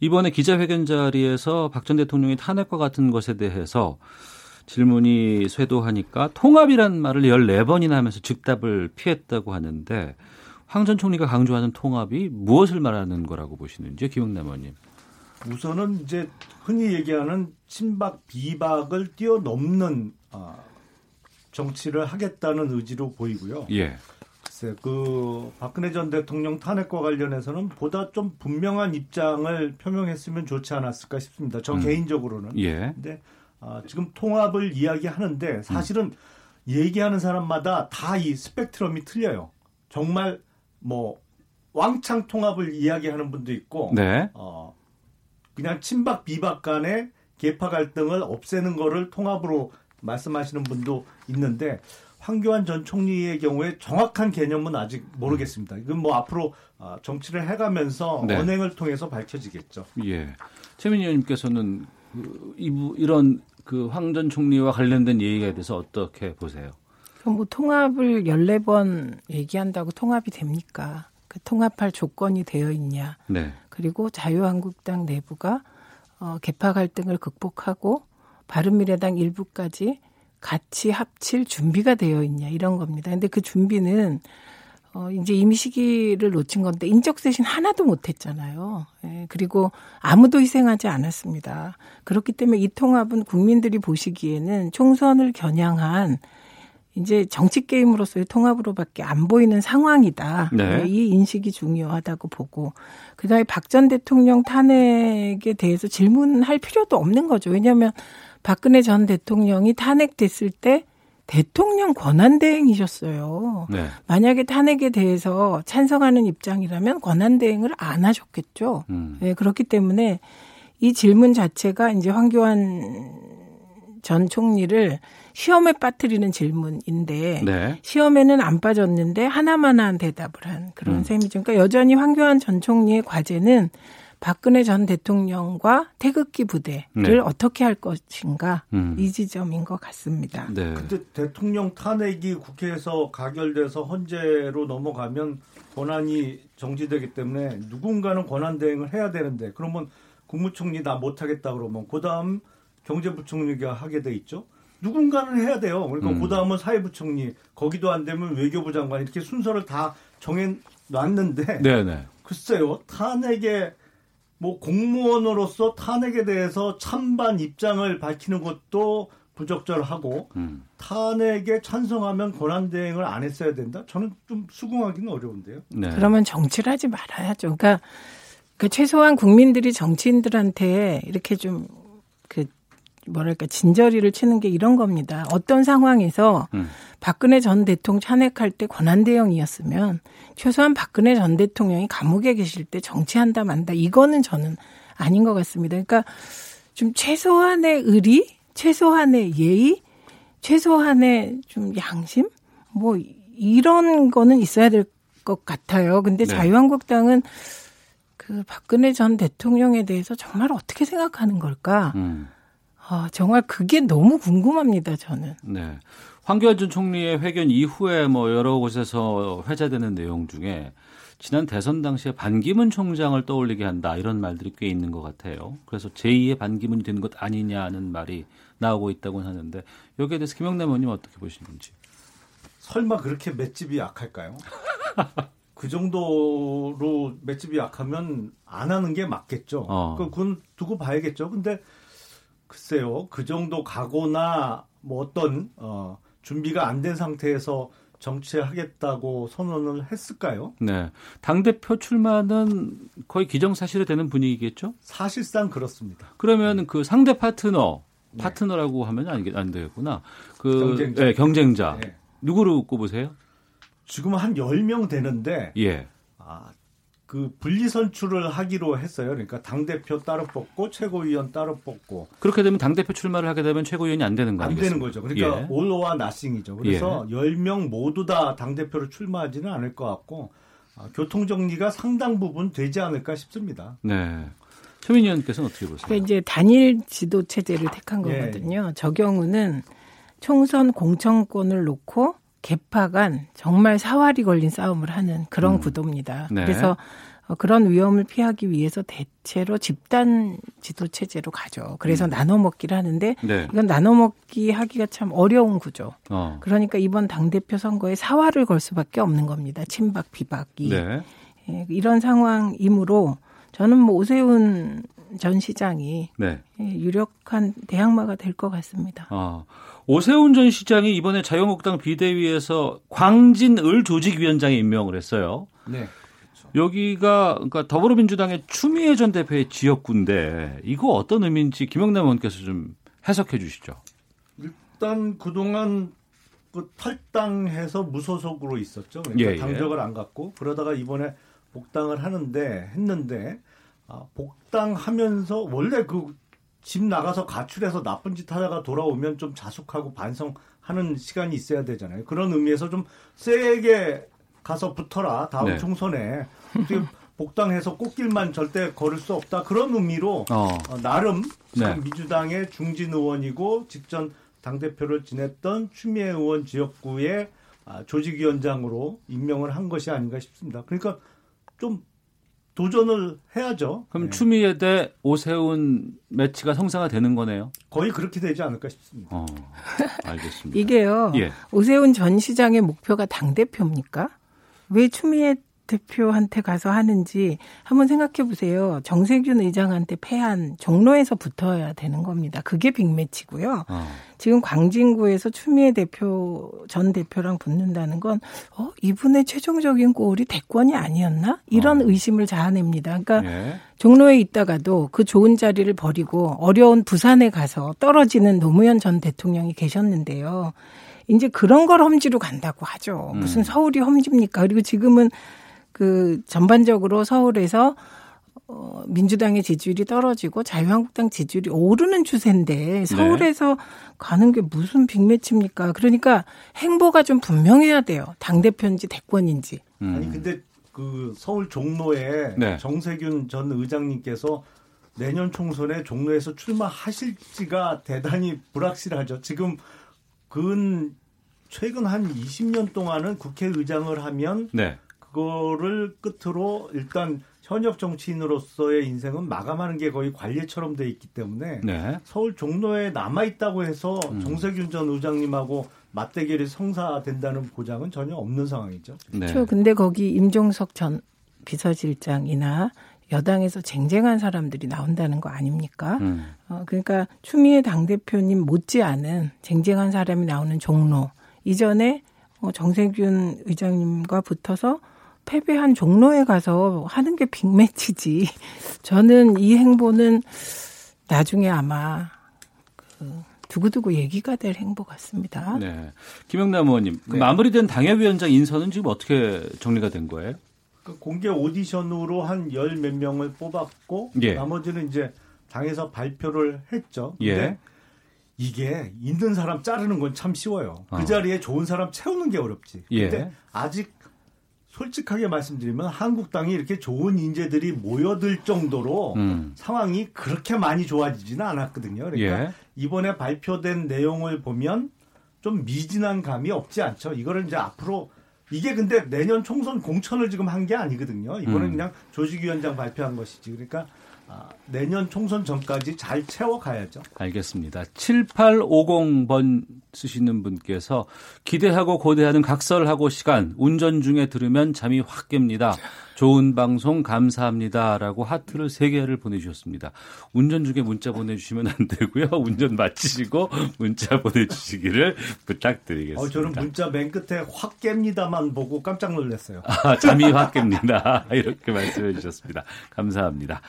S2: 이번에 기자회견 자리에서 박 전 대통령이 탄핵과 같은 것에 대해서 질문이 쇄도하니까 통합이란 말을 14번이나 하면서 즉답을 피했다고 하는데 황 전 총리가 강조하는 통합이 무엇을 말하는 거라고 보시는지요, 김영남 의원님?
S16: 우선은 이제 흔히 얘기하는 친박 비박을 뛰어넘는 아, 정치를 하겠다는 의지로 보이고요.
S2: 예.
S16: 글쎄, 그 박근혜 전 대통령 탄핵과 관련해서는 보다 좀 분명한 입장을 표명했으면 좋지 않았을까 싶습니다. 저
S2: 음.
S16: 개인적으로는.
S2: 예.
S16: 근데 아, 지금 통합을 이야기하는데 사실은 얘기하는 사람마다 다 이 스펙트럼이 틀려요. 정말 뭐 왕창 통합을 이야기하는 분도 있고
S2: 네.
S16: 어, 그냥 친박 비박 간의 계파 갈등을 없애는 거를 통합으로 말씀하시는 분도 있는데 황교안 전 총리의 경우에 정확한 개념은 아직 모르겠습니다. 이건 뭐 앞으로 아, 정치를 해가면서
S2: 네.
S16: 언행을 통해서 밝혀지겠죠.
S2: 예. 최민희 의원님께서는 그 이부 이런 그 황 전 총리와 관련된 얘기에 대해서 어떻게 보세요?
S17: 그럼 뭐 통합을 14번 얘기한다고 통합이 됩니까? 그 통합할 조건이 되어 있냐?
S2: 네.
S17: 그리고 자유한국당 내부가 어, 개파 갈등을 극복하고 바른미래당 일부까지 같이 합칠 준비가 되어 있냐 이런 겁니다. 근데 그 준비는 어, 이제 이미 시기를 놓친 건데 인적 쇄신 하나도 못 했잖아요. 예, 그리고 아무도 희생하지 않았습니다. 그렇기 때문에 이 통합은 국민들이 보시기에는 총선을 겨냥한 이제 정치 게임으로서의 통합으로밖에 안 보이는 상황이다.
S19: 네.
S17: 예, 이 인식이 중요하다고 보고 그다음에 박 전 대통령 탄핵에 대해서 질문할 필요도 없는 거죠. 왜냐하면 박근혜 전 대통령이 탄핵됐을 때 대통령 권한대행이셨어요.
S2: 네.
S17: 만약에 탄핵에 대해서 찬성하는 입장이라면 권한대행을 안 하셨겠죠.
S2: 음.
S17: 네, 그렇기 때문에 이 질문 자체가 이제 황교안 전 총리를 시험에 빠뜨리는 질문인데
S2: 네.
S17: 시험에는 안 빠졌는데 하나만한 대답을 한 그런
S2: 음.
S17: 셈이죠. 그러니까 여전히 황교안 전 총리의 과제는 박근혜 전 대통령과 태극기 부대를
S16: 네.
S17: 어떻게 할 것인가
S16: 음.
S17: 이 지점인 것 같습니다.
S2: 네.
S16: 근데 대통령 탄핵이 국회에서 가결돼서 헌재로 넘어가면 권한이 정지되기 때문에 누군가는 권한 대행을 해야 되는데 그러면 국무총리 나 못하겠다 그러면 그 다음 경제부총리가 하게 돼 있죠. 누군가는 해야 돼요. 그러니까
S2: 음.
S16: 그 다음은 사회부총리, 거기도 안 되면 외교부 장관 이렇게 순서를 다 정해 놨는데
S2: 네네.
S16: 글쎄요 탄핵에 뭐 공무원으로서 탄핵에 대해서 찬반 입장을 밝히는 것도 부적절하고
S2: 음.
S16: 탄핵에 찬성하면 권한 대행을 안 했어야 된다. 저는 좀 수긍하기는 어려운데요.
S2: 네.
S17: 그러면 정치를 하지 말아야죠. 그러니까 그 최소한 국민들이 정치인들한테 이렇게 좀 그 뭐랄까 진저리를 치는 게 이런 겁니다. 어떤 상황에서
S2: 음.
S17: 박근혜 전 대통령 탄핵할 때 권한 대행이었으면 최소한 박근혜 전 대통령이 감옥에 계실 때 정치한다 만다 이거는 저는 아닌 것 같습니다. 그러니까 좀 최소한의 의리, 최소한의 예의, 최소한의 좀 양심 뭐 이런 거는 있어야 될 것 같아요. 근데
S19: 네.
S17: 자유한국당은 그 박근혜 전 대통령에 대해서 정말 어떻게 생각하는 걸까?
S2: 음.
S17: 아, 정말 그게 너무 궁금합니다, 저는.
S2: 네. 황교안 전 총리의 회견 이후에 뭐 여러 곳에서 회자되는 내용 중에 지난 대선 당시에 반기문 총장을 떠올리게 한다 이런 말들이 꽤 있는 것 같아요. 그래서 제2의 반기문이 되는 것 아니냐는 말이 나오고 있다고 하는데 여기에 대해서 김영남 의원님 어떻게 보시는지.
S16: 설마 그렇게 맷집이 약할까요? 그 정도로 맷집이 약하면 안 하는 게 맞겠죠.
S2: 어.
S16: 그 그건 두고 봐야겠죠. 근데 글쎄요, 그 정도 가거나 뭐 어떤 어, 준비가 안 된 상태에서 정치하겠다고 선언을 했을까요?
S2: 네. 당대표 출마는 거의 기정사실이 되는 분위기겠죠?
S16: 사실상 그렇습니다.
S2: 그러면 그 상대 파트너, 파트너라고 하면 안, 안 되겠구나. 그
S16: 경쟁자.
S2: 네, 경쟁자.
S16: 네.
S2: 누구를 꼽으세요?
S16: 지금 한 10명 되는데
S2: 예.
S16: 아, 그 분리 선출을 하기로 했어요. 그러니까 당 대표 따로 뽑고 최고위원 따로 뽑고
S2: 그렇게 되면 당 대표 출마를 하게 되면 최고위원이 안 되는
S16: 거안
S2: 아니겠습니까?
S16: 되는 거죠. 그러니까
S2: 예.
S16: 올로와 나싱이죠. 그래서 10명 모두 다 당 대표로 출마하지는 않을 것 같고 아, 교통 정리가 상당 부분 되지 않을까 싶습니다.
S2: 네. 최민희 의원께서는 어떻게 보세요?
S17: 그러니까 이제 단일 지도 체제를 택한
S16: 예.
S17: 거거든요. 저 경우는 총선 공천권을 놓고 개파간 정말 사활이 걸린 싸움을 하는 그런
S19: 음.
S17: 구도입니다.
S19: 네.
S17: 그래서 어, 그런 위험을 피하기 위해서 대체로 집단 지도 체제로 가죠. 그래서
S19: 음.
S17: 나눠 먹기를 하는데
S19: 네.
S17: 이건 나눠 먹기 하기가 참 어려운 구조.
S2: 어.
S17: 그러니까 이번 당 대표 선거에 사활을 걸 수밖에 없는 겁니다. 친박 비박이.
S2: 네.
S17: 예, 이런 상황이므로 저는 뭐 오세훈 전 시장이
S2: 네.
S17: 예, 유력한 대항마가 될 것 같습니다.
S2: 아, 오세훈 전 시장이 이번에 자유한국당 비대위에서 광진을 조직위원장에 임명을 했어요.
S16: 네.
S2: 여기가 그러니까 더불어민주당의 추미애 전 대표의 지역구인데 이거 어떤 의미인지 김영남 의원께서 좀 해석해 주시죠.
S16: 일단 그동안 그 탈당해서 무소속으로 있었죠. 그러니까
S2: 예, 예.
S16: 당적을 안 갖고 그러다가 이번에 복당을 하는데 했는데 아, 복당하면서 원래 그 집 나가서 가출해서 나쁜 짓 하다가 돌아오면 좀 자숙하고 반성하는 시간이 있어야 되잖아요. 그런 의미에서 좀 세게 가서 붙어라 다음
S2: 네.
S16: 총선에 복당해서 꽃길만 절대 걸을 수 없다 그런 의미로
S2: 어.
S16: 어, 나름
S2: 네.
S16: 민주당의 중진 의원이고 직전 당 대표를 지냈던 추미애 의원 지역구의 아, 조직위원장으로 임명을 한 것이 아닌가 싶습니다. 그러니까 좀 도전을 해야죠.
S2: 그럼 추미애 대 오세훈 매치가 성사가 되는 거네요.
S16: 거의 그렇게 되지 않을까 싶습니다.
S2: 어, 알겠습니다.
S17: 이게요.
S2: 예.
S17: 오세훈 전 시장의 목표가 당 대표입니까? 왜 추미애 대표한테 가서 하는지 한번 생각해 보세요. 정세균 의장한테 패한 종로에서 붙어야 되는 겁니다. 그게 빅매치고요.
S2: 어.
S17: 지금 광진구에서 추미애 대표 전 대표랑 붙는다는 건 어, 이분의 최종적인 골이 대권이 아니었나? 이런 의심을 자아냅니다. 그러니까
S2: 예.
S17: 종로에 있다가도 그 좋은 자리를 버리고 어려운 부산에 가서 떨어지는 노무현 전 대통령이 계셨는데요. 이제 그런 걸 험지로 간다고 하죠. 무슨
S2: 음.
S17: 서울이 험지입니까? 그리고 지금은 그 전반적으로 서울에서 어, 민주당의 지지율이 떨어지고 자유한국당 지지율이 오르는 추세인데 서울에서 가는 게 무슨 빅매치입니까? 그러니까 행보가 좀 분명해야 돼요. 당 대표인지 대권인지.
S16: 아니 근데 그 서울 종로에
S2: 네.
S16: 정세균 전 의장님께서 내년 총선에 종로에서 출마하실지가 대단히 불확실하죠. 지금 근 최근 한 20년 동안은 국회의장을 하면
S2: 네.
S16: 그거를 끝으로 일단 현역 정치인으로서의 인생은 마감하는 게 거의 관례처럼 돼 있기 때문에
S2: 네.
S16: 서울 종로에 남아 있다고 해서
S2: 음.
S16: 정세균 전 의장님하고 맞대결이 성사된다는 보장은 전혀 없는 상황이죠.
S2: 네.
S17: 그렇죠. 근데 거기 임종석 전 비서실장이나 여당에서 쟁쟁한 사람들이 나온다는 거 아닙니까?
S2: 음.
S17: 어, 그러니까 추미애 당대표님 못지않은 쟁쟁한 사람이 나오는 종로. 이전에 어, 정세균 의장님과 붙어서 패배한 종로에 가서 하는 게 빅매치지. 저는 이 행보는 나중에 아마 그 두고두고 얘기가 될 행보 같습니다.
S2: 네. 김영남 의원님, 그
S16: 네.
S2: 마무리된 당협위원장 인선은 지금 어떻게 정리가 된 거예요?
S16: 그 공개 오디션으로 한 열 몇 명을 뽑았고
S2: 예.
S16: 나머지는 이제 당에서 발표를 했죠. 근데
S2: 예.
S16: 이게 있는 사람 자르는 건 참 쉬워요.
S2: 어.
S16: 그 자리에 좋은 사람 채우는 게 어렵지.
S2: 예.
S16: 근데 아직 솔직하게 말씀드리면 한국당이 이렇게 좋은 인재들이 모여들 정도로
S2: 음.
S16: 상황이 그렇게 많이 좋아지지는 않았거든요. 그러니까
S2: 예.
S16: 이번에 발표된 내용을 보면 좀 미진한 감이 없지 않죠. 이거를 이제 앞으로 이게 근데 내년 총선 공천을 지금 한 게 아니거든요. 이거는
S2: 음.
S16: 그냥 조직위원장 발표한 것이지. 그러니까 아, 내년 총선 전까지 잘 채워가야죠.
S2: 알겠습니다. 7850번 쓰시는 분께서 기대하고 고대하는 각설하고 시간 운전 중에 들으면 잠이 확 깹니다. 좋은 방송 감사합니다라고 하트를 세 개를 보내주셨습니다. 운전 중에 문자 보내주시면 안 되고요. 운전 마치시고 문자 보내주시기를 부탁드리겠습니다.
S16: 어, 저는 문자 맨 끝에 확 깹니다만 보고 깜짝 놀랐어요.
S2: 아, 잠이 확 깹니다. 이렇게 말씀해 주셨습니다. 감사합니다.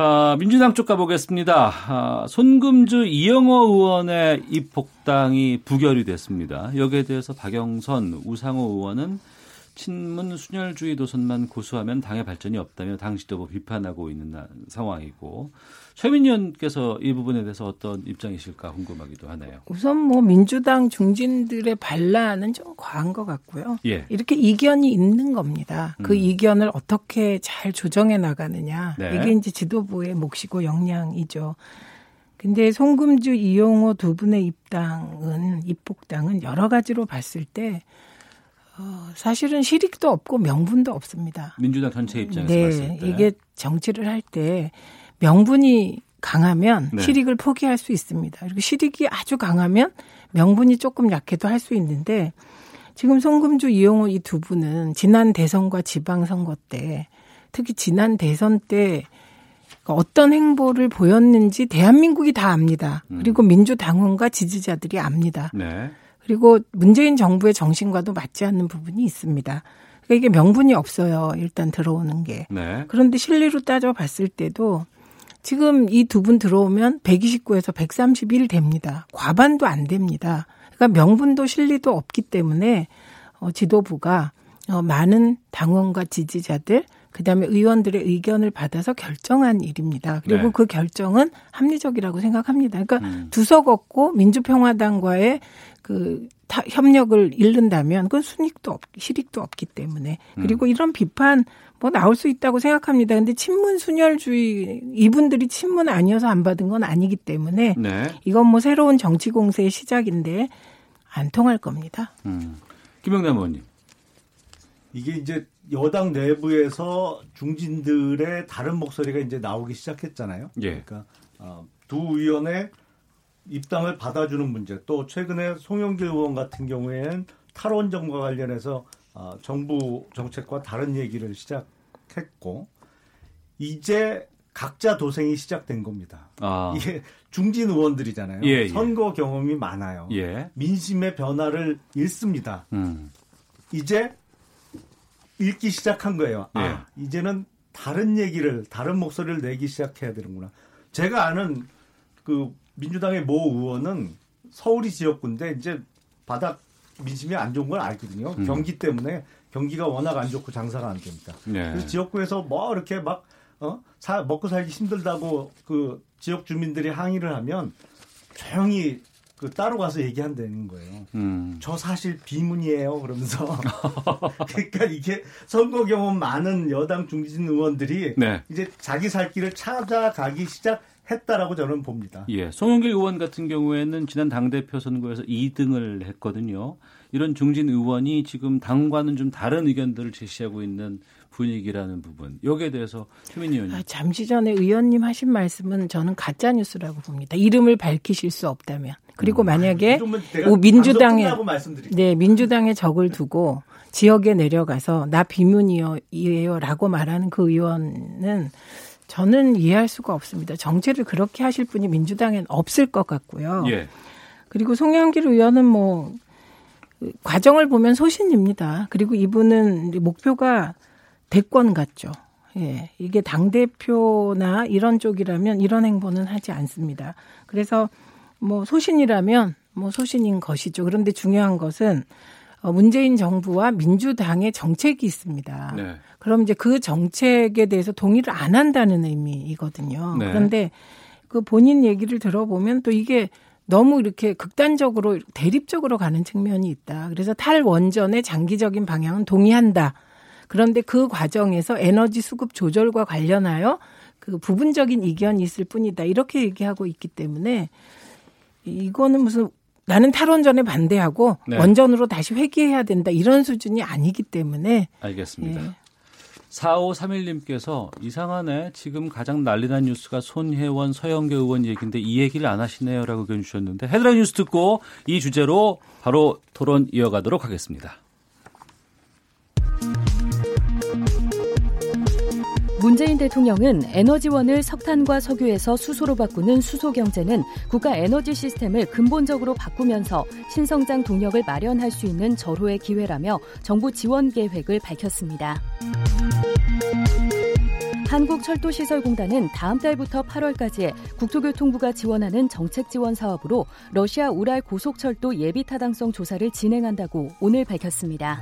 S2: 아, 민주당 쪽 가보겠습니다. 아, 손금주 이영호 의원의 입복당이 부결이 됐습니다. 여기에 대해서 박영선, 우상호 의원은 친문 순혈주의 도선만 고수하면 당의 발전이 없다며 당 지도부 비판하고 있는 나- 상황이고 최민희 의원께서 이 부분에 대해서 어떤 입장이실까 궁금하기도 하네요.
S17: 우선 뭐 민주당 중진들의 반란은 좀 과한 것 같고요.
S2: 예.
S17: 이렇게 이견이 있는 겁니다. 그
S2: 음.
S17: 이견을 어떻게 잘 조정해 나가느냐.
S2: 네.
S17: 이게 이제 지도부의 몫이고 역량이죠. 근데 송금주, 이용호 두 분의 입당은 입복당은 여러 가지로 봤을 때 어, 사실은 실익도 없고 명분도 없습니다.
S2: 민주당 전체 입장에서
S17: 네,
S2: 봤을 때
S17: 이게 정치를 할 때 명분이 강하면
S2: 네.
S17: 실익을 포기할 수 있습니다. 그리고 실익이 아주 강하면 명분이 조금 약해도 할 수 있는데 지금 송금주, 이용호 이 두 분은 지난 대선과 지방선거 때 특히 지난 대선 때 어떤 행보를 보였는지 대한민국이 다 압니다.
S2: 음.
S17: 그리고 민주당원과 지지자들이 압니다.
S2: 네.
S17: 그리고 문재인 정부의 정신과도 맞지 않는 부분이 있습니다. 그러니까 이게 명분이 없어요. 일단 들어오는 게.
S2: 네.
S17: 그런데 실리로 따져 봤을 때도 지금 이 두 분 들어오면 129에서 131 됩니다. 과반도 안 됩니다. 그러니까 명분도 실리도 없기 때문에 어, 지도부가 어, 많은 당원과 지지자들 그다음에 의원들의 의견을 받아서 결정한 일입니다. 그리고
S2: 네.
S17: 그 결정은 합리적이라고 생각합니다. 그러니까
S2: 음.
S17: 두석 없고 민주평화당과의 그 타- 협력을 잃는다면 그건 순익도 없, 실익도 없기 때문에 그리고
S2: 음.
S17: 이런 비판 뭐 나올 수 있다고 생각합니다. 근데 친문 순혈주의 이분들이 친문 아니어서 안 받은 건 아니기 때문에
S2: 네.
S17: 이건 뭐 새로운 정치 공세의 시작인데 안 통할 겁니다.
S2: 음. 김영남 의원님.
S16: 이게 이제 여당 내부에서 중진들의 다른 목소리가 이제 나오기 시작했잖아요.
S2: 예.
S16: 그러니까 어, 두 의원의 입당을 받아주는 문제, 또 최근에 송영길 의원 같은 경우에는 탈원전과 관련해서 어, 정부 정책과 다른 얘기를 시작했고 이제 각자 도생이 시작된 겁니다.
S2: 아.
S16: 이게 중진 의원들이잖아요.
S2: 예, 예.
S16: 선거 경험이 많아요.
S2: 예.
S16: 민심의 변화를 읽습니다.
S2: 음.
S16: 이제 읽기 시작한 거예요.
S2: 예.
S16: 아, 이제는 다른 얘기를 다른 목소리를 내기 시작해야 되는구나. 제가 아는 그 민주당의 모 의원은 서울이 지역구인데 이제 바닥 민심이 안 좋은 걸 알거든요.
S2: 음.
S16: 경기 때문에 경기가 워낙 안 좋고 장사가 안 됩니다.
S2: 네.
S16: 그래서 지역구에서 뭐 이렇게 막 어? 사, 먹고 살기 힘들다고 그 지역 주민들이 항의를 하면 조용히 그 따로 가서 얘기한다는 거예요.
S2: 음.
S16: 저 사실 비문이에요. 그러면서 그러니까 이게 선거 경험 많은 여당 중진 의원들이
S2: 네.
S16: 이제 자기 살 길을 찾아가기 시작 했다라고 저는 봅니다.
S2: 예, 송영길 의원 같은 경우에는 지난 당대표 선거에서 2등을 했거든요. 이런 중진 의원이 지금 당과는 좀 다른 의견들을 제시하고 있는 분위기라는 부분. 여기에 대해서 최민희 의원님.
S17: 아, 잠시 전에 의원님 하신 말씀은 저는 가짜 뉴스라고 봅니다. 이름을 밝히실 수 없다면. 그리고 만약에
S16: 그러면 내가
S17: 오, 민주당에. 네 민주당에 적을 두고 지역에 내려가서 나 비문이에요라고 말하는 그 의원은 저는 이해할 수가 없습니다. 정치를 그렇게 하실 분이 민주당엔 없을 것 같고요.
S2: 예.
S17: 그리고 송영길 의원은 뭐 과정을 보면 소신입니다. 그리고 이분은 목표가 대권 같죠. 예. 이게 당대표나 이런 쪽이라면 이런 행보는 하지 않습니다. 그래서 뭐 소신이라면 뭐 소신인 것이죠. 그런데 중요한 것은 어, 문재인 정부와 민주당의 정책이 있습니다.
S2: 네.
S17: 그럼 이제 그 정책에 대해서 동의를 안 한다는 의미이거든요.
S2: 네.
S17: 그런데 그 본인 얘기를 들어보면 또 이게 너무 이렇게 극단적으로 대립적으로 가는 측면이 있다. 그래서 탈원전의 장기적인 방향은 동의한다. 그런데 그 과정에서 에너지 수급 조절과 관련하여 그 부분적인 이견이 있을 뿐이다. 이렇게 얘기하고 있기 때문에 이거는 무슨 나는 탈원전에 반대하고
S2: 네.
S17: 원전으로 다시 회귀해야 된다. 이런 수준이 아니기 때문에
S2: 알겠습니다.
S17: 예.
S2: 4531님께서 이상하네. 지금 가장 난리난 뉴스가 손혜원, 서영교 의원 얘기인데 이 얘기를 안 하시네요 라고 의견 주셨는데 헤드라인 뉴스 듣고 이 주제로 바로 토론 이어가도록 하겠습니다.
S7: 문재인 대통령은 에너지원을 석탄과 석유에서 수소로 바꾸는 수소 경제는 국가 에너지 시스템을 근본적으로 바꾸면서 신성장 동력을 마련할 수 있는 절호의 기회라며 정부 지원 계획을 밝혔습니다. 한국철도시설공단은 다음 달부터 8월까지 국토교통부가 지원하는 정책 지원 사업으로 러시아 우랄 고속철도 예비 타당성 조사를 진행한다고 오늘 밝혔습니다.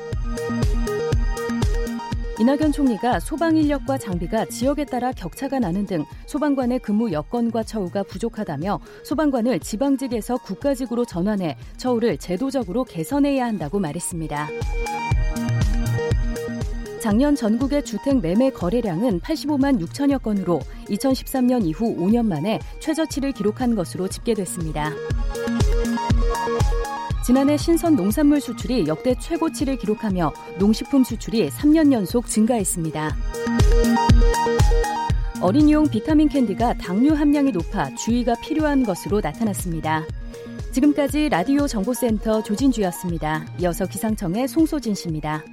S7: 이낙연 총리가 소방 인력과 장비가 지역에 따라 격차가 나는 등 소방관의 근무 여건과 처우가 부족하다며 소방관을 지방직에서 국가직으로 전환해 처우를 제도적으로 개선해야 한다고 말했습니다. 작년 전국의 주택 매매 거래량은 85만 6천여 건으로 2013년 이후 5년 만에 최저치를 기록한 것으로 집계됐습니다. 지난해 신선 농산물 수출이 역대 최고치를 기록하며 농식품 수출이 3년 연속 증가했습니다. 어린이용 비타민 캔디가 당류 함량이 높아 주의가 필요한 것으로 나타났습니다. 지금까지 라디오 정보센터 조진주였습니다. 이어서 기상청의 송소진 씨입니다.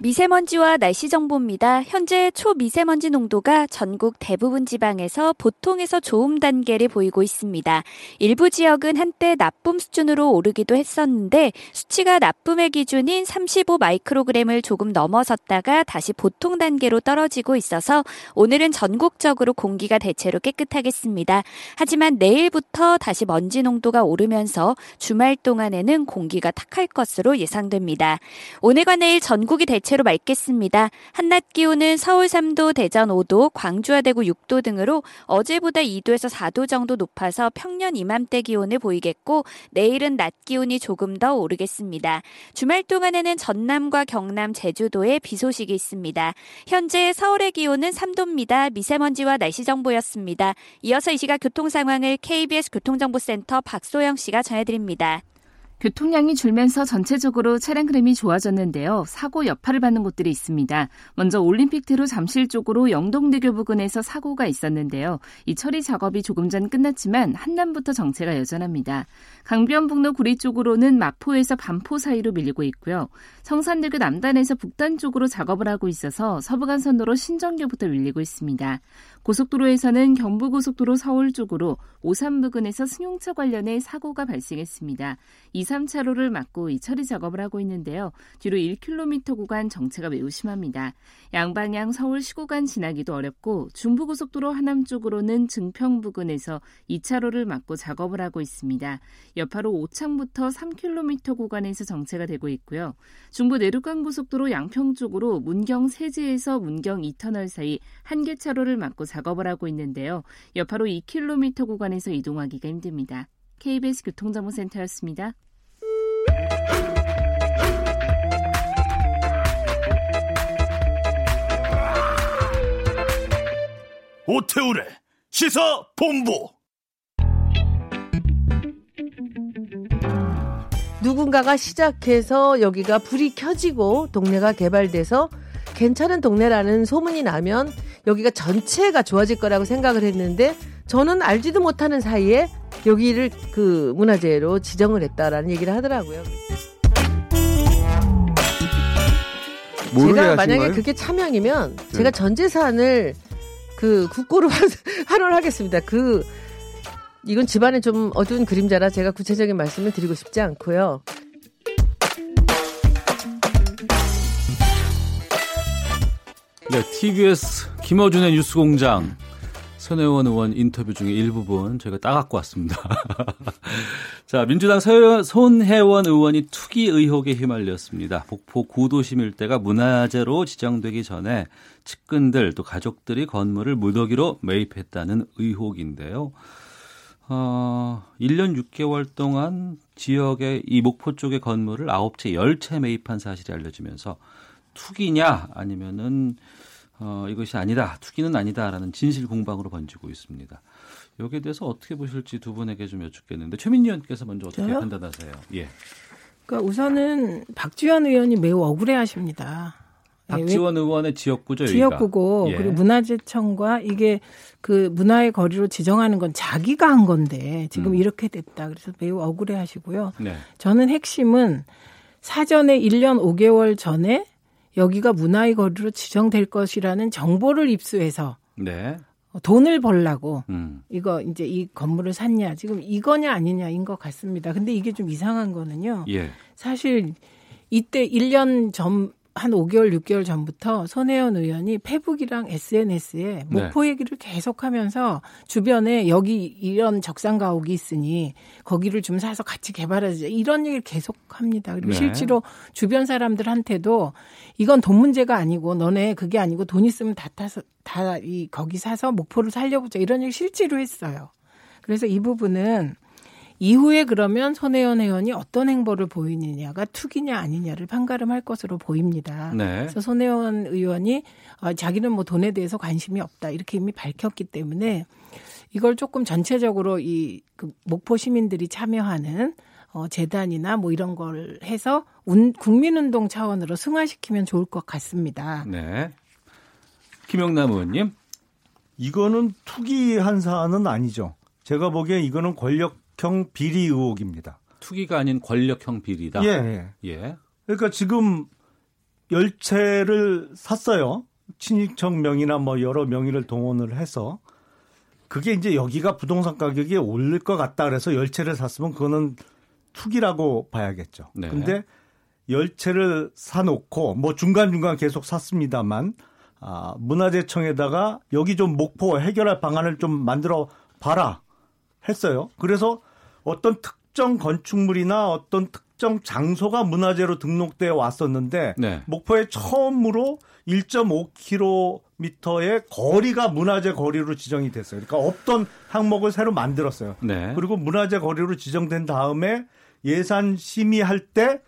S19: 미세먼지와 날씨 정보입니다. 현재 초미세먼지 농도가 전국 대부분 지방에서 보통에서 좋음 단계를 보이고 있습니다. 일부 지역은 한때 나쁨 수준으로 오르기도 했었는데 수치가 나쁨의 기준인 35 마이크로그램을 조금 넘어섰다가 다시 보통 단계로 떨어지고 있어서 오늘은 전국적으로 공기가 대체로 깨끗하겠습니다. 하지만 내일부터 다시 먼지 농도가 오르면서 주말 동안에는 공기가 탁할 것으로 예상됩니다. 오늘과 내일 전국이 대체 로 맑겠습니다. 한낮 기온은 서울 3도, 대전 5도, 광주와 대구 6도 등으로 어제보다 2도에서 4도 정도 높아서 평년 이맘때 기온을 보이겠고 내일은 낮 기온이 조금 더 오르겠습니다. 주말 동안에는 전남과 경남, 제주도에 비 소식이 있습니다. 현재 서울의 기온은 3도입니다. 미세먼지와 날씨 정보였습니다. 이어서 이 시각 교통 상황을 KBS 교통정보센터 박소영 씨가 전해드립니다.
S4: 교통량이 줄면서 전체적으로 차량 흐름이 좋아졌는데요. 사고 여파를 받는 곳들이 있습니다. 먼저 올림픽대로 잠실 쪽으로 영동대교 부근에서 사고가 있었는데요. 이 처리 작업이 조금 전 끝났지만 한남부터 정체가 여전합니다. 강변북로 구리 쪽으로는 마포에서 반포 사이로 밀리고 있고요. 성산대교 남단에서 북단 쪽으로 작업을 하고 있어서 서부간선도로 신정교부터 밀리고 있습니다. 고속도로에서는 경부고속도로 서울 쪽으로 오산 부근에서 승용차 관련해 사고가 발생했습니다. 2, 3차로를 막고 이 처리 작업을 하고 있는데요. 뒤로 1km 구간 정체가 매우 심합니다. 양방향 서울 시구간 지나기도 어렵고 중부고속도로 하남 쪽으로는 증평 부근에서 2차로를 막고 작업을 하고 있습니다. 여파로 오창부터 3km 구간에서 정체가 되고 있고요. 중부 내륙간 고속도로 양평 쪽으로 문경 세제에서 문경 2터널 사이 한 개 차로를 막고 작업 을 하고 있는데요. 여파로 2km 구간에서 이동하기가 힘듭니다. KBS 교통정보센터였습니다.
S20: 오태우래 시사 본부
S21: 누군가가 시작해서 여기가 불이 켜지고 동네가 개발돼서 괜찮은 동네라는 소문이 나면 여기가 전체가 좋아질 거라고 생각을 했는데 저는 알지도 못하는 사이에 여기를 그 문화재로 지정을 했다라는 얘기를 하더라고요. 제가 만약에 거예요? 그게 참여이면 네. 제가 전 재산을 그 국고로 환원하겠습니다. 그 이건 집안에 좀 어두운 그림자라 제가 구체적인 말씀을 드리고 싶지 않고요.
S2: 네, TBS 김어준의 뉴스공장 손혜원 의원 인터뷰 중에 일부분 저희가 따갖고 왔습니다. 자, 민주당 손혜원 의원이 투기 의혹에 휘말렸습니다. 목포 구도심 일대가 문화재로 지정되기 전에 측근들 또 가족들이 건물을 무더기로 매입했다는 의혹인데요. 어, 1년 6개월 동안 지역의 이 목포 쪽의 건물을 9채, 10채 매입한 사실이 알려지면서 투기냐 아니면은 어, 이것이 아니다, 투기는 아니다라는 진실 공방으로 번지고 있습니다. 여기에 대해서 어떻게 보실지 두 분에게 좀 여쭙겠는데 최민희 의원께서 먼저 어떻게 저요? 판단하세요? 예.
S17: 그러니까 우선은 박지원 의원이 매우 억울해하십니다.
S2: 예, 박지원 예, 의원의 지역구죠.
S17: 지역구고 예. 그리고 문화재청과 이게 그 문화의 거리로 지정하는 건 자기가 한 건데 지금 음. 이렇게 됐다. 그래서 매우 억울해하시고요. 네. 저는 핵심은 사전에 1년 5개월 전에 여기가 문화의 거리로 지정될 것이라는 정보를 입수해서 네. 돈을 벌라고 음. 이거 이제 이 건물을 샀냐 지금 이거냐 아니냐인 것 같습니다. 근데 이게 좀 이상한 거는요. 예. 사실 이때 1년 전 한 5개월, 6개월 전부터 손혜원 의원이 페북이랑 SNS에 목포 네. 얘기를 계속하면서 주변에 여기 이런 적상 가옥이 있으니 거기를 좀 사서 같이 개발하자 이런 얘기를 계속합니다. 그리고 네. 실제로 주변 사람들한테도 이건 돈 문제가 아니고 너네 그게 아니고 돈 있으면 다 타서 다 이 거기 사서 목포를 살려보자 이런 얘기 실제로 했어요. 그래서 이 부분은 이후에 그러면 손혜원 의원이 어떤 행보를 보이느냐가 투기냐 아니냐를 판가름할 것으로 보입니다. 네. 그래서 손혜원 의원이 어, 자기는 뭐 돈에 대해서 관심이 없다 이렇게 이미 밝혔기 때문에 이걸 조금 전체적으로 이 그 목포 시민들이 참여하는 어, 재단이나 뭐 이런 걸 해서 운, 국민운동 차원으로 승화시키면 좋을 것 같습니다. 네.
S2: 김영남 의원님.
S16: 이거는 투기한 사안은 아니죠. 제가 보기에 이거는 권력 권력형 비리 의혹입니다.
S2: 투기가 아닌 권력형 비리다.
S16: 예. 예. 그러니까 지금 열채를 샀어요. 친인척 명의나 뭐 여러 명의를 동원을 해서 그게 이제 여기가 부동산 가격이 오를 것 같다 그래서 열채를 샀으면 그거는 투기라고 봐야겠죠. 네. 근데 열채를 사놓고 뭐 중간중간 계속 샀습니다만 아, 문화재청에다가 여기 좀 목포 해결할 방안을 좀 만들어 봐라 했어요. 그래서 어떤 특정 건축물이나 어떤 특정 장소가 문화재로 등록되어 왔었는데 네. 목포에 처음으로 1.5km의 거리가 문화재 거리로 지정이 됐어요. 그러니까 없던 항목을 새로 만들었어요. 네. 그리고 문화재 거리로 지정된 다음에 예산 심의할 때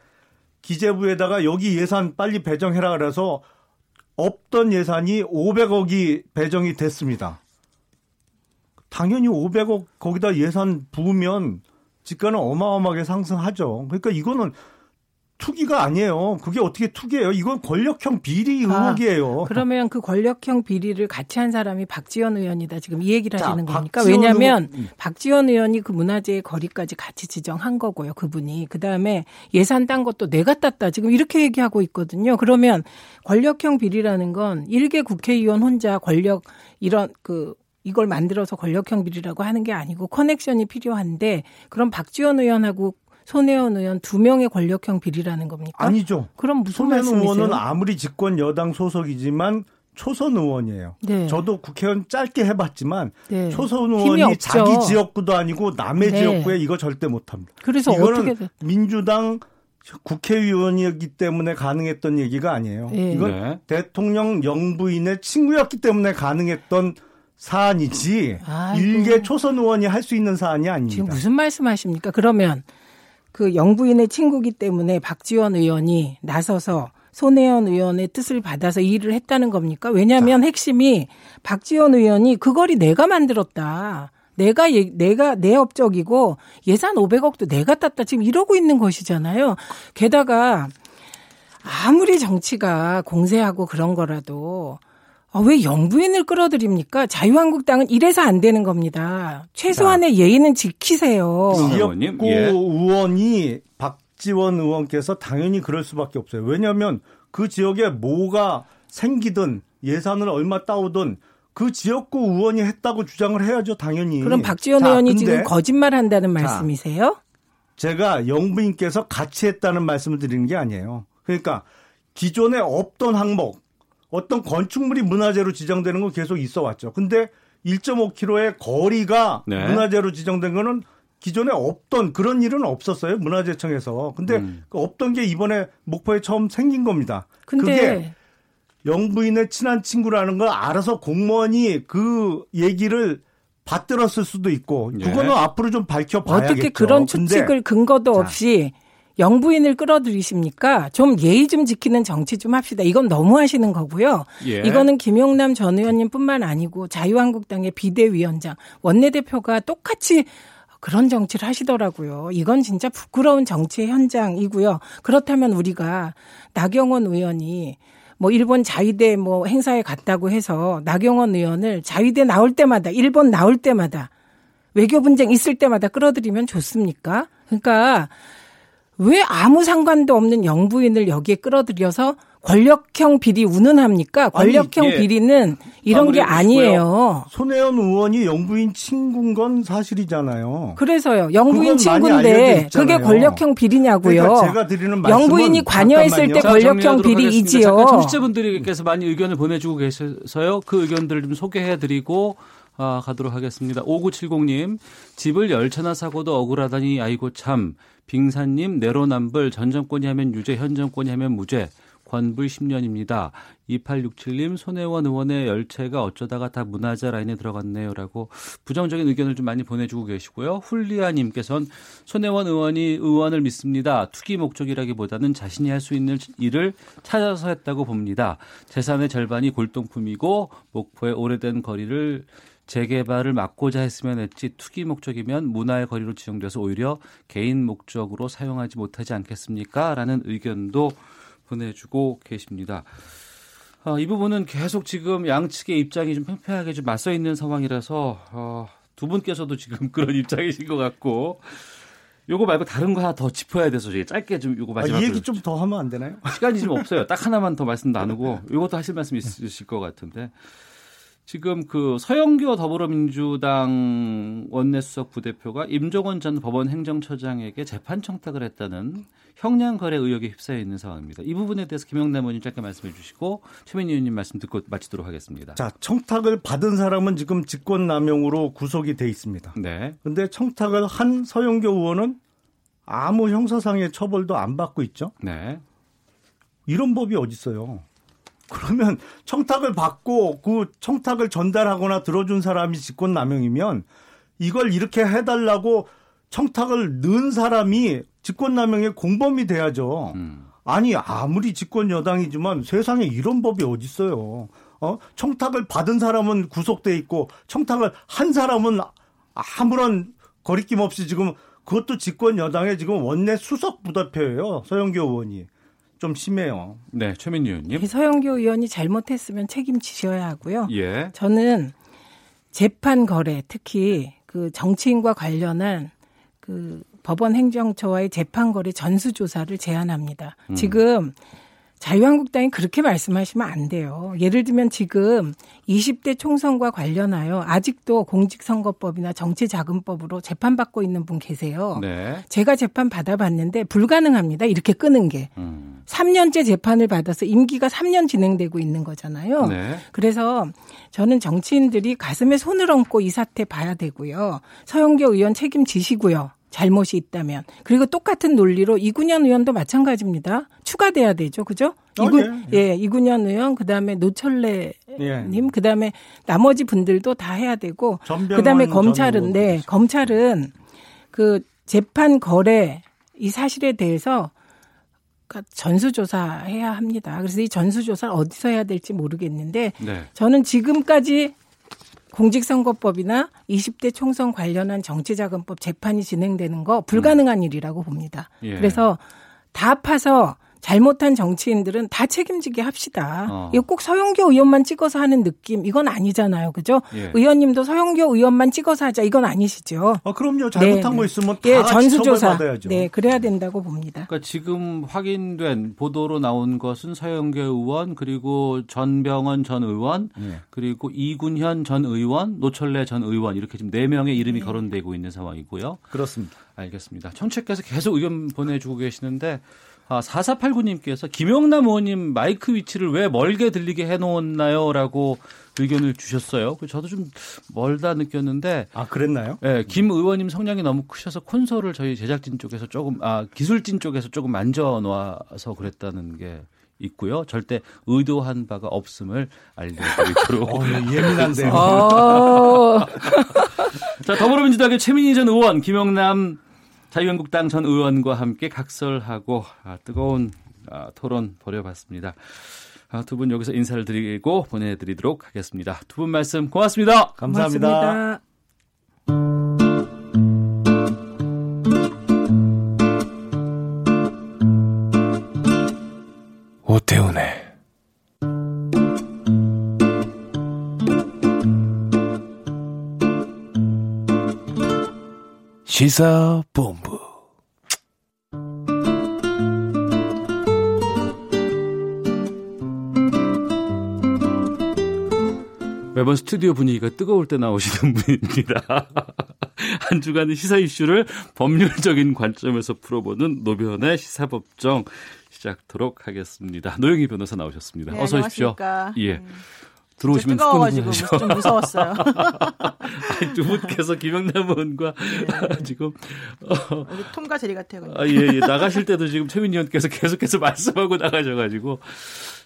S16: 기재부에다가 여기 예산 빨리 배정해라 그래서 없던 예산이 500억이 배정이 됐습니다. 당연히 500억 거기다 예산 부으면 집가는 어마어마하게 상승하죠. 그러니까 이거는 투기가 아니에요. 그게 어떻게 투기예요? 이건 권력형 비리 의혹이에요.
S17: 아, 그러면 그 권력형 비리를 같이 한 사람이 박지원 의원이다. 지금 이 얘기를
S16: 자,
S17: 하시는 겁니까?
S16: 박지원
S17: 왜냐하면
S16: 의원- 음.
S17: 박지원 의원이 그 문화재의 거리까지 같이 지정한 거고요. 그분이 그 다음에 예산 딴 것도 내가 땄다. 지금 이렇게 얘기하고 있거든요. 그러면 권력형 비리라는 건 일개 국회의원 혼자 권력 이런 그 이걸 만들어서 권력형 비리라고 하는 게 아니고 커넥션이 필요한데 그럼 박지원 의원하고 손혜원 의원 두 명의 권력형 비리라는 겁니까?
S16: 아니죠.
S17: 그럼 무슨
S16: 손혜원
S17: 말씀이세요?
S16: 의원은 아무리 집권 여당 소속이지만 초선 의원이에요.
S17: 네.
S16: 저도 국회의원 짧게 해봤지만
S17: 네.
S16: 초선 의원이. 자기 지역구도 아니고 남의
S17: 네.
S16: 지역구에 이거 절대 못합니다.
S17: 그래서
S16: 이거는
S17: 어떻게
S16: 민주당 국회의원이었기 때문에 가능했던 얘기가 아니에요.
S17: 네.
S16: 이건
S2: 네.
S16: 대통령 영부인의 친구였기 때문에 가능했던 사안이지
S17: 아이고.
S16: 일개 초선 의원이 할 수 있는 사안이 아닙니다.
S17: 지금 무슨 말씀하십니까? 그러면 그 영부인의 친구기 때문에 박지원 의원이 나서서 손혜원 의원의 뜻을 받아서 이 일을 했다는 겁니까? 왜냐하면 핵심이 박지원 의원이 그 거리 내가 만들었다. 내가 예- 내가 내 업적이고 예산 500억도 내가 땄다. 지금 이러고 있는 것이잖아요. 게다가 아무리 정치가 공세하고 그런 거라도 아, 왜 영부인을 끌어들입니까? 자유한국당은 이래서 안 되는 겁니다. 최소한의 예의는 지키세요.
S16: 지역구
S2: 예.
S16: 의원이 박지원 의원께서 당연히 그럴 수밖에 없어요. 왜냐하면 그 지역에 뭐가 생기든 예산을 얼마 따오든 그 지역구 의원이 했다고 주장을 해야죠, 당연히.
S17: 그럼 박지원
S16: 자,
S17: 의원이
S16: 근데
S17: 지금 거짓말 한다는
S16: 자,
S17: 말씀이세요?
S16: 제가 영부인께서 같이 했다는 말씀을 드리는 게 아니에요. 그러니까 기존에 없던 항목, 어떤 건축물이 문화재로 지정되는 건 계속 있어 왔죠. 근데 1.5km의 거리가
S2: 네.
S16: 문화재로 지정된 거는 기존에 없던 그런 일은 없었어요. 문화재청에서. 근데
S2: 음.
S16: 그 없던 게 이번에 목포에 처음 생긴 겁니다.
S17: 근데
S16: 그게 영부인의 친한 친구라는 걸 알아서 공무원이 그 얘기를 받들었을 수도 있고
S2: 예.
S16: 그거는 앞으로 좀 밝혀봐야겠죠.
S17: 어떻게 그런 추측을 근거도 없이 영부인을 끌어들이십니까? 좀 예의 좀 지키는 정치 좀 합시다. 이건 너무 하시는 거고요.
S2: 예.
S17: 이거는 김용남 전 의원님뿐만 아니고 자유한국당의 비대위원장 원내대표가 똑같이 그런 정치를 하시더라고요. 이건 진짜 부끄러운 정치의 현장이고요. 그렇다면 우리가 나경원 의원이 뭐 일본 자위대 뭐 행사에 갔다고 해서 나경원 의원을 자위대 나올 때마다 일본 나올 때마다 외교 분쟁 있을 때마다 끌어들이면 좋습니까? 그러니까 왜 아무 상관도 없는 영부인을 여기에 끌어들여서 권력형 비리 운운합니까? 권력형
S16: 아니, 예.
S17: 비리는 이런 게. 아니에요.
S16: 손혜원 의원이 영부인 친구인 건 사실이잖아요.
S17: 그래서요. 영부인 친구인데. 그게 권력형 비리냐고요.
S16: 그러니까 제가 드리는 말씀은
S17: 영부인이 관여했을 때
S2: 자,
S17: 권력형. 비리이지요.
S2: 청취자분들께서 많이 의견을 보내주고 계셔서요. 그 의견들을 좀 소개해드리고 아, 가도록 하겠습니다. 5970님, 집을 열차나 사고도 억울하다니 아이고 참. 빙산님, 내로남불, 전 정권이 하면 유죄, 현 정권이 하면 무죄. 관불 10년입니다. 2867님, 손혜원 의원의 열차가 어쩌다가 다 문화재 라인에 들어갔네요라고 부정적인 의견을 좀 많이 보내주고 계시고요. 훌리아님께서는 손혜원 의원이 의원을 믿습니다. 투기 목적이라기보다는 자신이 할 수 있는 일을 찾아서 했다고 봅니다. 재산의 절반이 골동품이고 목포의 오래된 거리를 재개발을 막고자 했으면 했지 투기 목적이면 문화의 거리로 지정돼서 오히려 개인 목적으로 사용하지 못하지 않겠습니까? 라는 의견도 보내주고 계십니다. 어, 이 부분은 계속 지금 양측의 입장이 좀 팽팽하게 좀 맞서 있는 상황이라서 어, 두 분께서도 지금 그런 입장이신 것 같고 요거 말고 다른 거 하나 더 짚어야 돼서 저희 짧게 좀 요거
S16: 아,
S2: 마지막으로
S16: 이 얘기 좀 더 하면 안 되나요?
S2: 시간이 좀 없어요. 딱 하나만 더 말씀 나누고 이것도 하실 말씀 있으실 것 같은데 지금 그 서영교 더불어민주당 원내수석 부대표가 임종원 전 법원 행정처장에게 재판 청탁을 했다는 형량 거래 의혹에 휩싸여 있는 상황입니다. 이 부분에 대해서 김영남 의원님 짧게 말씀해 주시고 최민희 의원님 말씀 듣고 마치도록 하겠습니다.
S16: 자, 청탁을 받은 사람은 지금 직권남용으로 구속이 돼 있습니다.
S2: 네.
S16: 근데 청탁을 한 서영교 의원은 아무 형사상의 처벌도 안 받고 있죠.
S2: 네.
S16: 이런 법이 어디 있어요? 그러면 청탁을 받고 그 청탁을 전달하거나 들어준 사람이 직권 남용이면 이걸 이렇게 해달라고 청탁을 넣은 사람이 직권 남용의 공범이 돼야죠. 아니 아무리 직권 여당이지만 세상에 이런 법이 어디 있어요? 어? 청탁을 받은 사람은 구속돼 있고 청탁을 한 사람은 아무런 거리낌 없이 지금 그것도 집권 여당의 지금 원내 수석 부대표예요. 서영교 의원이. 좀 심해요.
S2: 네, 최민희 의원님.
S17: 서영교 의원이 잘못했으면 책임지셔야 하고요.
S2: 예.
S17: 저는 재판 거래, 특히 그 정치인과 관련한 그 법원 행정처와의 재판 거래 전수 조사를 제안합니다.
S22: 음.
S17: 지금 자유한국당이 그렇게 말씀하시면 안 돼요. 예를 들면 지금 20대 총선과 관련하여 아직도 공직선거법이나 정치자금법으로 재판받고 있는 분 계세요.
S2: 네.
S17: 제가 재판 받아봤는데 불가능합니다. 이렇게 끄는 게.
S2: 음.
S17: 3년째 재판을 받아서 임기가 3년 진행되고 있는 거잖아요.
S2: 네.
S17: 그래서 저는 정치인들이 가슴에 손을 얹고 이 사태 봐야 되고요. 서영교 의원 책임지시고요. 잘못이 있다면. 그리고 똑같은 논리로 이군현 의원도 마찬가지입니다. 추가돼야 되죠. 그죠?
S16: 어,
S17: 이군, 예, 이군현 의원, 그 다음에 노철래
S16: 예.
S17: 님, 그 다음에 나머지 분들도 다 해야 되고,
S16: 전병헌
S17: 그 다음에
S16: 전
S17: 검찰은, 네, 검찰은 그 재판 거래 이 사실에 대해서 그러니까 전수조사해야 합니다. 그래서 이 전수조사를 어디서 해야 될지 모르겠는데,
S2: 네.
S17: 저는 지금까지 공직선거법이나 20대 총선 관련한 정치자금법 재판이 진행되는 거 불가능한 일이라고 봅니다.
S2: 예.
S17: 그래서 다 파서 잘못한 정치인들은 다 책임지게 합시다.
S2: 어.
S17: 이거 꼭 서영교 의원만 찍어서 하는 느낌 이건 아니잖아요. 그죠?
S16: 예.
S17: 의원님도 서영교 의원만 찍어서 하자 이건 아니시죠.
S16: 아, 그럼요. 잘못한
S17: 네,
S16: 거
S17: 네.
S16: 있으면 다
S17: 예, 전수조사.
S16: 처벌받아야죠.
S17: 네, 그래야 된다고 봅니다.
S2: 그러니까 지금 확인된 보도로 나온 것은 서영교 의원 그리고 전병헌 전 의원
S16: 네.
S2: 그리고 이군현 전 의원 노철래 전 의원 이렇게 지금 네 명의 이름이 거론되고 있는 상황이고요.
S16: 그렇습니다.
S2: 알겠습니다. 청취께서 계속 의견 보내주고 계시는데 아, 4489님께서 김영남 의원님 마이크 위치를 왜 멀게 들리게 해놓았나요? 라고 의견을 주셨어요. 그 저도 좀 멀다 느꼈는데.
S16: 아, 그랬나요?
S2: 네, 김 의원님 성량이 너무 크셔서 콘솔을 저희 제작진 쪽에서 조금, 아, 기술진 쪽에서 조금 만져 놓아서 그랬다는 게 있고요. 절대 의도한 바가 없음을 알려드리도록.
S16: 어, 예민한데요.
S17: 어.
S2: 자, 더불어민주당의 최민희 전 의원, 김영남 자유한국당 전 의원과 함께 각설하고 아, 뜨거운 아, 토론 벌여봤습니다. 아, 두분 여기서 인사를 드리고 보내드리도록 하겠습니다. 두 분 말씀 고맙습니다.
S16: 감사합니다.
S17: 고맙습니다.
S22: 시사본부
S2: 매번 스튜디오 분위기가 뜨거울 때 나오시는 분입니다. 한 주간의 시사 이슈를 법률적인 관점에서 풀어보는 노변의 시사법정 시작토록 하겠습니다. 노영희 변호사 나오셨습니다.
S23: 네,
S2: 어서 오십시오.
S23: 안녕하십니까.
S2: 예. 들어오시면
S23: 뜨거워가지고. 좀 무서웠어요.
S2: 두 분께서 김영남 의원과 지금 어,
S23: 우리 톰과 제리 같아요.
S2: 아, 예, 예. 나가실 때도 지금 최민희 의원께서 계속해서 말씀하고 나가셔가지고.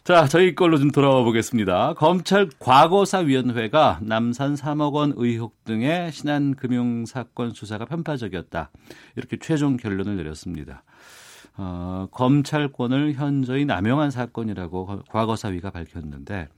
S2: 자, 저희 걸로 좀 돌아와 보겠습니다. 검찰 과거사위원회가 남산 3억 원 의혹 등의 신한금융 사건 수사가 편파적이었다. 이렇게 최종 결론을 내렸습니다. 어, 검찰권을 현저히 남용한 사건이라고 과거사위가 밝혔는데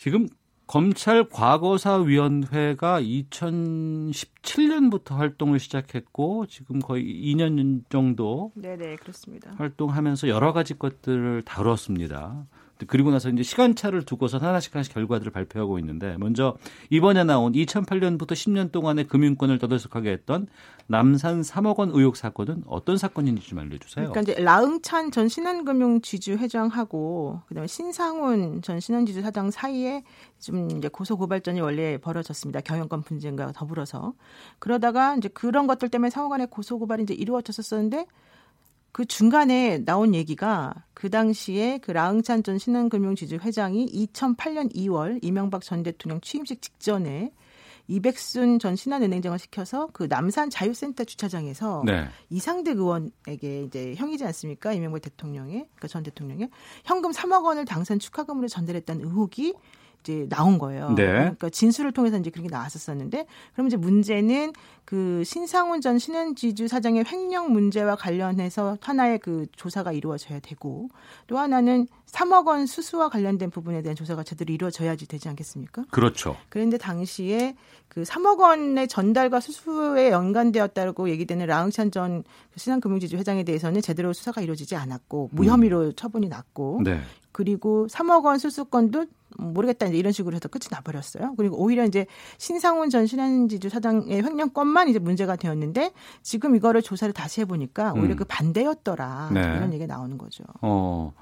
S2: 지금 검찰 과거사위원회가 2017년부터 활동을 시작했고 지금 거의 2년 정도
S23: 네네 그렇습니다.
S2: 활동하면서 여러 가지 것들을 다뤘습니다. 그리고 나서 이제 시간차를 두고서 하나씩 하나씩 결과들을 발표하고 있는데 먼저 이번에 나온 2008년부터 10년 동안의 금융권을 떠들썩하게 했던 남산 3억 원 의혹 사건은 어떤 사건인지 좀 알려주세요.
S23: 그러니까 이제 라응찬 전 신한금융 지주 회장하고 그다음에 신상훈 전 신한지주 사장 사이에 좀 이제 고소 고발전이 원래 벌어졌습니다. 경영권 분쟁과 더불어서 그러다가 이제 그런 것들 때문에 3억 원의 고소 고발이 이제 이루어졌었었는데 그 중간에 나온 얘기가 그 당시에 그 라응찬 전 신한금융지주 회장이 2008년 2월 이명박 전 대통령 취임식 직전에 이백순 전 신한은행장을 시켜서 그 남산 자유센터 주차장에서
S2: 네.
S23: 이상득 의원에게 이제 형이지 않습니까? 이명박 대통령의 그러니까 전 대통령의 현금 3억 원을 당선 축하금으로 전달했다는 의혹이 이제 나온 거예요.
S2: 네.
S23: 그러니까 진술을 통해서 이제 그렇게 나왔었었는데 그럼 이제 문제는 그 신상훈 전 신현지주 사장의 횡령 문제와 관련해서 하나의 그 조사가 이루어져야 되고 또 하나는 3억 원 수수와 관련된 부분에 대한 조사가 제대로 이루어져야지 되지 않겠습니까?
S2: 그렇죠.
S23: 그런데 당시에 그 3억 원의 전달과 수수에 연관되었다고 얘기되는 라응찬 전 신한금융지주 회장에 대해서는 제대로 수사가 이루어지지 않았고 무혐의로 처분이 났고
S2: 네.
S23: 그리고 3억 원 수수권도 모르겠다 이제 이런 식으로 해서 끝이 나버렸어요. 그리고 오히려 이제 신상훈 전 신한지주 사장의 횡령건만 이제 문제가 되었는데 지금 이거를 조사를 다시 해보니까 오히려
S2: 음.
S23: 그 반대였더라
S2: 네.
S23: 이런 얘기 가 나오는 거죠.
S2: 어,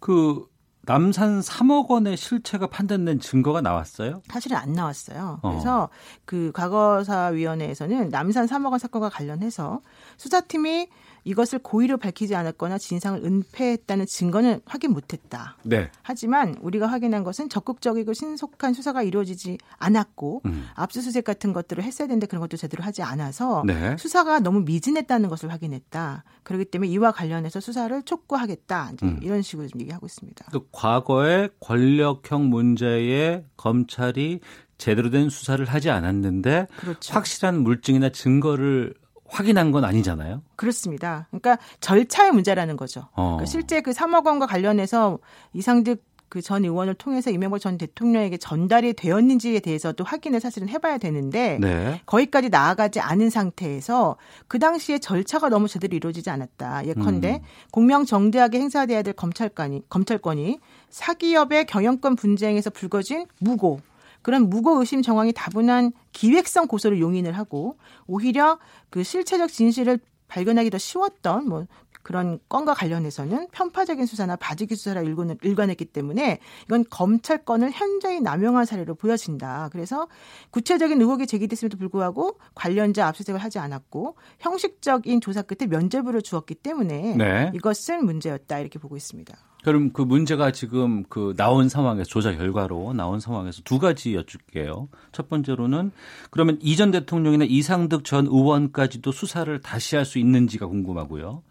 S2: 그 남산 3억 원의 실체가 판단된 증거가 나왔어요?
S23: 사실은 안 나왔어요.
S2: 어.
S23: 그래서 그 과거사위원회에서는 남산 3억 원 사건과 관련해서 수사팀이 이것을 고의로 밝히지 않았거나 진상을 은폐했다는 증거는 확인 못했다.
S2: 네.
S23: 하지만 우리가 확인한 것은 적극적이고 신속한 수사가 이루어지지 않았고
S2: 음.
S23: 압수수색 같은 것들을 했어야 되는데 그런 것도 제대로 하지 않아서
S2: 네.
S23: 수사가 너무 미진했다는 것을 확인했다. 그렇기 때문에 이와 관련해서 수사를 촉구하겠다. 이제
S2: 음.
S23: 이런 식으로 좀 얘기하고 있습니다.
S2: 그 과거의 권력형 문제에 검찰이 제대로 된 수사를 하지 않았는데
S23: 그렇죠.
S2: 확실한 물증이나 증거를 확인한 건 아니잖아요.
S23: 그렇습니다. 그러니까 절차의 문제라는 거죠.
S2: 어.
S23: 그러니까 실제 그 3억 원과 관련해서 이상득 그 전 의원을 통해서 이명박 전 대통령에게 전달이 되었는지에 대해서도 확인을 사실은 해봐야 되는데
S2: 네.
S23: 거기까지 나아가지 않은 상태에서 그 당시에 절차가 너무 제대로 이루어지지 않았다. 예컨대
S2: 음.
S23: 공명정대하게 행사돼야 될 검찰관이 검찰권이 사기업의 경영권 분쟁에서 불거진 무고 그런 무고 의심 정황이 다분한 기획성 고소를 용인을 하고 오히려 그 실체적 진실을 발견하기 더 쉬웠던 뭐 그런 건과 관련해서는 편파적인 수사나 바지기 수사라 일관했기 때문에 이건 검찰권을 현저히 남용한 사례로 보여진다. 그래서 구체적인 의혹이 제기됐음에도 불구하고 관련자 압수수색을 하지 않았고 형식적인 조사 끝에 면죄부를 주었기 때문에
S2: 네.
S23: 이것은 문제였다 이렇게 보고 있습니다.
S2: 그럼 그 문제가 지금 그 나온 상황에서 조사 결과로 나온 상황에서 두 가지 여쭙게요. 첫 번째로는 그러면 이전 대통령이나 이상득 전 의원까지도 수사를 다시 할 수 있는지가 궁금하고요.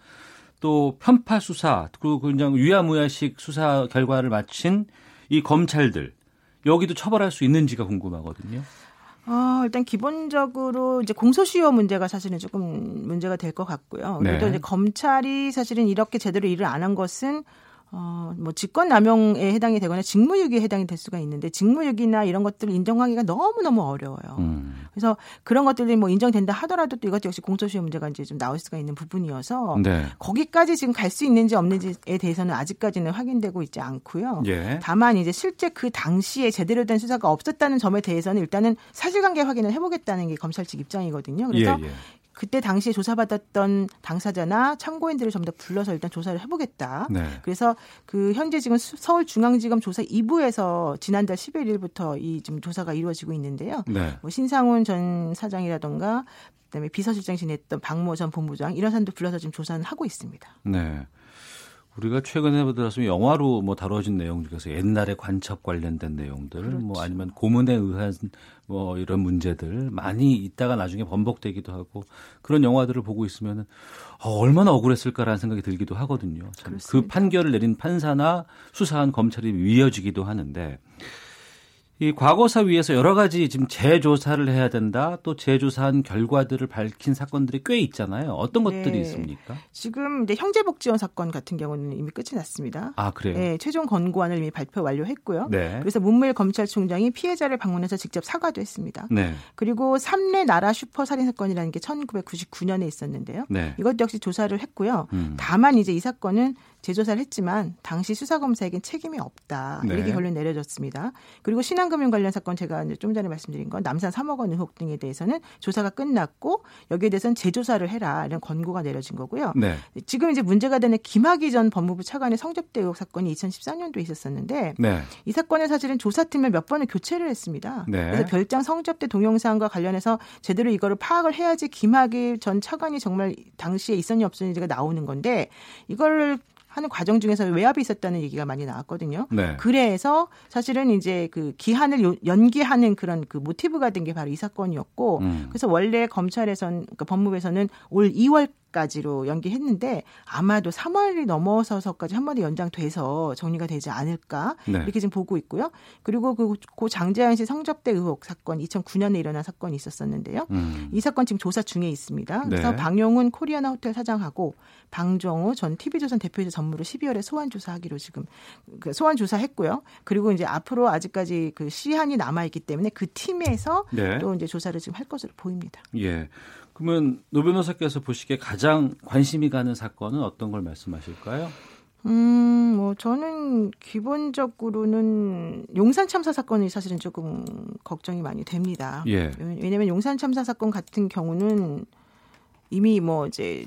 S2: 또 편파 수사 그리고 그냥 유야무야식 수사 결과를 마친 이 검찰들 여기도 처벌할 수 있는지가 궁금하거든요.
S23: 어, 일단 기본적으로 이제 공소시효 문제가 사실은 조금 문제가 될 것 같고요.
S2: 네.
S23: 또 이제 검찰이 사실은 이렇게 제대로 일을 안 한 것은 어, 뭐 직권남용에 해당이 되거나 직무유기에 해당이 될 수가 있는데 직무유기나 이런 것들을 인정하기가 너무 너무 어려워요.
S2: 음.
S23: 그래서 그런 것들이 뭐 인정된다 하더라도 또 이것 역시 공소시효 문제가 이제 좀 나올 수가 있는 부분이어서
S2: 네.
S23: 거기까지 지금 갈 수 있는지 없는지에 대해서는 아직까지는 확인되고 있지 않고요.
S2: 예.
S23: 다만 이제 실제 그 당시에 제대로 된 수사가 없었다는 점에 대해서는 일단은 사실관계 확인을 해보겠다는 게 검찰 측 입장이거든요. 그래서
S2: 예, 예.
S23: 그때 당시에 조사받았던 당사자나 참고인들을 전부 다 불러서 일단 조사를 해보겠다.
S2: 네.
S23: 그래서 그 현재 지금 수- 서울중앙지검 조사 2부에서 지난달 11일부터 이 지금 조사가 이루어지고 있는데요.
S2: 네.
S23: 뭐 신상훈 전 사장이라던가 그다음에 비서실장 지냈던 박모 전 본부장 이런 사람들 불러서 지금 조사는 하고 있습니다.
S2: 네. 우리가 최근에 들어서 영화로 뭐 다뤄진 내용 중에서 옛날에 관첩 관련된 내용들, 뭐 아니면 고문에 의한 뭐 이런 문제들 많이 있다가 나중에 번복되기도 하고 그런 영화들을 보고 있으면은 어, 얼마나 억울했을까라는 생각이 들기도 하거든요. 참그 판결을 내린 판사나 수사한 검찰이 위어지기도 하는데 이 과거사 위에서 여러 가지 지금 재조사를 해야 된다. 또 재조사한 결과들을 밝힌 사건들이 꽤 있잖아요. 어떤 것들이
S23: 네.
S2: 있습니까?
S23: 지금 이제 형제복지원 사건 같은 경우는 이미 끝이 났습니다.
S2: 아, 그래요?
S23: 네, 최종 권고안을 이미 발표 완료했고요.
S2: 네.
S23: 그래서 문무일 검찰총장이 피해자를 방문해서 직접 사과도 했습니다.
S2: 네.
S23: 그리고 삼례 나라 슈퍼 살인 사건이라는 게 1999년에 있었는데요.
S2: 네.
S23: 이것 역시 조사를 했고요.
S2: 음.
S23: 다만 이제 이 사건은 재조사를 했지만 당시 수사검사에겐 책임이 없다.
S2: 네.
S23: 이렇게 결론 내려졌습니다. 그리고 신한금융 관련 사건 제가 이제 좀 전에 말씀드린 건 남산 3억 원 의혹 등에 대해서는 조사가 끝났고 여기에 대해서는 재조사를 해라 이런 권고가 내려진 거고요.
S2: 네.
S23: 지금 이제 문제가 되는 김학의 전 법무부 차관의 성접대 의혹 사건이 2014년도에 있었었는데
S2: 네.
S23: 이 사건은 사실은 조사팀을 몇 번을 교체를 했습니다.
S2: 네.
S23: 그래서 별장 성접대 동영상과 관련해서 제대로 이거를 파악을 해야지 김학의 전 차관이 정말 당시에 있었니 없었는지가 나오는 건데 이거를 하는 과정 중에서 외압이 있었다는 얘기가 많이 나왔거든요.
S2: 네.
S23: 그래서 사실은 이제 그 기한을 요- 연기하는 그런 그 모티브가 된 게 바로 이 사건이었고
S2: 음.
S23: 그래서 원래 검찰에선 그러니까 법무부에서는 올 2월 까지로 연기했는데 아마도 3월이 넘어서서까지 한 번 더 연장돼서 정리가 되지 않을까
S22: 네.
S23: 이렇게 지금 보고 있고요. 그리고 그, 고 장재현 씨 성접대 의혹 사건 2009년에 일어난 사건이 있었었는데요.
S22: 음.
S23: 이 사건 지금 조사 중에 있습니다. 그래서
S22: 네.
S23: 방용훈 코리아나 호텔 사장하고 방정우 전 TV조선 대표이사 전무를 12월에 소환 조사하기로 지금 그 소환 조사했고요. 그리고 이제 앞으로 아직까지 그 시한이 남아 있기 때문에 그 팀에서
S2: 네.
S23: 또 이제 조사를 지금 할 것으로 보입니다.
S2: 예. 그러면 노 변호사께서 보시기에 가장 관심이 가는 사건은 어떤 걸 말씀하실까요?
S23: 음, 뭐 저는 기본적으로는 용산 참사 사건이 사실은 조금 걱정이 많이 됩니다.
S2: 예.
S23: 왜냐하면 용산 참사 사건 같은 경우는 이미 뭐 이제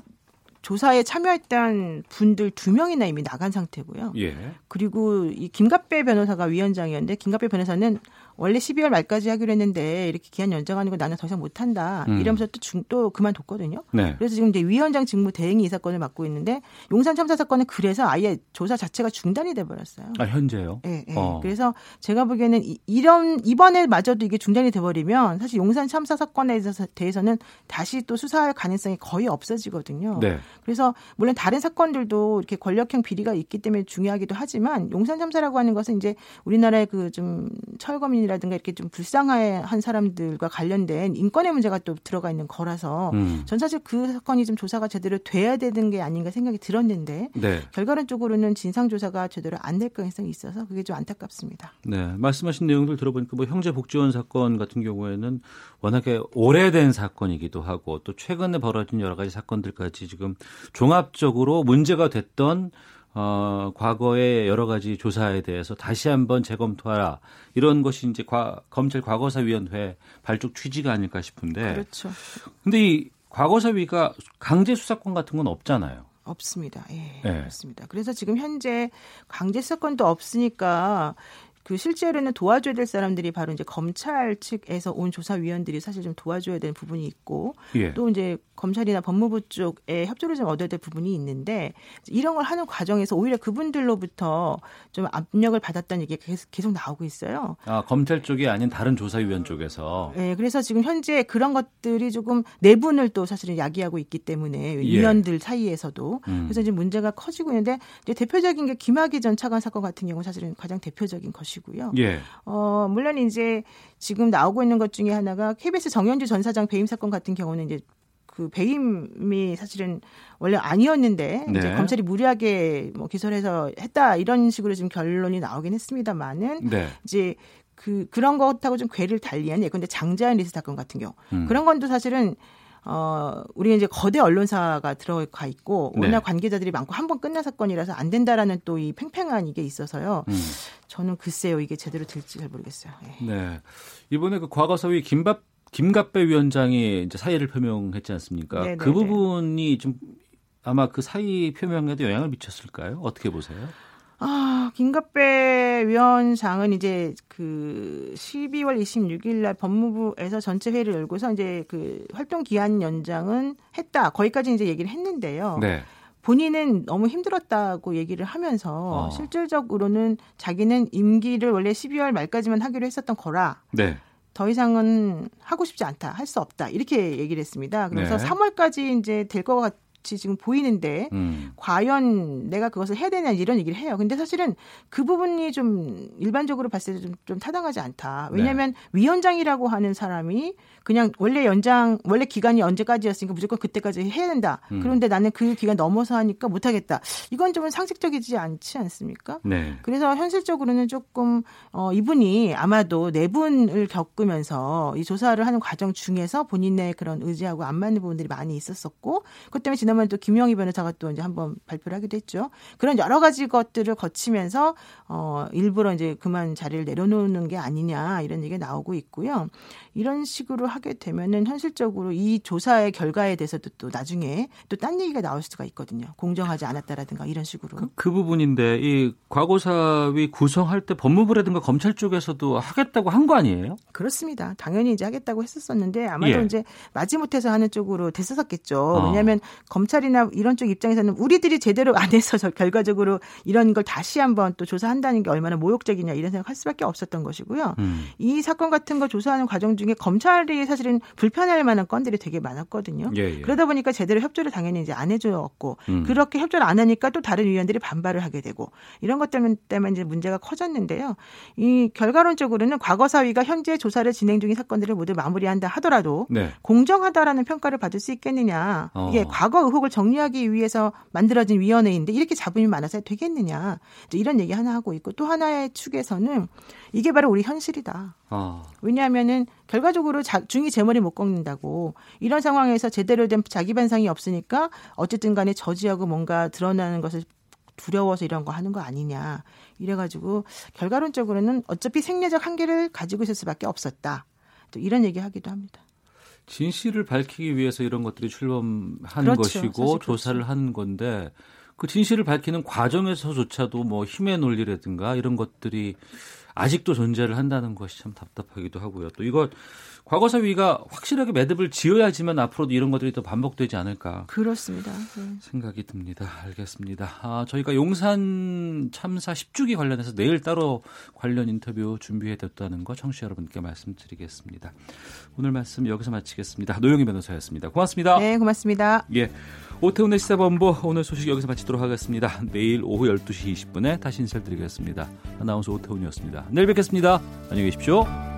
S23: 조사에 참여했던 분들 두 명이나 이미 나간 상태고요.
S2: 예.
S23: 그리고 이 김갑배 변호사가 위원장이었는데 김갑배 변호사는 원래 12월 말까지 하기로 했는데 이렇게 기한 연장하는 거 나는 더 이상 못한다.
S22: 음.
S23: 이러면서 또, 중, 또 그만뒀거든요.
S22: 네.
S23: 그래서 지금 이제 위원장 직무 대행이 이 사건을 맡고 있는데 용산 참사 사건은 그래서 아예 조사 자체가 중단이 돼 버렸어요.
S2: 아, 현재요?
S23: 예, 예.
S2: 어.
S23: 그래서 제가 보기에는 이, 이런 이번에 마저도 이게 중단이 돼버리면 사실 용산 참사 사건에 대해서, 대해서는 다시 또 수사할 가능성이 거의 없어지거든요.
S2: 네.
S23: 그래서 물론 다른 사건들도 이렇게 권력형 비리가 있기 때문에 중요하기도 하지만 용산 참사라고 하는 것은 이제 우리나라의 그 좀 철거민이라 든가 이렇게 좀 불쌍한 사람들과 관련된 인권의 문제가 또 들어가 있는 거라서
S2: 음.
S23: 전 사실 그 사건이 좀 조사가 제대로 돼야 되는 게 아닌가 생각이 들었는데
S2: 네.
S23: 결과론적으로는 진상 조사가 제대로 안 될 가능성이 있어서 그게 좀 안타깝습니다.
S2: 네, 말씀하신 내용들 들어보니까 뭐 형제 복지원 사건 같은 경우에는 워낙에 오래된 사건이기도 하고 또 최근에 벌어진 여러 가지 사건들까지 지금 종합적으로 문제가 됐던 어, 과거의 여러 가지 조사에 대해서 다시 한번 재검토하라. 이런 것이 이제 과, 검찰 과거사위원회 발족 취지가 아닐까 싶은데.
S23: 그렇죠.
S2: 근데 이 과거사위가 강제 수사권 같은 건 없잖아요.
S23: 없습니다. 예,
S2: 네.
S23: 그렇습니다. 그래서 지금 현재 강제 수사권도 없으니까 그 실제로는 도와줘야 될 사람들이 바로 이제 검찰 측에서 온 조사위원들이 사실 좀 도와줘야 되는 부분이 있고
S22: 예.
S23: 또 이제 검찰이나 법무부 쪽에 협조를 좀 얻어야 될 부분이 있는데 이런 걸 하는 과정에서 오히려 그분들로부터 좀 압력을 받았다는 얘기가 계속, 계속 나오고 있어요.
S2: 아, 검찰 쪽이 아닌 다른 조사위원 쪽에서.
S23: 네, 그래서 지금 현재 그런 것들이 조금 내분을 또 사실은 야기하고 있기 때문에
S2: 예.
S23: 위원들 사이에서도
S2: 음.
S23: 그래서 이제 문제가 커지고 있는데 이제 대표적인 게 김학의 전 차관 사건 같은 경우 는 사실은 가장 대표적인 것이 고요.
S2: 예.
S23: 어, 물론 이제 지금 나오고 있는 것 중에 하나가 KBS 정연주 전 사장 배임 사건 같은 경우는 이제 그 배임이 사실은 원래 아니었는데 이제
S22: 네.
S23: 검찰이 무리하게 뭐 기소를 해서 했다 이런 식으로 지금 결론이 나오긴 했습니다만은
S22: 네.
S23: 이제 그 그런 것하고 좀 궤를 달리한 예컨대 장자연 리스트 사건 같은 경우
S22: 음.
S23: 그런 건도 사실은 어, 우리가 이제 거대 언론사가 들어가 있고
S22: 네.
S23: 워낙 관계자들이 많고 한 번 끝난 사건이라서 안 된다라는 또 이 팽팽한 이게 있어서요.
S2: 음.
S23: 저는 글쎄요 이게 제대로 될지 잘 모르겠어요. 예.
S2: 네. 이번에 그 과거사위 김밥 김갑배 위원장이 이제 사의를 표명했지 않습니까?
S23: 네네네.
S2: 그 부분이 좀 아마 그 사의 표명에도 영향을 미쳤을까요? 어떻게 보세요?
S23: 아, 김갑배 위원장은 이제 그 12월 26일 날 법무부에서 전체 회의를 열고서 이제 그 활동 기한 연장은 했다. 거기까지 이제 얘기를 했는데요.
S2: 네.
S23: 본인은 너무 힘들었다고 얘기를 하면서
S2: 어.
S23: 실질적으로는 자기는 임기를 원래 12월 말까지만 하기로 했었던 거라
S2: 네.
S23: 더 이상은 하고 싶지 않다, 할 수 없다 이렇게 얘기를 했습니다. 그래서
S2: 네.
S23: 3월까지 이제 될 것 같 이 지금 보이는데
S2: 음.
S23: 과연 내가 그것을 해야 되냐 이런 얘기를 해요. 근데 사실은 그 부분이 좀 일반적으로 봤을 때좀 좀 타당하지 않다. 왜냐하면 위원장이라고 하는 사람이 그냥 원래 연장 원래 기간이 언제까지였으니까 무조건 그때까지 해야 된다.
S22: 음.
S23: 그런데 나는 그 기간 넘어서 하니까 못 하겠다. 이건 좀 상식적이지 않지 않습니까?
S2: 네.
S23: 그래서 현실적으로는 조금 어 이분이 아마도 내분을 겪으면서 이 조사를 하는 과정 중에서 본인의 그런 의지하고 안 맞는 부분들이 많이 있었었고 그것 때문에 지난 번에 또 김영희 변호사가 또 이제 한번 발표를 하기도 했죠. 그런 여러 가지 것들을 거치면서 어 일부러 이제 그만 자리를 내려놓는 게 아니냐 이런 얘기가 나오고 있고요. 이런 식으로 하게 되면은 현실적으로 이 조사의 결과에 대해서도 또 나중에 또 딴 얘기가 나올 수가 있거든요. 공정하지 않았다라든가 이런 식으로.
S2: 그 부분인데 이 과거사위 구성할 때 법무부라든가 검찰 쪽에서도 하겠다고 한 거 아니에요?
S23: 그렇습니다. 당연히 이제 하겠다고 했었었는데 아마도
S2: 예.
S23: 이제 마지못해서 하는 쪽으로 됐었겠죠.
S2: 어.
S23: 왜냐하면 검 검찰이나 이런 쪽 입장에서는 우리들이 제대로 안 해서 저 결과적으로 이런 걸 다시 한번 또 조사한 다는 게 얼마나 모욕적이냐 이런 생각할 수밖에 없었던 것이고요.
S2: 음.
S23: 이 사건 같은 거 조사하는 과정 중에 검찰이 사실은 불편할 만한 건들이 되게 많았거든요.
S2: 예, 예.
S23: 그러다 보니까 제대로 협조를 당연히 이제 안 해줬고
S2: 음.
S23: 그렇게 협조를 안 하니까 또 다른 위원들이 반발을 하게 되고 이런 것 때문에 이제 문제가 커졌는데요. 이 결과론적으로는 과거 사위가 현재 조사를 진행 중인 사건들을 모두 마무리한다 하더라도
S2: 네.
S23: 공정하다라는 평가를 받을 수 있겠느냐. 이게
S2: 어.
S23: 과거 의혹을 정리하기 위해서 만들어진 위원회인데 이렇게 잡음이 많아서 되겠느냐. 이런 얘기 하나 하고 있고 또 하나의 축에서는 이게 바로 우리 현실이다.
S2: 아.
S23: 왜냐하면은 결과적으로 자, 중이 제 머리 못 꺾는다고 이런 상황에서 제대로 된 자기 반성이 없으니까 어쨌든 간에 저지하고 뭔가 드러나는 것을 두려워서 이런 거 하는 거 아니냐 이래가지고 결과론적으로는 어차피 생리적 한계를 가지고 있을 수밖에 없었다 또 이런 얘기 하기도 합니다.
S2: 진실을 밝히기 위해서 이런 것들이 출범한
S23: 그렇죠.
S2: 것이고
S23: 사실
S2: 조사를 하는 건데 그 진실을 밝히는 과정에서조차도 뭐 힘의 논리라든가 이런 것들이 아직도 존재를 한다는 것이 참 답답하기도 하고요. 또 이거 과거 사 위가 확실하게 매듭을 지어야지만 앞으로도 이런 것들이 또 반복되지 않을까
S23: 그렇습니다. 네.
S2: 생각이 듭니다. 알겠습니다. 아, 저희가 용산 참사 10주기 관련해서 내일 따로 관련 인터뷰 준비해 뒀다는 거 청취자 여러분께 말씀드리겠습니다. 오늘 말씀 여기서 마치겠습니다. 노영희 변호사였습니다. 고맙습니다.
S23: 네, 고맙습니다.
S2: 예. 오태훈의 시사본부 오늘 소식 여기서 마치도록 하겠습니다. 내일 오후 12시 20분에 다시 인사드리겠습니다. 아나운서 오태훈이었습니다. 내일 뵙겠습니다. 안녕히 계십시오.